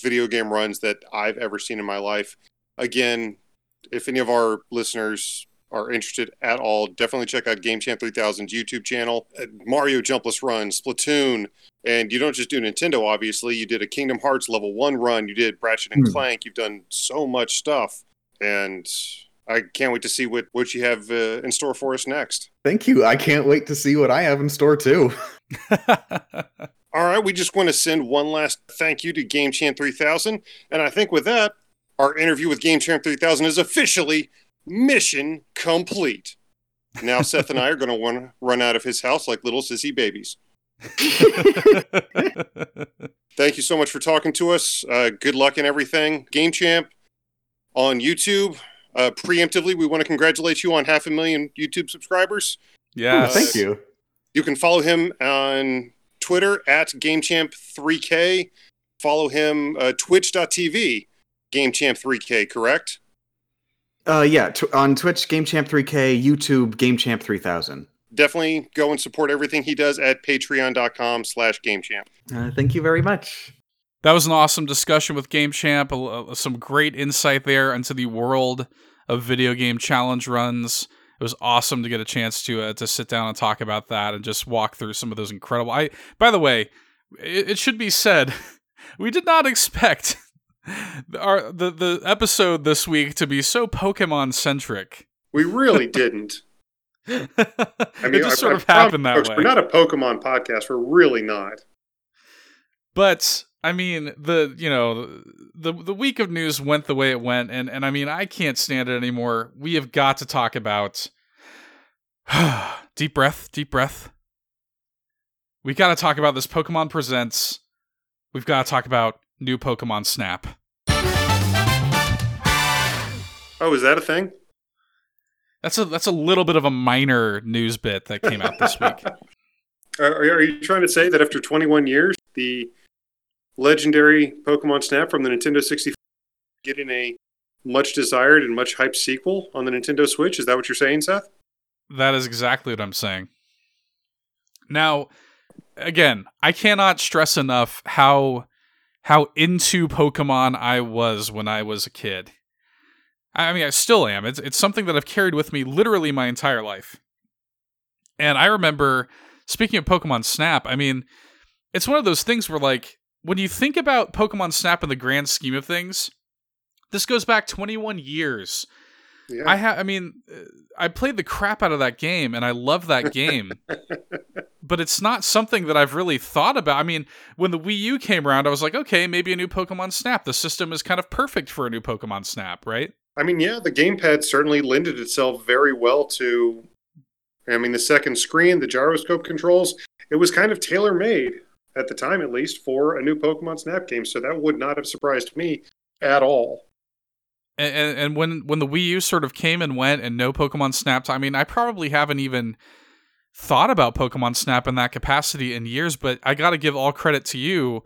video game runs that I've ever seen in my life. Again, if any of our listeners are interested at all, definitely check out Game Champ 3000's YouTube channel. Uh, Mario Jumpless Run, Splatoon, and you don't just do Nintendo, obviously. You did a Kingdom Hearts level one run, you did Ratchet and Hmm. Clank, you've done so much stuff. And I can't wait to see what, what you have uh, in store for us next. Thank you. I can't wait to see what I have in store too. All right, we just want to send one last thank you to Game Champ 3000. And I think with that, our interview with Game Champ 3000 is officially mission complete. Now, Seth and I are going to run, run out of his house like little sissy babies. Thank you so much for talking to us. Uh, good luck in everything. Game Champ on YouTube. Uh, preemptively, we want to congratulate you on half a million YouTube subscribers. yeah. Thank you. You can follow him on Twitter at GameChamp3K. Follow him uh, twitch.tv, GameChamp3K, correct? Uh, yeah, t- on Twitch, GameChamp3K, YouTube, GameChamp3000. Definitely go and support everything he does at patreon.com slash GameChamp. Uh, thank you very much. That was an awesome discussion with Game Champ. a- a- Some great insight there into the world of video game challenge runs. It was awesome to get a chance to uh, to sit down and talk about that and just walk through some of those incredible. I by the way, it, it should be said, we did not expect our the the episode this week to be so Pokemon centric. We really didn't. I I mean, it just I- sort I of happened promise that folks, way. We're not a Pokemon podcast. We're really not. But I mean, the you know the the week of news went the way it went, and and I mean, I can't stand it anymore. We have got to talk about deep breath, deep breath. We got to talk about this Pokemon Presents. We've got to talk about new Pokemon Snap. Oh, is that a thing? That's a that's a little bit of a minor news bit that came out this week. Are, are you trying to say that after 21 years, the legendary Pokemon Snap from the Nintendo 64 getting a much desired and much hyped sequel on the Nintendo Switch? Is that what you're saying, Seth? That is exactly what I'm saying. Now, again, I cannot stress enough how how into Pokemon I was when I was a kid. I mean, I still am. It's it's something that I've carried with me literally my entire life. And I remember speaking of Pokemon Snap, I mean, it's one of those things where like when you think about Pokemon Snap in the grand scheme of things, this goes back 21 years. Yeah. I have. I mean, uh, I played the crap out of that game, and I love that game. but it's not something that I've really thought about. I mean, when the Wii U came around, I was like, okay, maybe a new Pokemon Snap. The system is kind of perfect for a new Pokemon Snap, right? I mean, yeah, the gamepad certainly lended itself very well to. I mean, the second screen, the gyroscope controls, it was kind of tailor made at the time, at least, for a new Pokemon Snap game. So that would not have surprised me at all. And, and when when the Wii U sort of came and went, and no Pokemon Snap. I mean, I probably haven't even thought about Pokemon Snap in that capacity in years. But I got to give all credit to you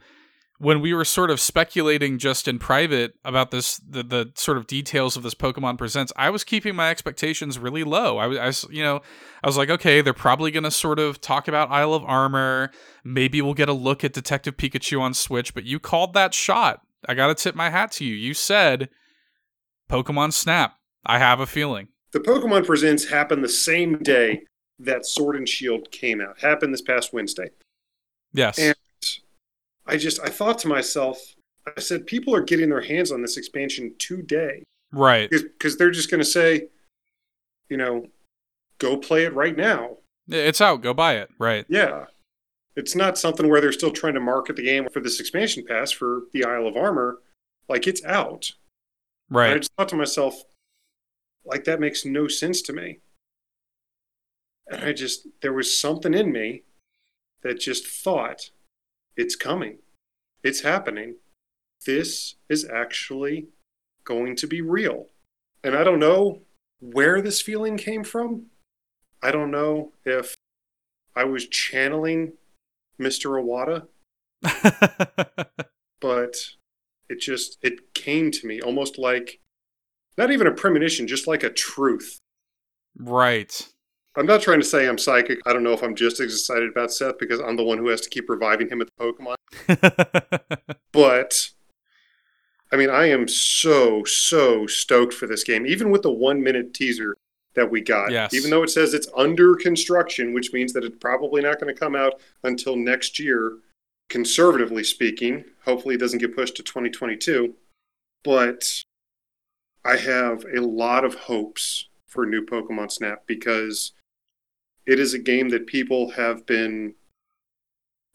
when we were sort of speculating just in private about this the, the sort of details of this pokemon presents i was keeping my expectations really low. I was, you know i was like okay they're probably going to sort of talk about isle of armor. Maybe we'll get a look at detective pikachu on switch but you called that shot. I gotta tip my hat to you. You said pokemon snap. I have a feeling. The Pokemon Presents happened the same day that Sword and Shield came out. Happened this past Wednesday. yes. And I just I thought to myself, I said, people are getting their hands on this expansion today right because they're just going to say, you know, go play it right now. it's out go buy it right Yeah, it's not something where they're still trying to market the game for this expansion pass for the Isle of Armor. Like it's out. And I right just thought to myself, like that makes no sense to me. And I just there was something in me that just thought, it's coming. It's happening. This is actually going to be real. And I don't know where this feeling came from. I don't know if I was channeling Mr. Iwata, but it just it came to me almost like not even a premonition, just like a truth. right I'm not trying to say I'm psychic. I don't know if I'm just as excited about Seth because I'm the one who has to keep reviving him at the Pokemon. But I mean, I am so so stoked for this game. Even with the one minute teaser that we got, Yes. even though it says it's under construction, which means that it's probably not going to come out until next year, conservatively speaking. Hopefully, it doesn't get pushed to 2022. But I have a lot of hopes for new Pokemon Snap because it is a game that people have been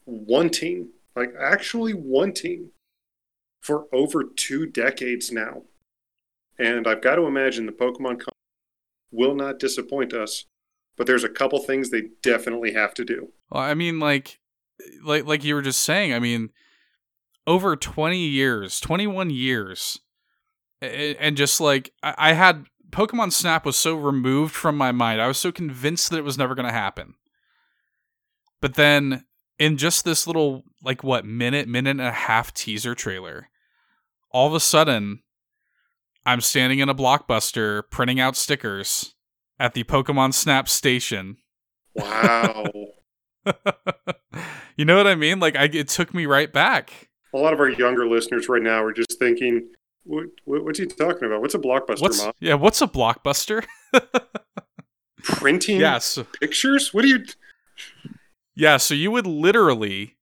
wanting, like actually wanting, for over two decades now. And I've got to imagine the Pokemon will not disappoint us, but there's a couple things they definitely have to do. Well, I mean, like, like like you were just saying, I mean, over 20 years, 21 years, and just like I had Pokemon Snap was so removed from my mind. I was so convinced that it was never going to happen. But then in just this little like what minute minute and a half teaser trailer, all of a sudden I'm standing in a blockbuster printing out stickers at the Pokemon Snap station. Wow. you know what I mean? Like I it took me right back. a lot of our younger listeners right now are just thinking, what, what, what's he talking about? What's a blockbuster, What's mom? yeah, what's a blockbuster? Printing yes. pictures? What do you? Yeah, so you would literally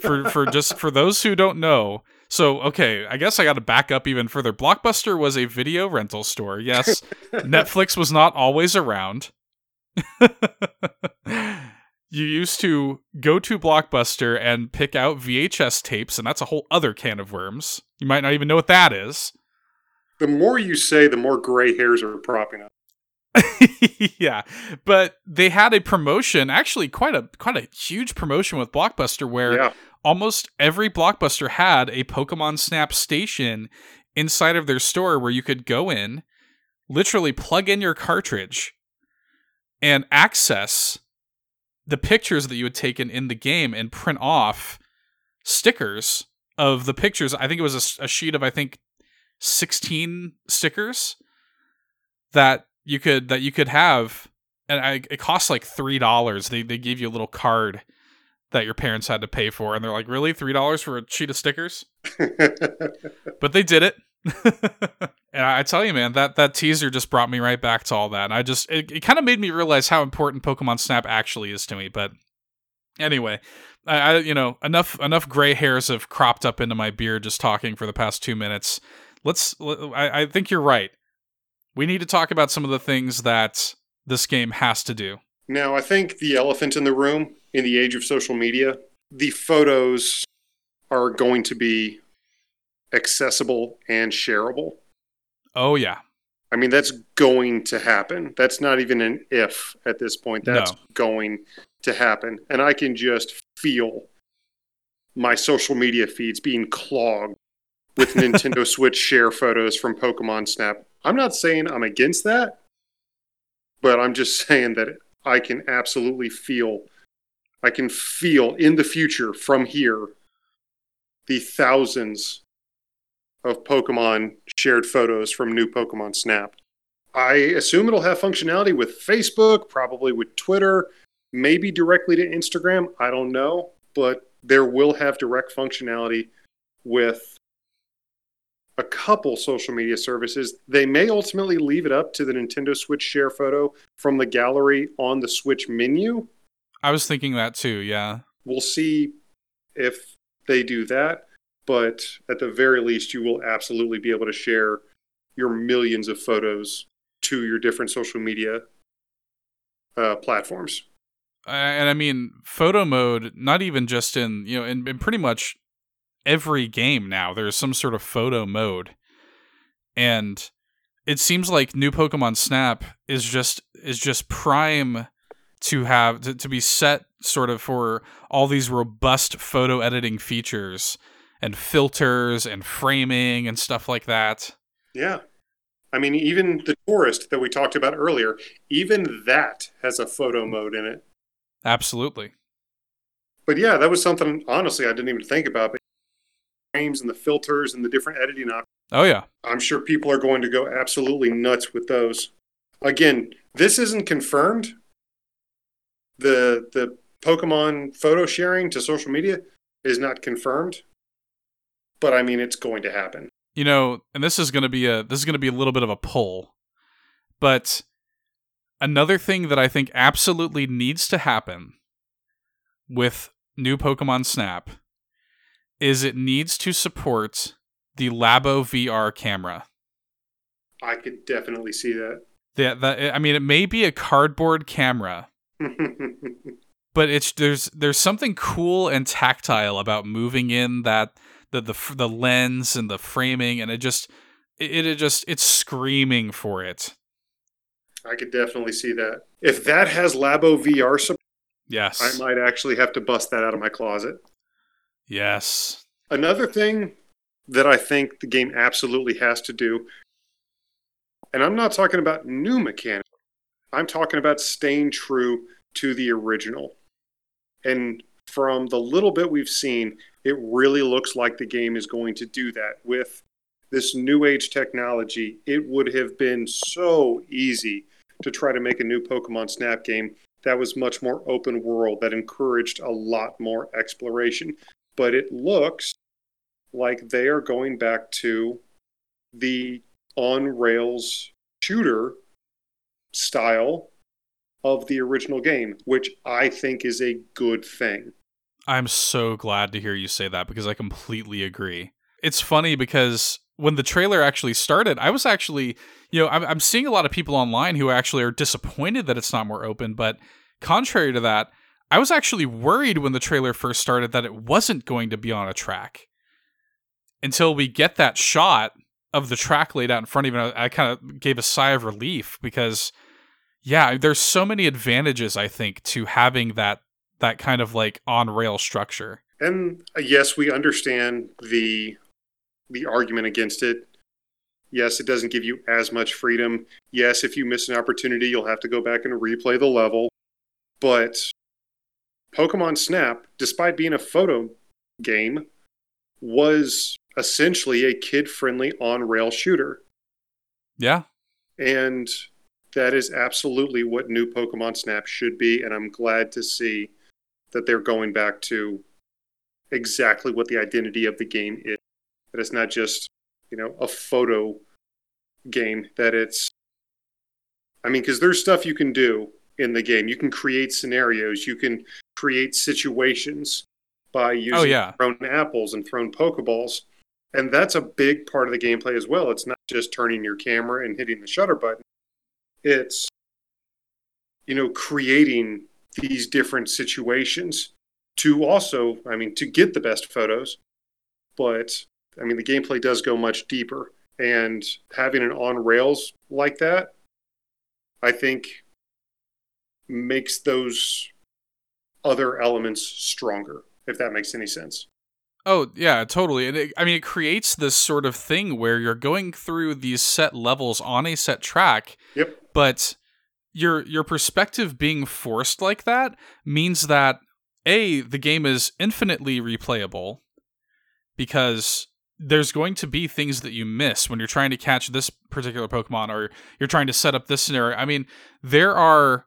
for for just for those who don't know. So okay, I guess I got to back up even further. Blockbuster was a video rental store. Yes, Netflix was not always around. you used to go to Blockbuster and pick out VHS tapes, and that's a whole other can of worms. You might not even know what that is. The more you say, the more gray hairs are propping up. yeah, but they had a promotion, actually quite a quite a huge promotion with Blockbuster where Yeah, almost every blockbuster had a Pokemon Snap station inside of their store where you could go in, literally plug in your cartridge, and access the pictures that you had taken in the game and print off stickers of the pictures. I think it was a sheet of I think sixteen stickers that you could that you could have, and I, it costs like three dollars. They they give you a little card that your parents had to pay for. And they're like really? Three dollars for a sheet of stickers? But they did it and i tell you man that that teaser just brought me right back to all that. And i just it, it kind of made me realize how important pokemon snap actually is to me. But anyway I, I you know enough enough gray hairs have cropped up into my beard just talking for the past two minutes. Let's I, I think you're right. We need to talk about some of the things that this game has to do. Now, I think the elephant in the room in the age of social media, the photos are going to be accessible and shareable. oh yeah I mean, that's going to happen. That's not even an if at this point. That's No. going to happen. And I can just feel my social media feeds being clogged with Nintendo Switch share photos from Pokemon Snap. I'm not saying I'm against that, but I'm just saying that I can absolutely feel I can feel in the future from here the thousands of Pokemon shared photos from new Pokemon Snap. I assume it'll have functionality with Facebook, probably with Twitter, maybe directly to Instagram. I don't know, but there will have direct functionality with a couple social media services. They may ultimately leave it up to the Nintendo Switch share photo from the gallery on the Switch menu. i was thinking that too yeah We'll see if they do that, but at the very least, you will absolutely be able to share your millions of photos to your different social media uh, platforms. And I mean photo mode, not even just in you know, in, in pretty much every game now. There's some sort of photo mode, and it seems like new Pokemon Snap is just is just prime to have to, to be set sort of for all these robust photo editing features and filters and framing and stuff like that. Yeah. I mean, even the Touryst that we talked about earlier, even that has a photo mode in it. Absolutely. But yeah, that was something, honestly, I didn't even think about. But frames and the filters and the different editing options. Oh yeah. I'm sure people are going to go absolutely nuts with those. Again, this isn't confirmed. The the Pokemon photo sharing to social media is not confirmed. But I mean it's going to happen. you know, and this is going to be a this is going to be a little bit of a pull. But another thing that I think absolutely needs to happen with new Pokemon Snap is it needs to support the Labo VR camera. I could definitely see that. That, that I mean it may be a cardboard camera, but it's there's there's something cool and tactile about moving in that the the the lens and the framing and it just it, it just it's screaming for it. I could definitely see that. If that has Labo VR support, Yes. I might actually have to bust that out of my closet. yes. Another thing that I think the game absolutely has to do, and I'm not talking about new mechanics, I'm talking about staying true to the original. And from the little bit we've seen, it really looks like the game is going to do that. With this new age technology, it would have been so easy to try to make a new Pokemon Snap game that was much more open world, that encouraged a lot more exploration. But it looks like they are going back to the on rails shooter style of the original game, which I think is a good thing. I'm so glad to hear you say that because I completely agree. It's funny because when the trailer actually started, I was actually, you know, I'm, I'm seeing a lot of people online who actually are disappointed that it's not more open. But contrary to that, I was actually worried when the trailer first started that it wasn't going to be on a track until we get that shot of the track laid out in front of you. I kind of gave a sigh of relief because, yeah, there's so many advantages I think to having that that kind of like on rail structure. And uh, yes, we understand the the argument against it. Yes, it doesn't give you as much freedom. Yes, if you miss an opportunity, you'll have to go back and replay the level. But Pokemon Snap, despite being a photo game, was essentially a kid-friendly on-rail shooter. Yeah. And that is absolutely what new Pokemon Snap should be and I'm glad to see that they're going back to exactly what the identity of the game is. That it's not just, you know, a photo game, that it's, I mean, because there's stuff you can do in the game. You can create scenarios, you can create situations by oh, using Oh, yeah. thrown apples and thrown Pokeballs. And that's a big part of the gameplay as well. It's not just turning your camera and hitting the shutter button, it's, you know, creating these different situations to also, I mean, to get the best photos. But, I mean, the gameplay does go much deeper. And having an on rails like that, I think, makes those other elements stronger, if that makes any sense. Oh, yeah, totally. And it, I mean, it creates this sort of thing where you're going through these set levels on a set track, Yep. but your your perspective being forced like that means that a the game is infinitely replayable because there's going to be things that you miss when you're trying to catch this particular Pokemon or you're trying to set up this scenario. I mean, there are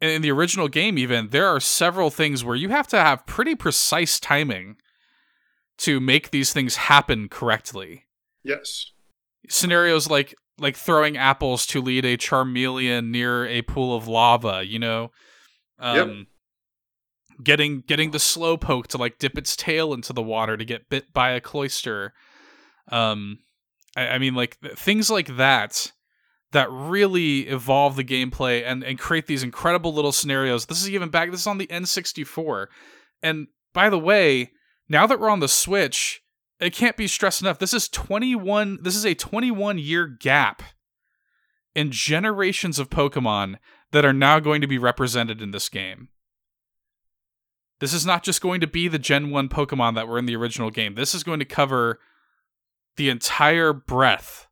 in the original game even there are several things where you have to have pretty precise timing to make these things happen correctly. Yes. Scenarios like like throwing apples to lead a Charmeleon near a pool of lava, you know, um, getting getting the slowpoke to like dip its tail into the water to get bit by a Cloyster. Um, I, I mean, like th- things like that that really evolve the gameplay and and create these incredible little scenarios. This is even back. This is on the N64, and by the way, now that we're on the Switch, it can't be stressed enough. This is 21 this is a 21 year gap in generations of Pokemon that are now going to be represented in this game. This is not just going to be the Gen 1 Pokemon that were in the original game. This is going to cover the entire breadth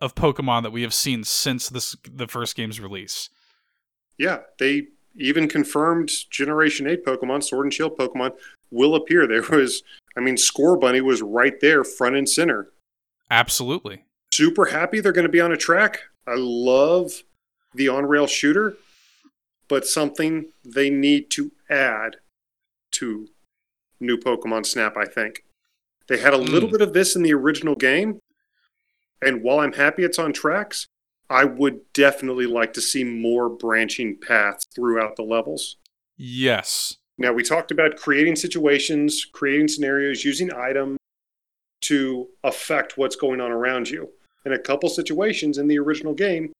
of Pokemon that we have seen since this the first game's release. Yeah, they even confirmed Generation 8 Pokemon, Sword and Shield Pokemon, will appear. There was, I mean, Scorbunny was right there, front and center. Absolutely. Super happy they're going to be on a track. I love the on rail shooter, but something they need to add to new Pokemon Snap, I think. They had a little Mm. bit of this in the original game, and while I'm happy it's on tracks, I would definitely like to see more branching paths throughout the levels. Yes. Now, we talked about creating situations, creating scenarios, using items to affect what's going on around you. In a couple situations in the original game,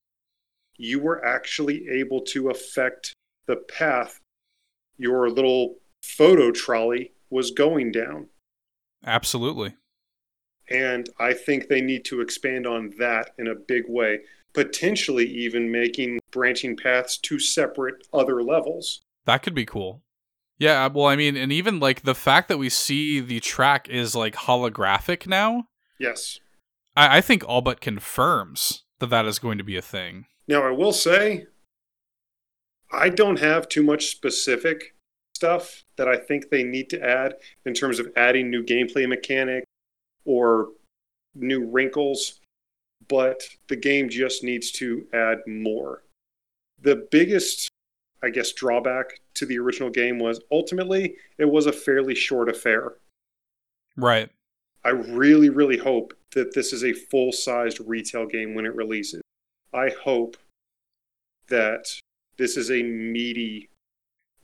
you were actually able to affect the path your little photo trolley was going down. Absolutely. And I think they need to expand on that in a big way, potentially even making branching paths to separate other levels. That could be cool. Yeah, well, I mean, and even like the fact that we see the track is like holographic now, Yes. I, I think all but confirms that that is going to be a thing. Now, I will say, I don't have too much specific stuff that I think they need to add in terms of adding new gameplay mechanic or new wrinkles, but the game just needs to add more. The biggest, I guess, drawback to the original game was ultimately it was a fairly short affair. Right. I really, really hope that this is a full sized retail game when it releases. I hope that this is a meaty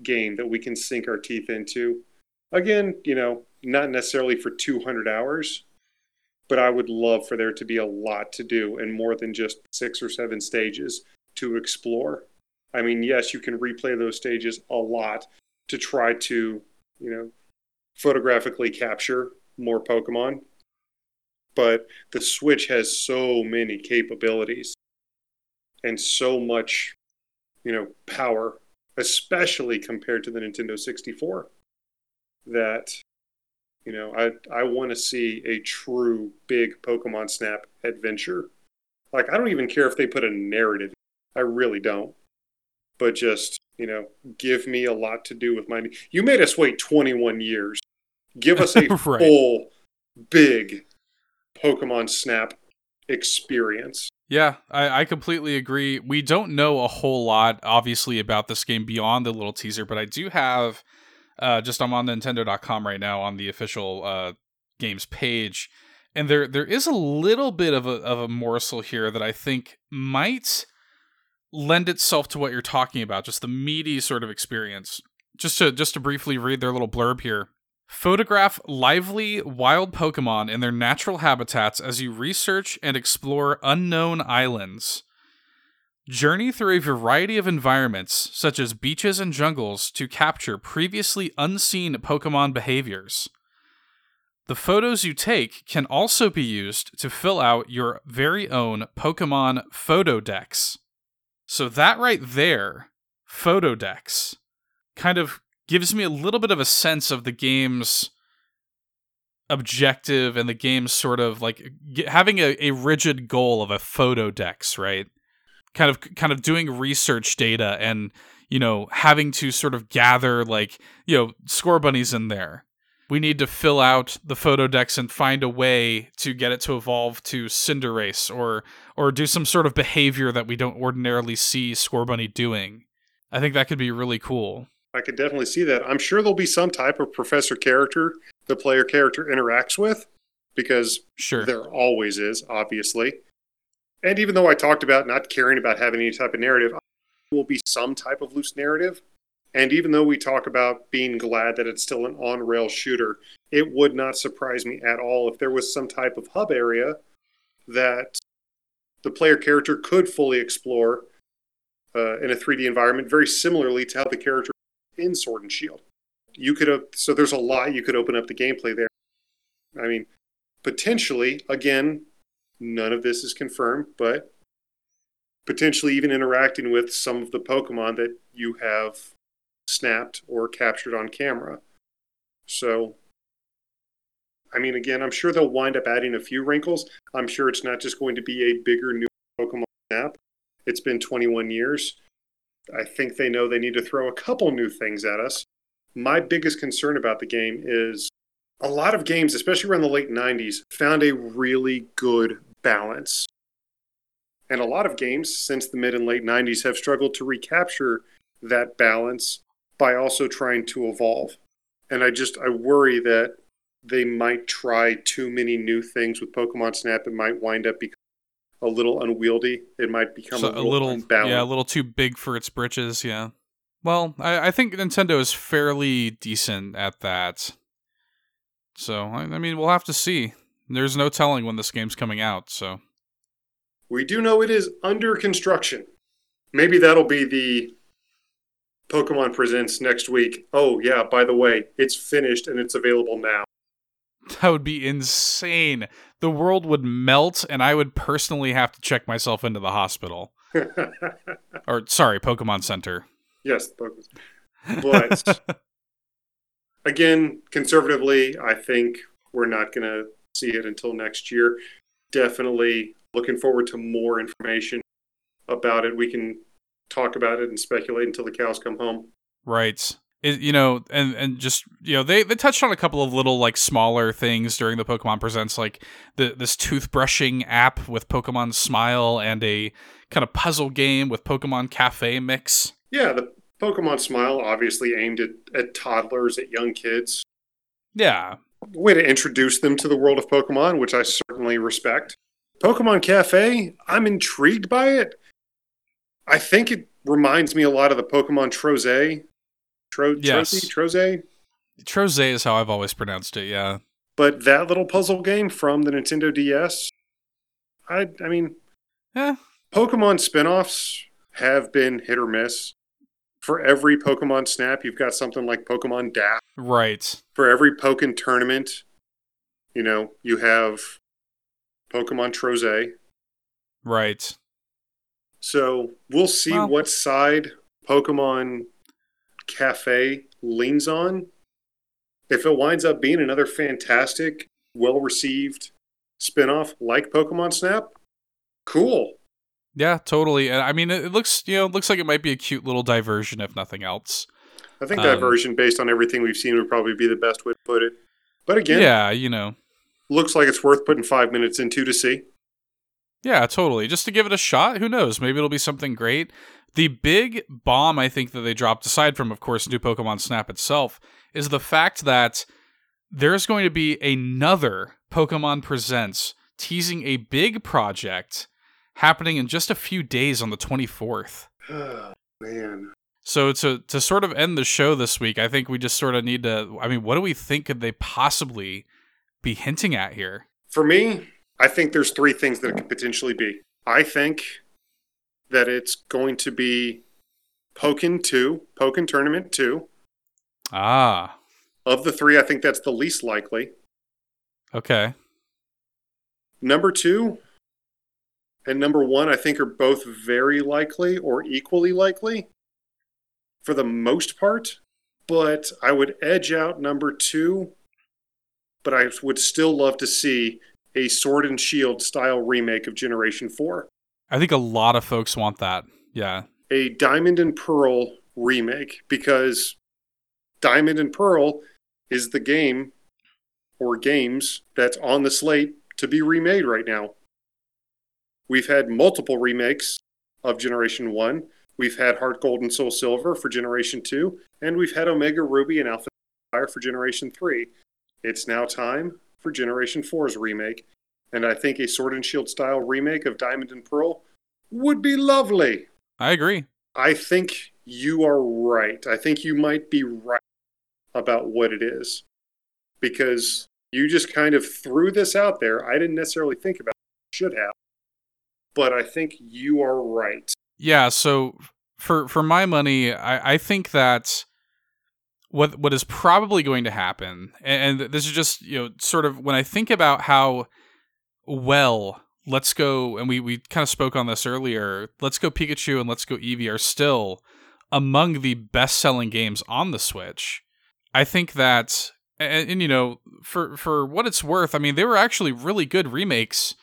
game that we can sink our teeth into. Again, you know, not necessarily for 200 hours, but I would love for there to be a lot to do and more than just six or seven stages to explore. I mean, yes, you can replay those stages a lot to try to, you know, photographically capture more Pokemon. But the Switch has so many capabilities and so much, you know, power, especially compared to the Nintendo 64, that, you know, I, I want to see a true big Pokemon Snap adventure. Like, I don't even care if they put a narrative, I really don't. But just, you know, give me a lot to do with my. You made us wait 21 years. Give us a Right. full, big Pokemon Snap experience. Yeah, I, I completely agree. We don't know a whole lot, obviously, about this game beyond the little teaser, but I do have uh, just I'm on Nintendo.com right now on the official uh, games page, and there there is a little bit of a of a morsel here that I think might lend itself to what you're talking about, just the meaty sort of experience. Just to just to briefly read their little blurb here. Photograph lively wild Pokemon in their natural habitats as you research and explore unknown islands. Journey through a variety of environments, such as beaches and jungles, to capture previously unseen Pokemon behaviors. The photos you take can also be used to fill out your very own Pokemon Photodex. So, that right there, Photodex, kind of gives me a little bit of a sense of the game's objective and the game's sort of like having a, a rigid goal of a photo dex right? Kind of kind of doing research data and you know having to sort of gather like you know Scorbunnies in there we need to fill out the Photodex and find a way to get it to evolve to cinderace or or do some sort of behavior that we don't ordinarily see Scorbunny doing i think that could be really cool I could definitely see that. I'm sure there'll be some type of professor character the player character interacts with, because sure there always is, obviously. And even though I talked about not caring about having any type of narrative, there will be some type of loose narrative. And even though we talk about being glad that it's still an on rail shooter, it would not surprise me at all if there was some type of hub area that the player character could fully explore uh, in a 3D environment, very similarly to how the character in Sword and Shield. You could so there's a lot you could open up the gameplay there. I mean, potentially, again, none of this is confirmed, but potentially even interacting with some of the Pokemon that you have snapped or captured on camera. So, I mean, again, I'm sure they'll wind up adding a few wrinkles. I'm sure it's not just going to be a bigger new Pokemon snap. It's been 21 years. I think they know they need to throw a couple new things at us. My biggest concern about the game is a lot of games, especially around the late 90s, found a really good balance. And a lot of games since the mid and late 90s have struggled to recapture that balance by also trying to evolve. And I just I worry that they might try too many new things with Pokemon Snap. It might wind up becoming a little unwieldy. It might become So a little, little unbalanced. yeah a little too big for its britches yeah well I, I think nintendo is fairly decent at that so I, I mean we'll have to see there's no telling when this game's coming out so We do know it is under construction. Maybe that'll be the Pokemon Presents next week. Oh, yeah, by the way, it's finished and it's available now. that would be insane the world would melt and i would personally have to check myself into the hospital or sorry pokemon center yes, Pokemon. But again, conservatively, I think we're not going to see it until next year. Definitely looking forward to more information about it. We can talk about it and speculate until the cows come home. Right. It, you know, and and just you know, they they touched on a couple of little like smaller things during the Pokemon Presents, like the this toothbrushing app with Pokemon Smile and a kind of puzzle game with Pokemon Cafe mix. Yeah, the Pokemon Smile obviously aimed at, at toddlers, at young kids. Yeah. Way to introduce them to the world of Pokemon, which I certainly respect. Pokemon Cafe, I'm intrigued by it. I think it reminds me a lot of the Pokemon Troze. Tro- Yes. Troze? Troze? Troze is how I've always pronounced it. Yeah. But that little puzzle game from the Nintendo DS, I I mean, Yeah. Pokemon spin-offs have been hit or miss. For every Pokemon Snap, you've got something like Pokemon Dash. Right. For every Pokkén Tournament, you know, you have Pokemon Troze. Right. So we'll see Well- what side Pokemon Cafe leans on. If it winds up being another fantastic, well received spin-off like Pokemon Snap, cool. Yeah, totally. And I mean, it, it looks you know it looks like it might be a cute little diversion if nothing else. I think Um, diversion based on everything we've seen would probably be the best way to put it. But again, Yeah, you know. looks like it's worth putting five minutes into to see. Yeah, totally. Just to give it a shot. Who knows? Maybe it'll be something great. The big bomb I think that they dropped, aside from, of course, new Pokemon Snap itself, is the fact that there's going to be another Pokemon Presents teasing a big project happening in just a few days on the 24th. Oh, man. So to to sort of end the show this week, I think we just sort of need to. I mean, what do we think could they possibly be hinting at here? For me, I think there's three things that it could potentially be. I think that it's going to be Pokkén 2, Pokkén Tournament 2. Ah, Of the three, I think that's the least likely. okay. Number two and number one, I think, are both very likely or equally likely for the most part. But I would edge out number two. But I would still love to see a Sword and Shield style remake of Generation 4. I think a lot of folks want that. Yeah. A Diamond and Pearl remake because Diamond and Pearl is the game or games that's on the slate to be remade right now. We've had multiple remakes of Generation 1. We've had Heart Gold and Soul Silver for Generation 2, and we've had Omega Ruby and Alpha Sapphire for Generation 3. It's now time for Generation 4's remake, and I think a Sword and Shield style remake of Diamond and Pearl would be lovely. I agree. I think you are right. I think you might be right about what it is because you just kind of threw this out there. I didn't necessarily think about it, should have, but I think you are right. Yeah, so for for my money, I, I think that what what is probably going to happen, and, and this is just you know sort of when I think about how well Let's Go, and we we kind of spoke on this earlier. Let's Go Pikachu and Let's Go Eevee are still among the best selling games on the Switch. I think that, and, and you know, for for what it's worth, I mean, they were actually really good remakes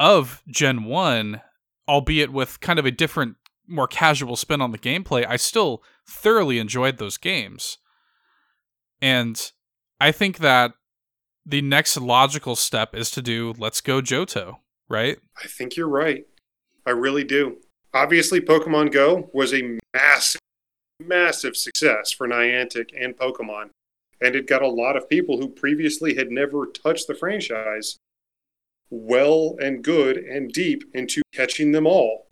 of Gen One albeit with kind of a different, more casual spin on the gameplay, I still thoroughly enjoyed those games. And I think that the next logical step is to do Let's Go Johto, right? I think you're right. I really do. Obviously, Pokemon Go was a massive, massive success for Niantic and Pokemon. And it got a lot of people who previously had never touched the franchise well and good and deep into catching them all.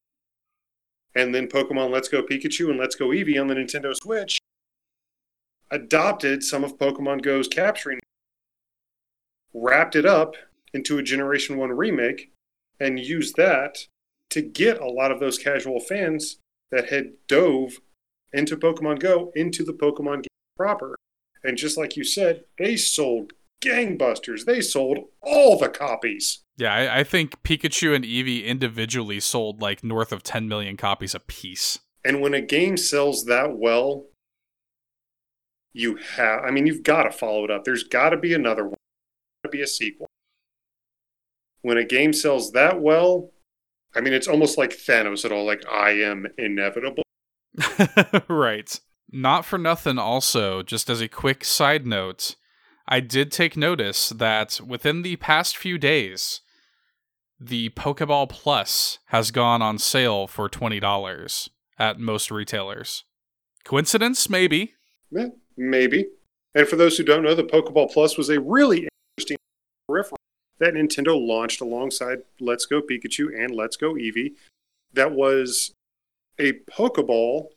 And then Pokemon Let's Go Pikachu and Let's Go Eevee on the Nintendo Switch adopted some of Pokemon Go's capturing, wrapped it up into a Generation 1 remake, and used that to get a lot of those casual fans that had dove into Pokemon Go into the Pokemon game proper. And just like you said, they sold gangbusters. They sold all the copies. Yeah, I, I think Pikachu and Eevee individually sold like north of 10 million copies apiece. And when a game sells that well, you have. I mean, you've got to follow it up. There's got to be another one. Got to be a sequel. When a game sells that well, I mean, it's almost like Thanos at all. Like I am inevitable. right. Not for nothing, also, just as a quick side note, I did take notice that within the past few days, the Pokeball Plus has gone on sale for $20 at most retailers. Coincidence? Maybe. Eh, maybe. And for those who don't know, the Pokeball Plus was a really interesting peripheral that Nintendo launched alongside Let's Go Pikachu and Let's Go Eevee. That was a Pokeball,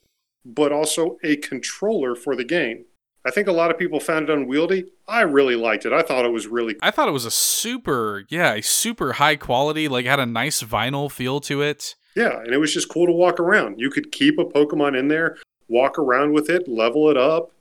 but also a controller for the game. I think a lot of people found it unwieldy. I really liked it. I thought it was really I thought it was a super, yeah, a super high quality, like had a nice vinyl feel to it. Yeah, and it was just cool to walk around. You could keep a Pokemon in there, walk around with it, level it up.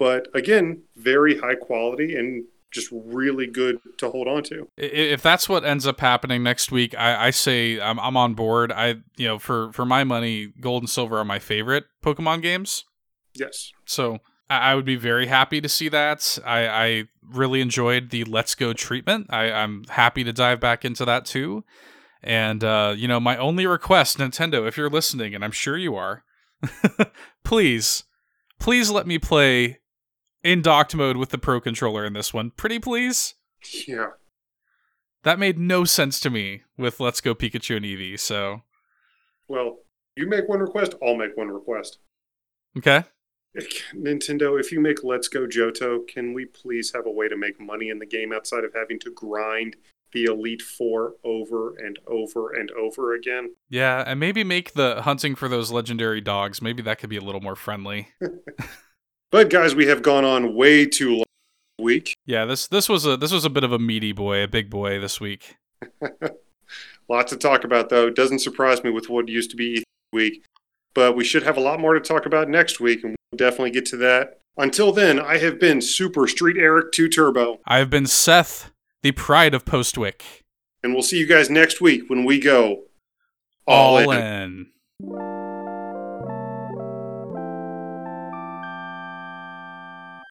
But again, very high quality and just really good to hold on to. If that's what ends up happening next week, I, I say I'm, I'm on board. I, you know, for for my money, Gold and Silver are my favorite Pokemon games. Yes. So I, I would be very happy to see that. I, I really enjoyed the Let's Go treatment. I, I'm happy to dive back into that too. And uh, you know, my only request, Nintendo, if you're listening, and I'm sure you are, please, please let me play in docked mode with the Pro controller in this one. Pretty please. Yeah. That made no sense to me with Let's Go Pikachu and Eevee. So Well, you make one request, I'll make one request. okay, Nintendo, if you make Let's Go Johto, can we please have a way to make money in the game outside of having to grind the Elite Four over and over and over again? yeah, and maybe make the hunting for those legendary dogs. Maybe that could be a little more friendly. But guys, we have gone on way too long week. Yeah, this this was a this was a bit of a meaty boy, a big boy this week. Lots to talk about, though. Doesn't surprise me with what used to be E3 week. But we should have a lot more to talk about next week, and we'll definitely get to that. Until then, I have been Super Street Eric 2 Turbo, I have been Seth, the pride of Postwick. and we'll see you guys next week when we go all, All in. in.